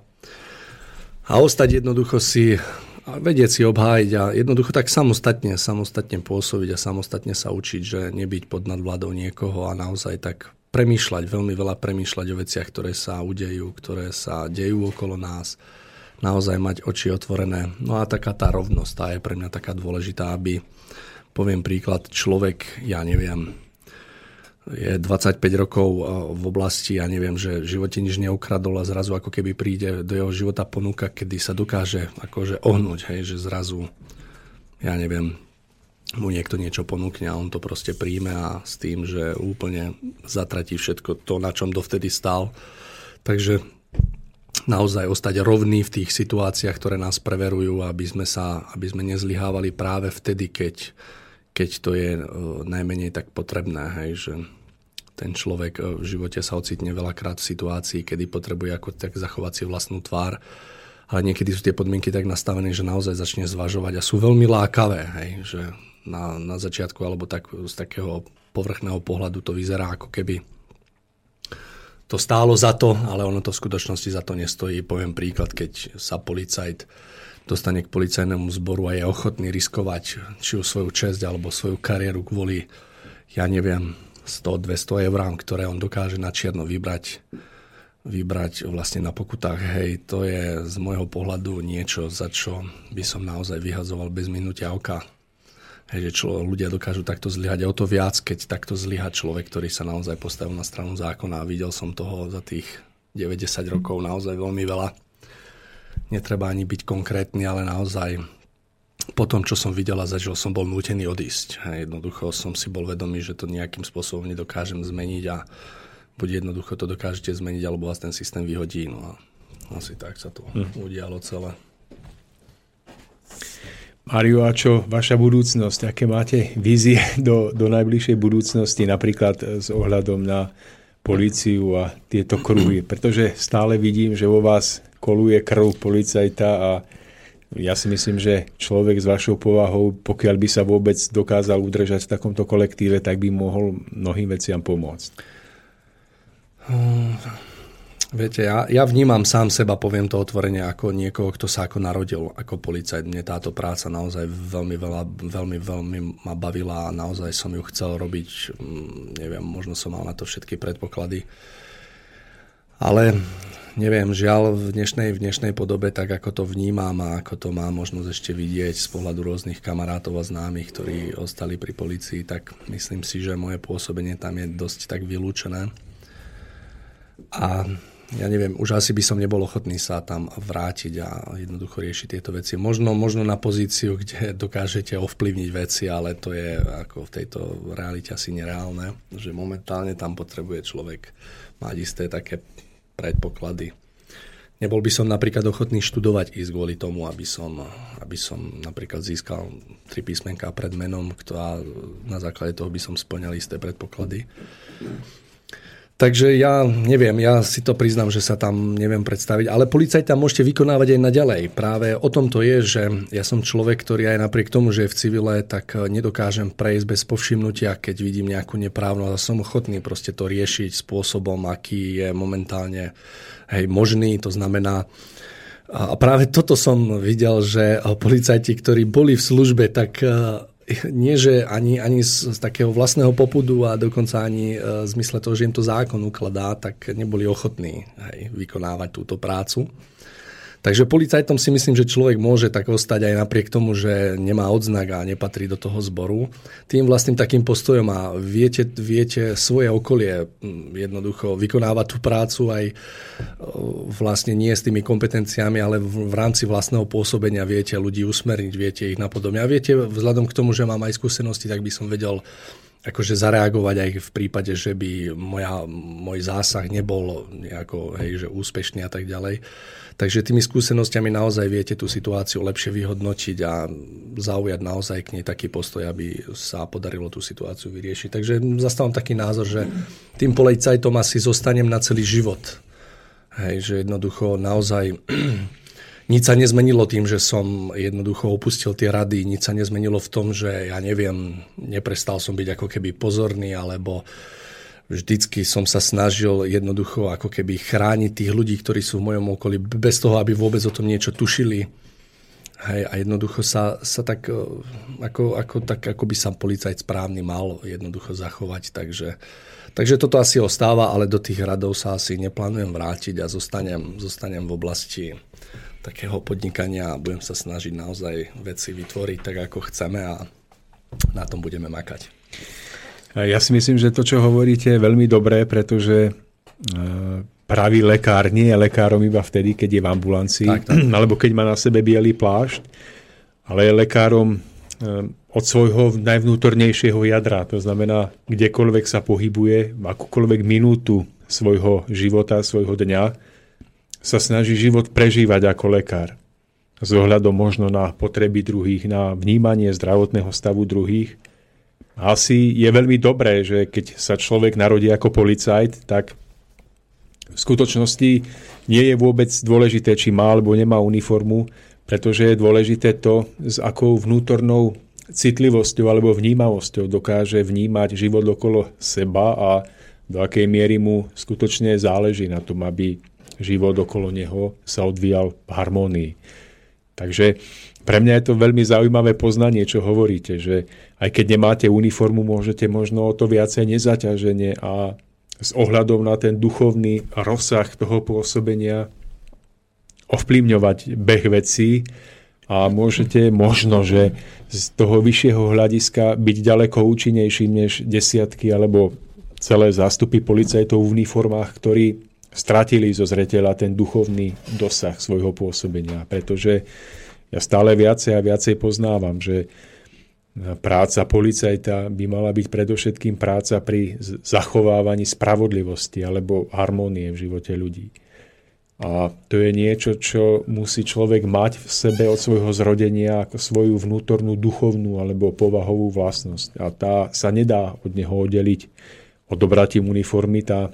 A ostať jednoducho si, vedieť si obhájiť a jednoducho tak samostatne, samostatne pôsobiť a samostatne sa učiť, že nebyť pod nadvládou niekoho a naozaj tak premýšľať, veľmi veľa premýšľať o veciach, ktoré sa udejú, ktoré sa dejú okolo nás, naozaj mať oči otvorené. No a taká tá rovnosť, tá je pre mňa taká dôležitá, aby, poviem príklad, človek, ja neviem, je 25 rokov v oblasti, ja neviem, že v živote nič neukradol a zrazu ako keby príde do jeho života ponuka, kedy sa dokáže akože ohnúť, hej, že zrazu, ja neviem, mu niekto niečo ponúkne a on to proste príjme a s tým, že úplne zatratí všetko to, na čom dovtedy stál. Takže naozaj ostať rovný v tých situáciách, ktoré nás preverujú, aby sme, sa, aby sme nezlyhávali práve vtedy, keď, keď to je uh, najmenej tak potrebné. Hej, že ten človek e, v živote sa ocitne veľakrát v situácii, kedy potrebuje ako tak zachovať si vlastnú tvár, ale niekedy sú tie podmienky tak nastavené, že naozaj začne zvažovať a sú veľmi lákavé, hej, že na, na začiatku alebo tak, z takého povrchného pohľadu to vyzerá ako keby to stálo za to, ale ono to v skutočnosti za to nestojí. Poviem príklad, keď sa policajt dostane k policajnému zboru a je ochotný riskovať či už svoju česť alebo svoju kariéru kvôli, ja neviem, 100-200 eurám, ktoré on dokáže na čierno vybrať, vybrať vlastne na pokutách. Hej, to je z môjho pohľadu niečo, za čo by som naozaj vyhazoval bez minutia oka. Hej, že člo, ľudia dokážu takto zlyhať. A o to viac, keď takto zlyha človek, ktorý sa naozaj postavil na stranu zákona. A videl som toho za tých 90 rokov naozaj veľmi veľa. Netreba ani byť konkrétny, ale naozaj po tom, čo som videl a zažil, som bol nútený odísť. A jednoducho som si bol vedomý, že to nejakým spôsobom nedokážem zmeniť a buď jednoducho to dokážete zmeniť, alebo vás ten systém vyhodí. No a asi tak sa to hm. udialo celé. Mario, a čo vaša budúcnosť? Aké máte vízie [LAUGHS] do, do najbližšej budúcnosti, napríklad s ohľadom na policiu a tieto kruhy? Pretože stále vidím, že vo vás koluje krv policajta a ja si myslím, že človek s vašou povahou, pokiaľ by sa vôbec dokázal udržať v takomto kolektíve, tak by mohol mnohým veciam pomôcť. Viete, ja, ja vnímam sám seba, poviem to otvorene, ako niekoho, kto sa ako narodil ako policajt. Mne táto práca naozaj veľmi, veľa, veľmi, veľmi ma bavila a naozaj som ju chcel robiť. mm, Neviem, možno som mal na to všetky predpoklady. Ale neviem, žiaľ v dnešnej, v dnešnej podobe, tak ako to vnímam a ako to mám možnosť ešte vidieť z pohľadu rôznych kamarátov a známych, ktorí ostali pri policii, tak myslím si, že moje pôsobenie tam je dosť tak vylúčené. A ja neviem, už asi by som nebol ochotný sa tam vrátiť a jednoducho riešiť tieto veci. Možno, možno na pozíciu, kde [LAUGHS] dokážete ovplyvniť veci, ale to je ako v tejto realite asi nereálne, že momentálne tam potrebuje človek mať isté také predpoklady. Nebol by som napríklad ochotný študovať ísť kvôli tomu, aby som, aby som napríklad získal tri písmenká pred menom, a na základe toho by som splňal isté predpoklady. Takže ja neviem, ja si to priznám, že sa tam neviem predstaviť, ale policajta môžete vykonávať aj naďalej. Práve o tom to je, že ja som človek, ktorý aj napriek tomu, že je v civile, tak nedokážem prejsť bez povšimnutia, keď vidím nejakú neprávnosť a som ochotný proste to riešiť spôsobom, aký je momentálne hej, možný. To znamená, a práve toto som videl, že policajti, ktorí boli v službe, tak nie, že ani, ani z, z takého vlastného popudu a dokonca ani e, v zmysle toho, že im to zákon ukladá, tak neboli ochotní hej, vykonávať túto prácu. Takže policajtom si myslím, že človek môže tak ostať aj napriek tomu, že nemá odznak a nepatrí do toho zboru. Tým vlastným takým postojom a viete, viete svoje okolie mm, jednoducho vykonávať tú prácu aj e, vlastne nie s tými kompetenciami, ale v, rámci vlastného pôsobenia viete ľudí usmerniť, viete ich napodobne. A viete, vzhľadom k tomu, že mám aj skúsenosti, tak by som vedel akože zareagovať aj v prípade, že by moja, môj zásah nebol nejako, hej, že úspešný a tak ďalej. Takže tými skúsenostiami naozaj viete tú situáciu lepšie vyhodnotiť a zaujať naozaj k nej taký postoj, aby sa podarilo tú situáciu vyriešiť. Takže zastávam taký názor, že tým policajtom asi zostanem na celý život. Hej, že jednoducho naozaj [CLEARS THROAT] nič sa nezmenilo tým, že som jednoducho opustil tie rady, nič sa nezmenilo v tom, že ja neviem, neprestal som byť ako keby pozorný, alebo vždycky som sa snažil jednoducho ako keby chrániť tých ľudí, ktorí sú v mojom okolí, bez toho, aby vôbec o tom niečo tušili. Hej, a jednoducho sa, sa tak, e, ako, ako, tak, ako by sa policajt správny mal jednoducho zachovať. Takže, takže toto asi ostáva, ale do tých radov sa asi neplánujem vrátiť a zostanem, zostanem v oblasti takého podnikania a budem sa snažiť naozaj veci vytvoriť tak, ako chceme a na tom budeme makať. Ja si myslím, že to, čo hovoríte, je veľmi dobré, pretože e, pravý lekár nie je lekárom iba vtedy, keď je v ambulancii, tak, tak. [CLEARS THROAT] alebo keď má na sebe biely plášť, ale je lekárom e, od svojho najvnútornejšieho jadra. To znamená, kdekoľvek sa pohybuje, v akúkoľvek minútu svojho života, svojho dňa, sa snaží život prežívať ako lekár. S ohľadom možno na potreby druhých, na vnímanie zdravotného stavu druhých asi je veľmi dobré, že keď sa človek narodí ako policajt, tak v skutočnosti nie je vôbec dôležité, či má alebo nemá uniformu, pretože je dôležité to, s akou vnútornou citlivosťou alebo vnímavosťou dokáže vnímať život okolo seba a do akej miery mu skutočne záleží na tom, aby život okolo neho sa odvíjal v harmónii. Takže pre mňa je to veľmi zaujímavé poznanie, čo hovoríte, že aj keď nemáte uniformu, môžete možno o to viacej nezaťaženie a s ohľadom na ten duchovný rozsah toho pôsobenia ovplyvňovať beh vecí a môžete možno, že z toho vyššieho hľadiska byť ďaleko účinnejší než desiatky alebo celé zástupy policajtov v uniformách, ktorí stratili zo zreteľa ten duchovný dosah svojho pôsobenia, pretože ja stále viacej a viacej poznávam, že práca policajta by mala byť predovšetkým práca pri zachovávaní spravodlivosti alebo harmónie v živote ľudí. A to je niečo, čo musí človek mať v sebe od svojho zrodenia ako svoju vnútornú duchovnú alebo povahovú vlastnosť. A tá sa nedá od neho oddeliť. Odobratím uniformy, tá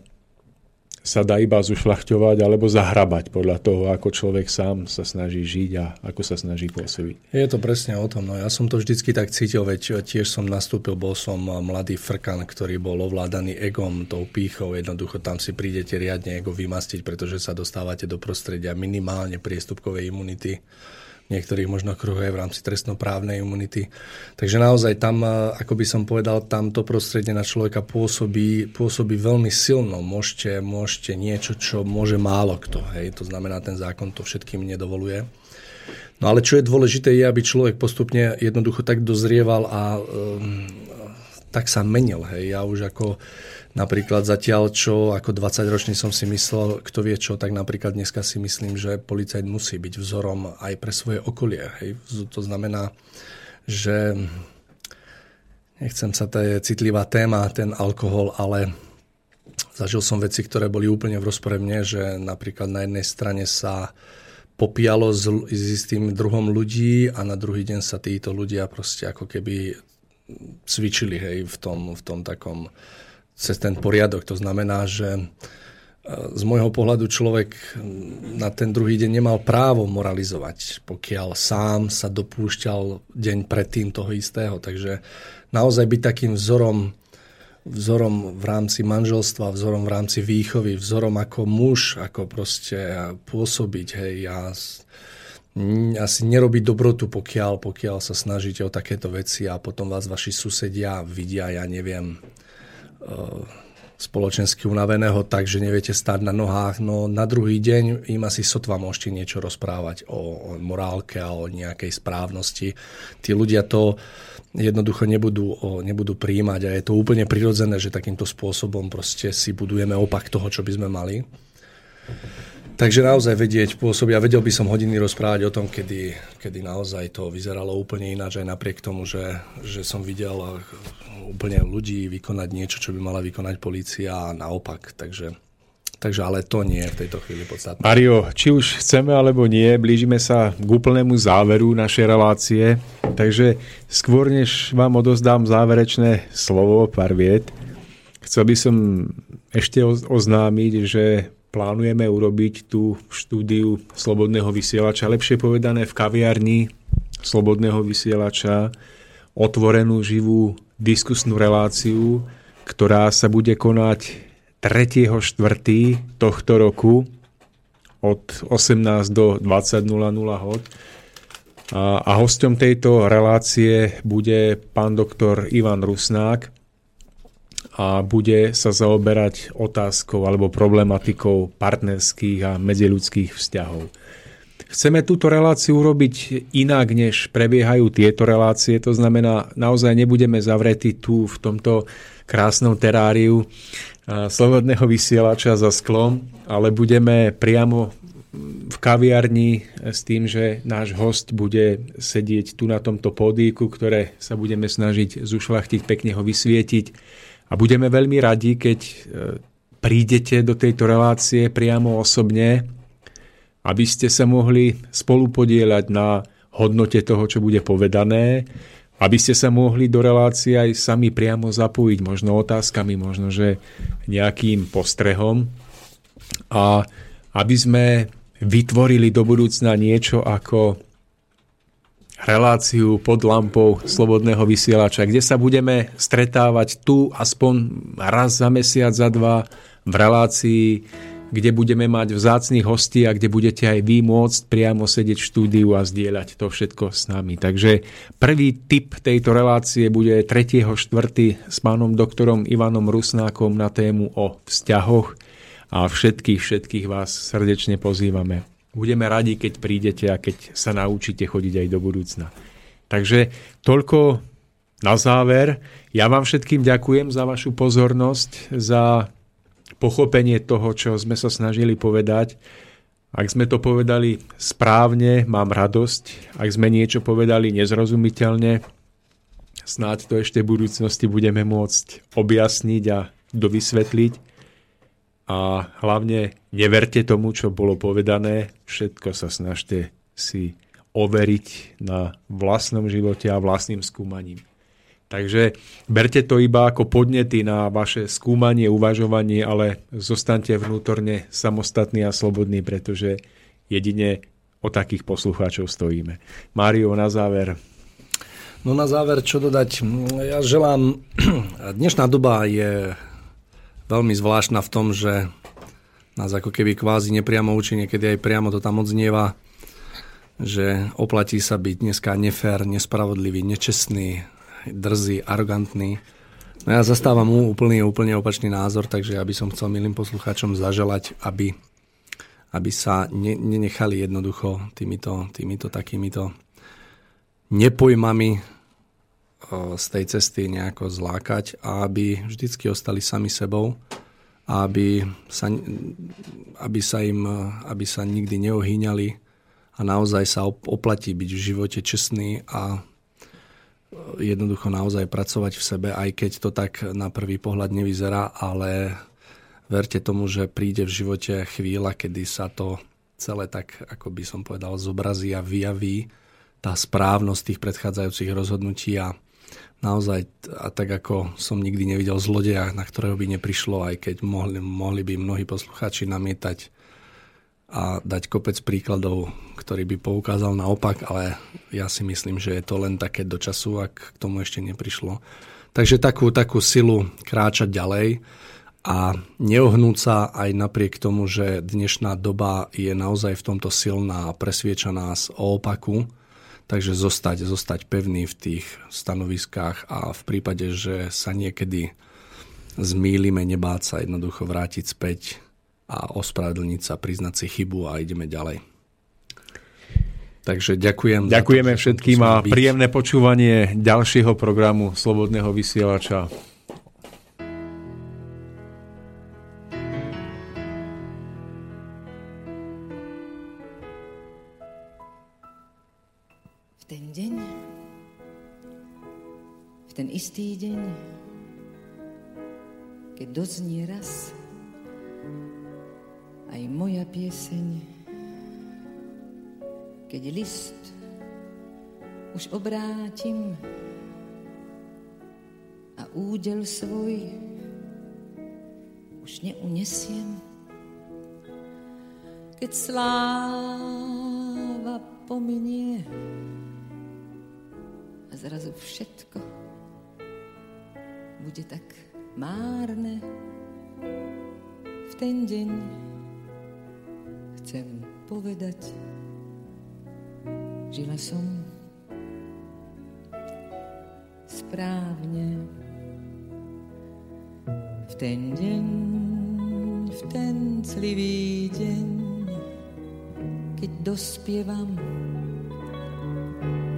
sa dá iba zušľachťovať alebo zahrabať podľa toho, ako človek sám sa snaží žiť a ako sa snaží pôsobiť. Je to presne o tom. No ja som to vždycky tak cítil, veď tiež som nastúpil, bol som mladý frkan, ktorý bol ovládaný egom, tou pýchou. Jednoducho tam si prídete riadne ego vymastiť, pretože sa dostávate do prostredia minimálne priestupkovej imunity niektorých možno kruhov aj v rámci trestnoprávnej imunity. Takže naozaj tam, ako by som povedal, tam to prostredie na človeka pôsobí, pôsobí veľmi silno. Môžete, môžete niečo, čo môže málo kto. Hej? To znamená, ten zákon to všetkým nedovoluje. No ale čo je dôležité, je, aby človek postupne jednoducho tak dozrieval a um, tak sa menil. Hej. Ja už ako napríklad zatiaľ, čo ako 20 ročný som si myslel, kto vie čo, tak napríklad dneska si myslím, že policajt musí byť vzorom aj pre svoje okolie. Hej. To znamená, že nechcem sa, to je citlivá téma, ten alkohol, ale zažil som veci, ktoré boli úplne v rozpore mne, že napríklad na jednej strane sa popíjalo s, s istým druhom ľudí a na druhý deň sa títo ľudia proste ako keby cvičili hej, v, tom, v tom takom cez ten poriadok. To znamená, že e, z môjho pohľadu človek na ten druhý deň nemal právo moralizovať, pokiaľ sám sa dopúšťal deň predtým toho istého. Takže naozaj byť takým vzorom vzorom v rámci manželstva, vzorom v rámci výchovy, vzorom ako muž, ako proste pôsobiť. Hej, ja asi nerobiť dobrotu, pokiaľ, pokiaľ sa snažíte o takéto veci a potom vás vaši susedia vidia, ja neviem, spoločensky unaveného tak, že neviete stať na nohách, no na druhý deň im asi sotva môžete niečo rozprávať o, o morálke a o nejakej správnosti. Tí ľudia to jednoducho nebudú, nebudú príjmať a je to úplne prirodzené, že takýmto spôsobom proste si budujeme opak toho, čo by sme mali. Takže naozaj vedieť pôsobia. Vedel by som hodiny rozprávať o tom, kedy, kedy naozaj to vyzeralo úplne ináč, aj napriek tomu, že, že som videl úplne ľudí vykonať niečo, čo by mala vykonať policia a naopak. Takže Takže ale to nie je v tejto chvíli podstatné. Mario, či už chceme alebo nie, blížime sa k úplnému záveru našej relácie, takže skôr než vám odozdám záverečné slovo, pár viet, chcel by som ešte oznámiť, že plánujeme urobiť tú štúdiu Slobodného vysielača, lepšie povedané v kaviarni Slobodného vysielača, otvorenú živú diskusnú reláciu, ktorá sa bude konať 3.4. tohto roku od 18 do 20.00 hod. A, a hostom tejto relácie bude pán doktor Ivan Rusnák a bude sa zaoberať otázkou alebo problematikou partnerských a medziľudských vzťahov. Chceme túto reláciu urobiť inak, než prebiehajú tieto relácie, to znamená, naozaj nebudeme zavretí tu v tomto krásnom teráriu slobodného vysielača za sklom, ale budeme priamo v kaviarni s tým, že náš host bude sedieť tu na tomto pódíku, ktoré sa budeme snažiť zušlachtiť, pekne ho vysvietiť. A budeme veľmi radi, keď e, prídete do tejto relácie priamo osobne, aby ste sa mohli spolupodielať na hodnote toho, čo bude povedané aby ste sa mohli do relácie aj sami priamo zapojiť, možno otázkami, možno že nejakým postrehom. A aby sme vytvorili do budúcna niečo ako reláciu pod lampou Slobodného vysielača, kde sa budeme stretávať tu aspoň raz za mesiac, za dva v relácii kde budeme mať vzácných hostí a kde budete aj vy môcť priamo sedieť v štúdiu a zdieľať to všetko s nami. Takže prvý tip tejto relácie bude 3.4. s pánom doktorom Ivanom Rusnákom na tému o vzťahoch a všetkých, všetkých vás srdečne pozývame. Budeme radi, keď prídete a keď sa naučíte chodiť aj do budúcna. Takže toľko na záver. Ja vám všetkým ďakujem za vašu pozornosť, za pochopenie toho, čo sme sa snažili povedať. Ak sme to povedali správne, mám radosť. Ak sme niečo povedali nezrozumiteľne, snáď to ešte v budúcnosti budeme môcť objasniť a dovysvetliť. A hlavne neverte tomu, čo bolo povedané. Všetko sa snažte si overiť na vlastnom živote a vlastným skúmaním. Takže berte to iba ako podnety na vaše skúmanie, uvažovanie, ale zostaňte vnútorne samostatní a slobodní, pretože jedine o takých poslucháčov stojíme. Mário, na záver. No na záver, čo dodať? Ja želám, [CLEARS THROAT] dnešná doba je veľmi zvláštna v tom, že nás ako keby kvázi nepriamo učí, niekedy aj priamo to tam odznieva, že oplatí sa byť dneska nefér, nespravodlivý, nečestný, drzý, arogantný. No ja zastávam mu úplný, úplne opačný názor, takže ja by som chcel milým poslucháčom zaželať, aby, aby sa ne, nenechali jednoducho týmito, týmito takýmito nepojmami z tej cesty nejako zlákať a aby vždycky ostali sami sebou a aby sa, aby sa im, aby sa nikdy neohýňali a naozaj sa oplatí byť v živote čestný a jednoducho naozaj pracovať v sebe, aj keď to tak na prvý pohľad nevyzerá, ale verte tomu, že príde v živote chvíľa, kedy sa to celé tak, ako by som povedal, zobrazí a vyjaví tá správnosť tých predchádzajúcich rozhodnutí a naozaj, a tak ako som nikdy nevidel zlodeja, na ktorého by neprišlo, aj keď mohli, mohli by mnohí poslucháči namietať a dať kopec príkladov, ktorý by poukázal naopak, ale ja si myslím, že je to len také do času, ak k tomu ešte neprišlo. Takže takú, takú silu kráčať ďalej a neohnúť sa aj napriek tomu, že dnešná doba je naozaj v tomto silná a presvieča nás o opaku, takže zostať, zostať pevný v tých stanoviskách a v prípade, že sa niekedy zmýlime, nebáť sa jednoducho vrátiť späť a ospravedlniť sa, priznať si chybu a ideme ďalej. Takže ďakujem. Ďakujeme to, všetkým a príjemné počúvanie ďalšieho programu Slobodného vysielača. V ten deň, v ten istý deň, keď doznie raz aj moja pieseň, keď list už obrátim a údel svoj už neunesiem, keď sláva pominie a zrazu všetko bude tak márne v ten deň chcem povedať, žila som správne v ten deň, v ten clivý deň, keď dospievam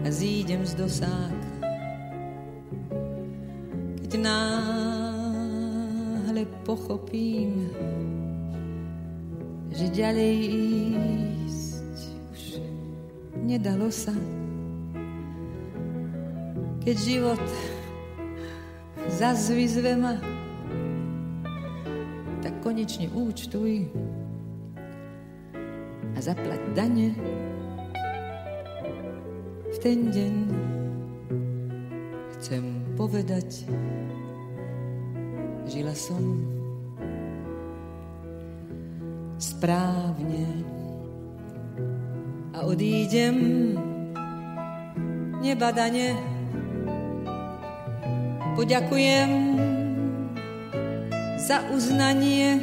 a zídem z dosák, keď náhle pochopím, že ďalej ísť už nedalo sa. Keď život zas vyzve ma, tak konečne účtuj a zaplať dane v ten deň. Chcem povedať, žila som správne a odídem nebadane. Poďakujem za uznanie,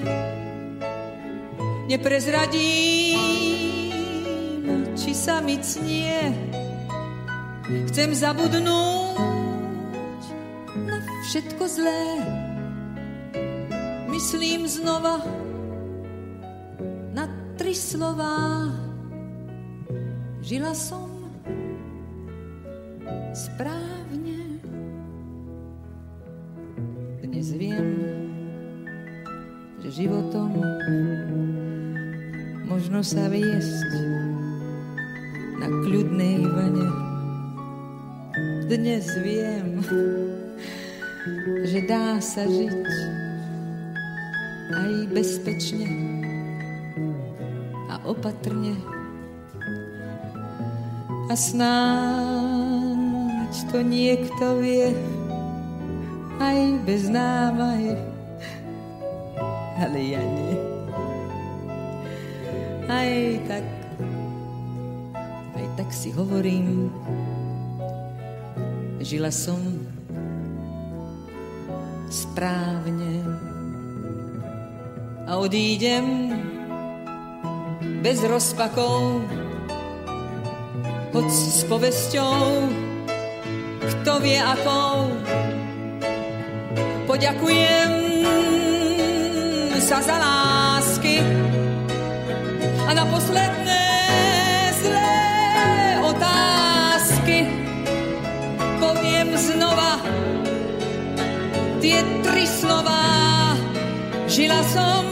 neprezradím, či sa mi cnie. Chcem zabudnúť na všetko zlé. Myslím znova, tri slová. Žila som správne. Dnes viem, že životom možno sa viesť na kľudnej vane. Dnes viem, že dá sa žiť aj bezpečne opatrne. A snáď to niekto vie, bez námahy. Ale ja nie. Aj tak, aj tak si hovorím, žila som správne a odídem bez rozpakov, hoď s povesťou, kto vie akou. Poďakujem sa za lásky a na posledné zlé otázky poviem znova tie tri slova. Žila som